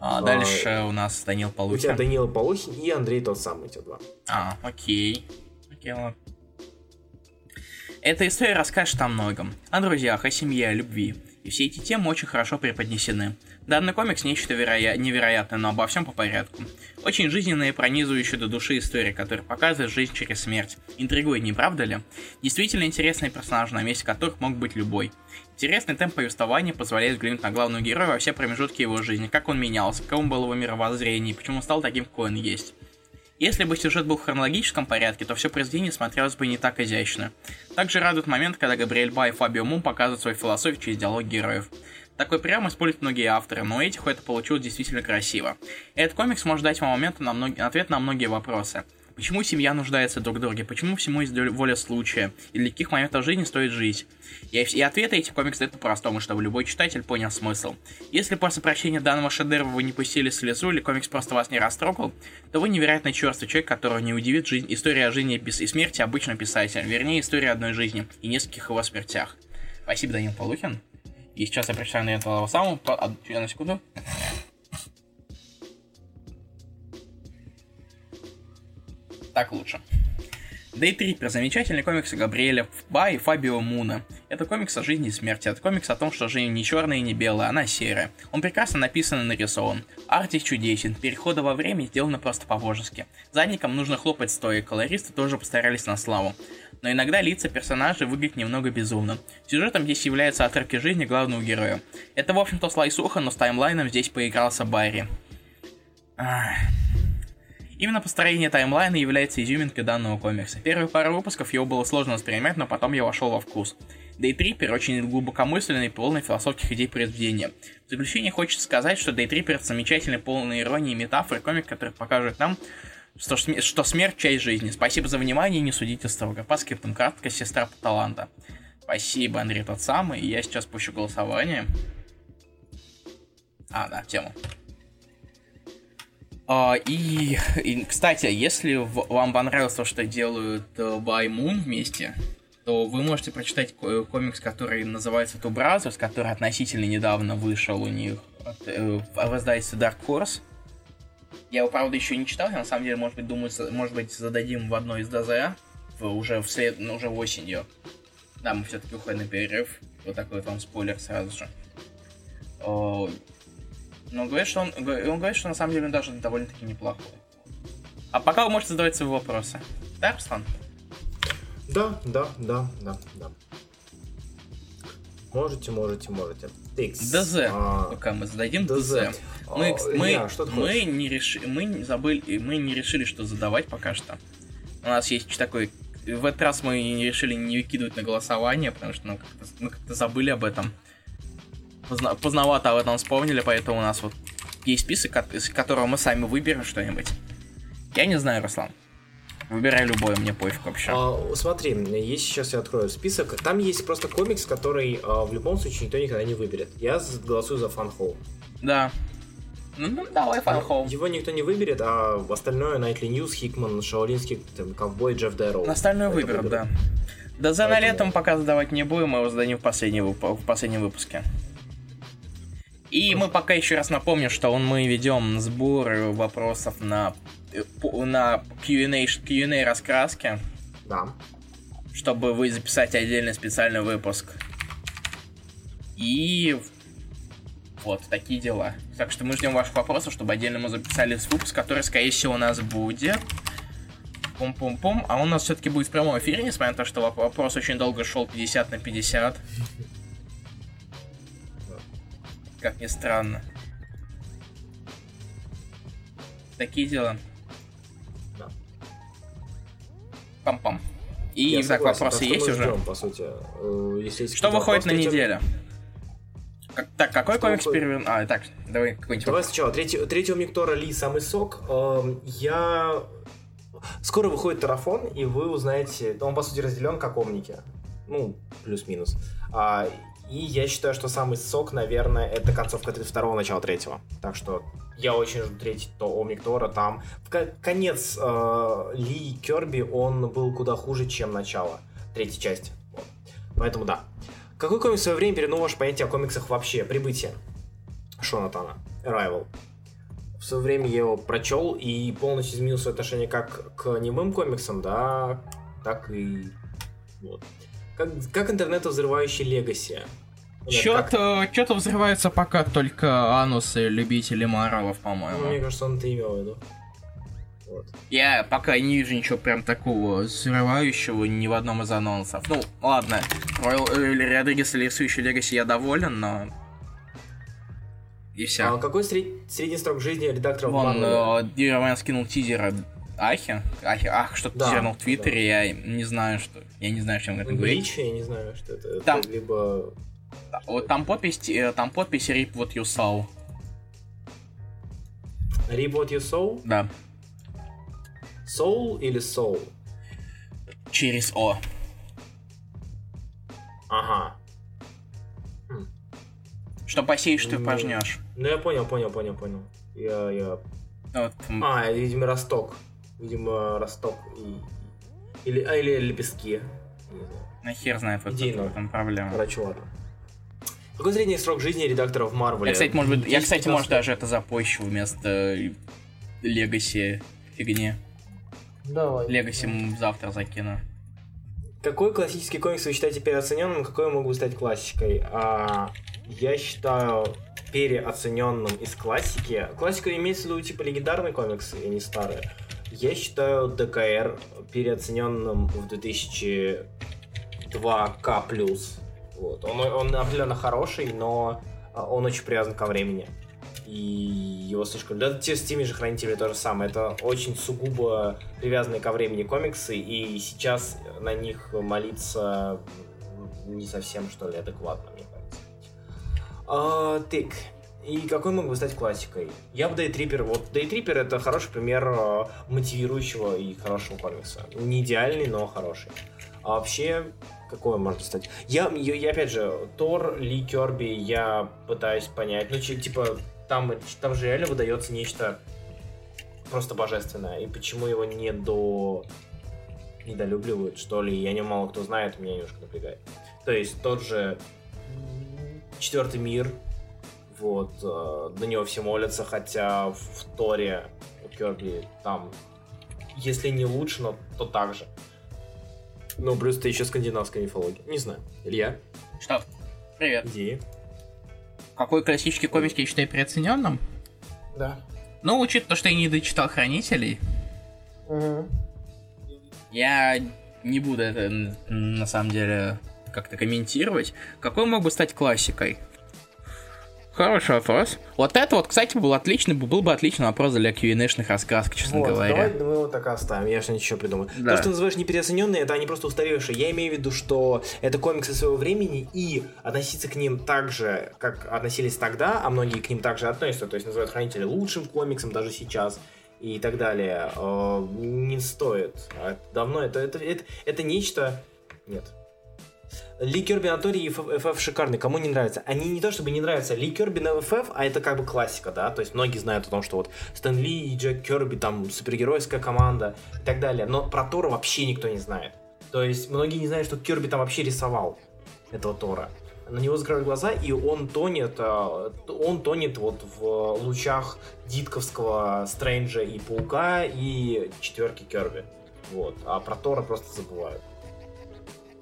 А, дальше а, у нас Данил Полухин. У тебя Данила Полухин и Андрей тот самый, эти два. А, окей. Окей, ладно. Эта история расскажет о многом. О друзьях, о семье, о любви. И все эти темы очень хорошо преподнесены. Данный комикс нечто вероя... невероятное, но обо всем по порядку. Очень жизненная и пронизывающая до души история, которая показывает жизнь через смерть. Интригует, не правда ли? Действительно интересные персонажи, на месте которых мог быть любой. Интересный темп повествования позволяет взглянуть на главного героя во все промежутки его жизни, как он менялся, каковым было его мировоззрение, почему стал таким, какой он есть. Если бы сюжет был в хронологическом порядке, то все произведение смотрелось бы не так изящно. Также радует момент, когда Габриэль Ба и Фабио Мун показывают свою философию через диалог героев. Такой прием используют многие авторы, но у этих это получилось действительно красиво. Этот комикс может дать вам момент на мног... ответ на многие вопросы. Почему семья нуждается друг в друге? Почему всему есть воля случая? И для каких моментов жизни стоит жить? И, и ответы эти комиксы дают по-простому, чтобы любой читатель понял смысл. Если после прочтения данного шедевра вы не пустили слезу или комикс просто вас не растрогал, то вы невероятно черствый человек, которого не удивит жизнь, история жизни и смерти обычного писателя, вернее, история одной жизни и нескольких его смертях. Спасибо, Данил Полухин. И сейчас я прочитаю на этого самого, на секунду. Так лучше. Дейтрипер – замечательный комикс Габриэля Ба и Фабио Муна. Это комикс о жизни и смерти. Это комикс о том, что жизнь не черная и не белая, она серая. Он прекрасно написан и нарисован. Арт чудесен, переходы во время сделаны просто по-божески. Задникам нужно хлопать стоя, колористы тоже постарались на славу. Но иногда лица персонажей выглядят немного безумно. Сюжетом здесь являются отрывки жизни главного героя. Это, в общем-то, слайсуха, но с таймлайном здесь поигрался Барри. Ах. Именно построение таймлайна является изюминкой данного комикса. Первые пару выпусков его было сложно воспринимать, но потом я вошел во вкус. Дейтрипер очень глубокомысленный и полный философских идей произведения. В заключение хочется сказать, что Дейтрипер это замечательный, полный иронии метафоры комик, который покажет нам, что, что смерть – часть жизни. Спасибо за внимание, не судите строго. По скриптам кратко, сестра таланта. Спасибо, Андрей, тот самый. Я сейчас пущу голосование. А, да, тему. Uh, и, и, кстати, если вам понравилось то, что делают By Moon вместе, то вы можете прочитать комикс, который называется Two Brothers, который относительно недавно вышел у них uh, в издательстве Dark Horse. Я его, правда, еще не читал, я на самом деле, может быть, думаю, может быть, зададим в одной из ДЗ уже, в след, ну, уже осенью. Да, мы все-таки уходим на перерыв. Вот такой вот вам спойлер сразу же. Но говорит, что он, он говорит, что на самом деле он даже довольно-таки неплохой. А пока вы можете задавать свои вопросы. Да, Руслан? Да, да, да, да, да. Можете, можете, можете. Текс. ДЗ. А... Пока мы зададим ДЗ. ДЗ. Мы, а, мы, я, мы, не реши, мы не забыли, мы не решили, что задавать пока что. У нас есть такой в этот раз мы решили не выкидывать на голосование, потому что ну, как-то, мы как-то забыли об этом позна- поздновато об этом вспомнили, поэтому у нас вот есть список, из которого мы сами выберем что-нибудь. Я не знаю, Руслан. Выбирай любой, мне пофиг вообще. А, смотри, есть сейчас я открою список. Там есть просто комикс, который а, в любом случае никто никогда не выберет. Я голосую за Fun Home. Да. Ну, ну давай Fun Home. Его никто не выберет, а остальное Nightly News, Хикман, Шаолинский, там, Ковбой, Джефф Дэроу. Остальное выберут, да. Да за Поэтому... на летом пока задавать не будем, мы его зададим в, последний, в последнем выпуске. И мы пока еще раз напомним, что мы ведем сбор вопросов на, на Q&A, Q&A раскраски. Да. Чтобы вы записать отдельный специальный выпуск. И вот такие дела. Так что мы ждем ваших вопросов, чтобы отдельно мы записали выпуск, который, скорее всего, у нас будет. Пум-пум-пум. А он у нас все-таки будет в прямом эфире, несмотря на то, что вопрос очень долго шел 50 на 50. Как ни странно. Такие дела. Да. Пам-пам. И Я так, согласен, вопросы есть уже? Ждем, по сути. Э, если Что выходит на неделю? Как, так, какой Что комикс первый? А, так, давай какой-нибудь. Давай сначала. Третий, третьего Миктора Ли самый сок. Эм, я... Скоро выходит тарафон, и вы узнаете... Он, по сути, разделен как омники. Ну, плюс-минус. А, и я считаю, что самый сок, наверное, это концовка второго, начала третьего. Так что я очень жду третий то Омник Тора. Там в конец э, Ли Керби, он был куда хуже, чем начало третьей части. Поэтому да. Какой комикс в свое время передал ваше понятие о комиксах вообще? Прибытие Шонатана. Arrival. В свое время я его прочел и полностью изменил свое отношение как к немым комиксам, да, так и вот. Как, как интернет взрывающий Легаси. Что-то, что-то взрывается пока только анусы любители моралов, по-моему. Ну, мне кажется, он это имел в виду. Вот. Я пока не вижу ничего прям такого взрывающего ни в одном из анонсов. Ну, ладно, Ройл э, Родригес или рисующий Легаси я доволен, но... И все. А какой сред... средний срок жизни редактора Вон, э, я скинул тизера Ахи? Ахи, ах, что-то Да, зернул в Твиттере, я не знаю, что. Я не знаю, чем это говорить. Блич, я не знаю, что это. Там- Это либо... Вот там подпись, э, там подпись Rip What You Saw. Rip What You Soul? Да. Soul или Soul? Через О. Ага. Что посеешь, что Ну. пожнешь. Ну я понял, понял, понял, понял. Я, я... Вот, А, видимо, росток. Видимо, росток и... Или, а, или лепестки. Не знаю. на хер знает, вот Идейно. в этом проблема. Короче, ладно. Какой средний срок жизни редакторов Марвел? Я, кстати, может быть, я, кстати, может, даже это запущу вместо Легаси фигни. Давай. Легаси завтра закину. Какой классический комикс вы считаете переоцененным, какой мог бы стать классикой? А, я считаю переоцененным из классики. Классика имеется в виду типа легендарные комиксы, и не старые. Я считаю ДКР переоцененным в 2002К+. Вот. Он, он определенно хороший, но а, он очень привязан ко времени. И его слишком... Да, те с теми же хранителями то же самое. Это очень сугубо привязанные ко времени комиксы, и сейчас на них молиться не совсем, что ли, адекватно, мне кажется. А, так, и какой мог бы стать классикой? Я бы Дейтрипер... Вот Дейтрипер это хороший пример э, мотивирующего и хорошего комикса. Не идеальный, но хороший. А вообще, какой он может стать? Я, я, я, опять же, Тор, Ли Керби, я пытаюсь понять. Ну, типа, там, там же реально выдается нечто просто божественное. И почему его не до недолюбливают, что ли, я не мало кто знает, меня немножко напрягает. То есть тот же четвертый мир, вот, э, на него все молятся, хотя в, в Торе у Керби там, если не лучше, но то так же. Ну, плюс ты еще скандинавская мифология. Не знаю. Илья, Что? Привет. идеи? Какой классический комик я считаю переоцененным? Да. Ну, учитывая то, что я не дочитал Хранителей, я не буду это на самом деле как-то комментировать. Какой мог бы стать классикой? Хороший вопрос. Вот это вот, кстати, был отличный, был бы отличный вопрос для Q&A-шных рассказок, честно Вот, говоря. давай мы его так оставим, я что-нибудь еще придумаю. Да. То, что ты называешь непереоцененные, это они просто устаревшие. Я имею в виду, что это комиксы своего времени, и относиться к ним так же, как относились тогда, а многие к ним также относятся, то есть называют Хранители лучшим комиксом даже сейчас, и так далее, э, не стоит. А Давно это, это, это, это нечто... Нет. Ли Керби на Торе и FF шикарный. Кому не нравится? Они не то чтобы не нравятся. Ли Керби на FF, а это как бы классика, да? То есть многие знают о том, что вот Стэн Ли и Джек Керби там супергеройская команда и так далее. Но про Тора вообще никто не знает. То есть многие не знают, что Керби там вообще рисовал этого Тора. На него закрывают глаза, и он тонет, э, он тонет вот в лучах Дитковского Стрэнджа и Паука и четверки Керби. Вот. А про Тора просто забывают.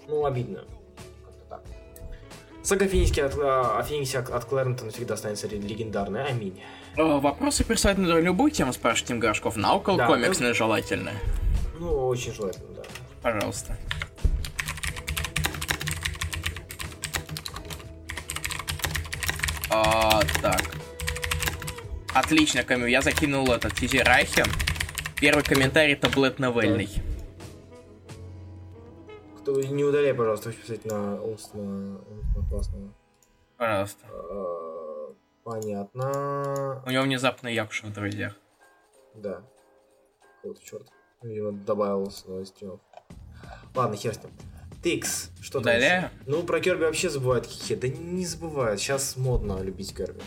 Ну, обидно. Сага Феникси от, а, о Фениксе от, от Клэрнтона всегда останется легендарной. Аминь. Э, Вопросы присылать на любую тему, спрашивает Тим Горшков. На около Да, комиксные желательно. Ну, очень желательно, да. Пожалуйста. А, так. Отлично, Камю. Я закинул этот Тизи Райхе. Первый комментарий это Блэд Новельный. Кто, не удаляй, пожалуйста, хочу писать на умственно, умственно классного. Пожалуйста. Э, Понятно. У него внезапно Якуша в друзьях. Да. Какого-то черт. Видимо, добавился до стримов. Ладно, хер с ним. Тикс, что там Удаляю? еще? Ну, про Керби вообще забывают хихи. Да не забывают. Сейчас модно любить Керби.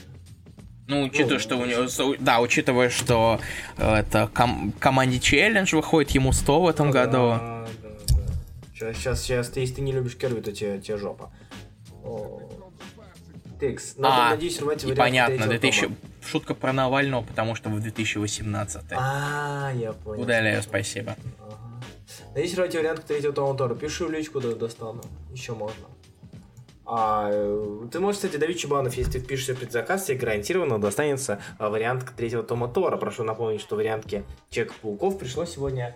Ну, учитывая, Ну, что у него... Да, учитывая, что э, это ком- команде челлендж выходит ему 100 в этом году. Сейчас, сейчас, сейчас, если ты не любишь Керби, то тебе, тебе жопа. О. Тикс. Надо, А, надеюсь, рвать и вариант понятно, третьего 2000... тома. шутка про Навального, потому что в 2018. А, я понял. Удаляю, спасибо. Ага. Надеюсь, рвать вариант третьего тома Тора. Пиши в личку, да, достану. Еще можно. А, э, ты можешь, кстати, Давид Чебанов, если ты впишешься в предзаказ, тебе гарантированно достанется а, вариант третьего тома Тора. Прошу напомнить, что вариантки Человека-пауков пришло сегодня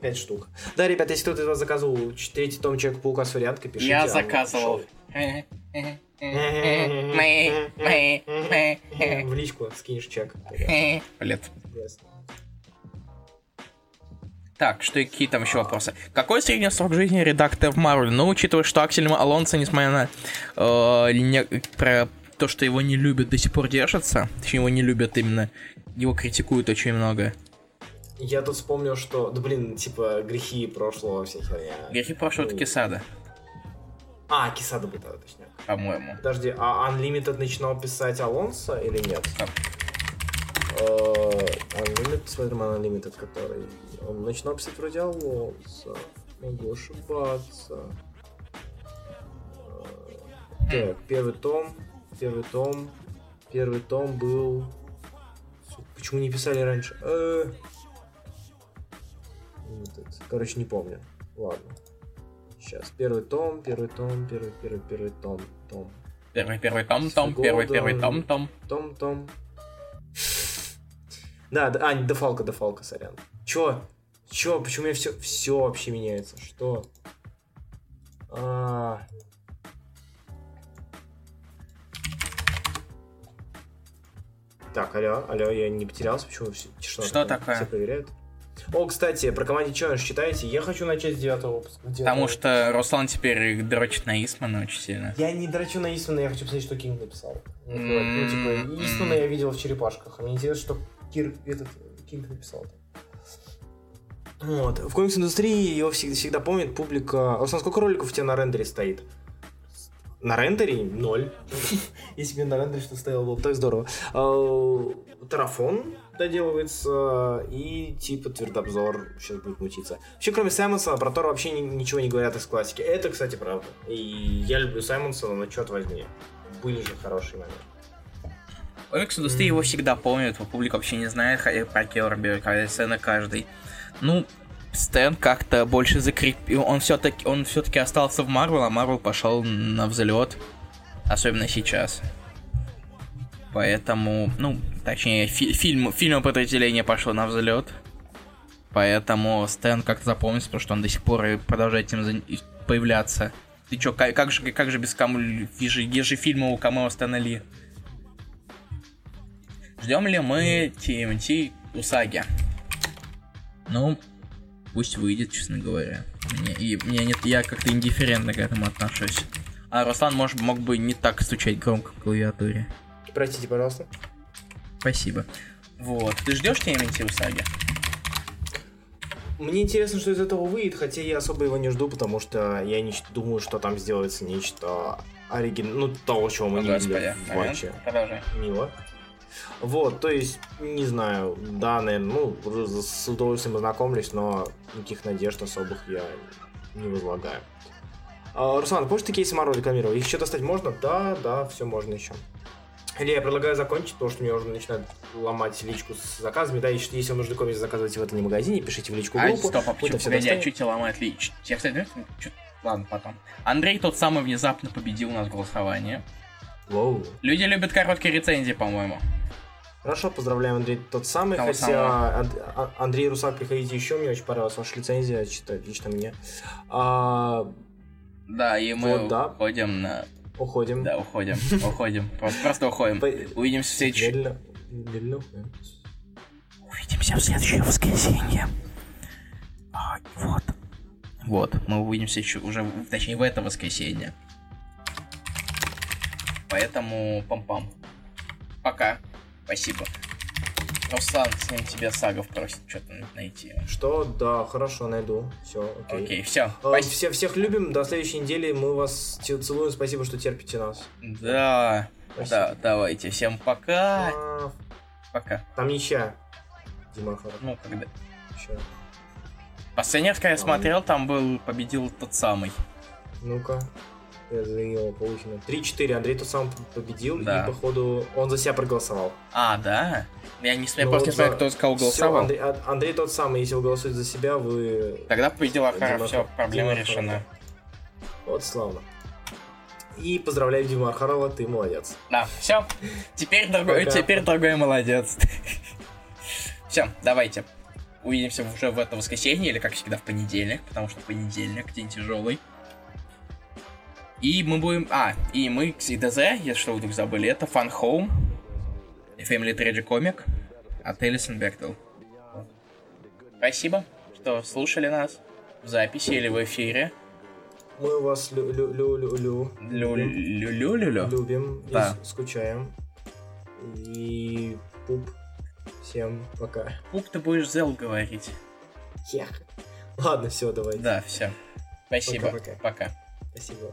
5 штук. Да, ребят, если кто-то из вас заказывал третий том Человека-паука с варианткой, пишите. Я а, заказывал. В личку скинешь чек. Ясно. Так, что и какие там еще вопросы? Какой средний срок жизни редактора в Марвел? Ну, учитывая, что Аксель Алонсо, несмотря на э, не, про то, что его не любят, до сих пор держится. Точнее, его не любят именно. Его критикуют очень много. Я тут вспомнил, что... Да блин, типа, грехи прошлого, вся херня. Грехи прошлого это Кисада. А, Кисада был тогда, точнее. По-моему. Подожди, а Unlimited начинал писать Алонсо или нет? Как? Э, Unlimited, смотрим Unlimited, который... Он начинал писать вроде Алонсо. Могу ошибаться. Э, так, первый том, первый том, первый том был... Почему не писали раньше? Э, Короче, не помню. Ладно. Сейчас. Первый том, первый том, первый, первый, первый том, том. Первый, первый том, том, первый, первый том, том. Том, том. Да, да, а, не Дефалка, Дефалка, сорян. Чё? Чё? Почему я все, все вообще меняется? Что? А... Так, алло, алло, я не потерялся, почему все тишина? Что такое? Все проверяют. О, кстати, про Kamandi Challenge читаете? Я хочу начать с девятого выпуска. Потому что Руслан теперь дрочит на Истмана очень сильно. Я не дрочу на Истмана, я хочу посмотреть, что Кинг написал. Ну, типа, Истмана я видел в черепашках, а мне интересно, что Кир, этот, Кинг написал. Вот. В комикс-индустрии его всегда, всегда помнит публика. Руслан, сколько роликов у тебя на рендере стоит? На рендере ноль. Если бы на рендере что стояло, было бы так здорово. А, Тарафон доделывается, и типа твердобзор сейчас будет мутиться. Вообще, кроме Саймонсона, про Тора вообще ничего не говорят из классики. Это, кстати, правда. И я люблю Саймонсона, но черт возьми, были же хорошие моменты. Комикс индустрии его всегда помнит, публика вообще не знает про Керби, сцены каждый. Ну, Стэн как-то больше закрепил. Он все-таки он все-таки остался в Марвел, а Марвел пошел на взлет. Особенно сейчас. Поэтому, ну, точнее, фи- фильм, фильм подразделения пошло на взлет. Поэтому Стэн как-то запомнится, потому что он до сих пор продолжает этим появляться. Ты чё, как, как, же, как же без кому ежефильма у камео Стэна Ли? Ждем ли мы TMT Усаги? Ну, пусть выйдет, честно говоря. Мне, и, мне нет, я как-то индифферентно к этому отношусь. А Руслан может, мог бы не так стучать громко в клавиатуре. Простите, пожалуйста. Спасибо. Вот. Ты ждешь TMNT Усаги? Мне интересно, что из этого выйдет, хотя я особо его не жду, потому что я не думаю, что там сделается нечто оригин... ну, того, чего мы О, не Господи. видели в матче. Мило. Вот, то есть, не знаю, да, наверное, ну, с удовольствием ознакомлюсь, но никаких надежд особых я не возлагаю. А, Руслан, помнишь, ты кейсы Марвел рекламировал? Их еще достать можно? Да, да, все можно еще. Или я предлагаю закончить, потому что мне уже начинают ломать личку с заказами. Да, если, если вам нужны комиксы, заказывайте в этом не магазине, пишите в личку группу. А, стоп, а почему? Погоди, а чуть ломает личку? Я, кстати, Ладно, потом. Андрей тот самый внезапно победил у нас голосование. Воу. Люди любят короткие рецензии, по-моему. Хорошо, поздравляем, Андрей, тот самый. Того хотя самого. А, Андрей Русак, приходите еще, мне очень понравилась ваша лицензия, читать лично мне. А... Да, и мы вот, да. уходим на... Уходим. Да, уходим, уходим. Просто уходим. Увидимся в следующем... Увидимся в следующее воскресенье. Вот. Вот, мы увидимся еще уже, точнее, в это воскресенье. Поэтому пам-пам. Пока. Спасибо. Руслан, с ним тебя Сагов просит что-то найти. Что? Да, хорошо, найду. Все, окей. Окей, все. А, все, всех любим. До следующей недели. Мы вас целуем. Спасибо, что терпите нас. Да. Спасибо. Да, давайте. Всем пока. А... Пока. Там ничья. Дима Ну, когда? Еще. Последний раз, когда я смотрел, там был, победил тот самый. Ну-ка за его получено. 3-4 Андрей тот сам победил, да. и походу он за себя проголосовал. А, да? Я не смею, ну, просто не смотрю, кто за кого голосовал. Андрей, а, Андрей тот самый, если вы голосуете за себя, вы... Тогда победил Архаров, все, проблема Дима решена. Вот славно. И поздравляю Дима Архарова, ты молодец. Да, все. Теперь другой, теперь другой молодец. все, давайте. Увидимся уже в это воскресенье, или как всегда в понедельник, потому что понедельник, день тяжелый. И мы будем... А, и мы к ДЗ, если что вы вдруг забыли, это Fun Home, Family Tragedy Comic от Элисон Бектел. Спасибо, кто слушали нас в записи или в эфире. Мы вас лю лю лю лю лю Лю-лю-лю-лю. любим Да. и скучаем. И пуп. Всем пока. Пук, ты будешь зел говорить. Эх. Ладно, все, давай. Да, все. Спасибо. Пока-пока. Пока. Спасибо.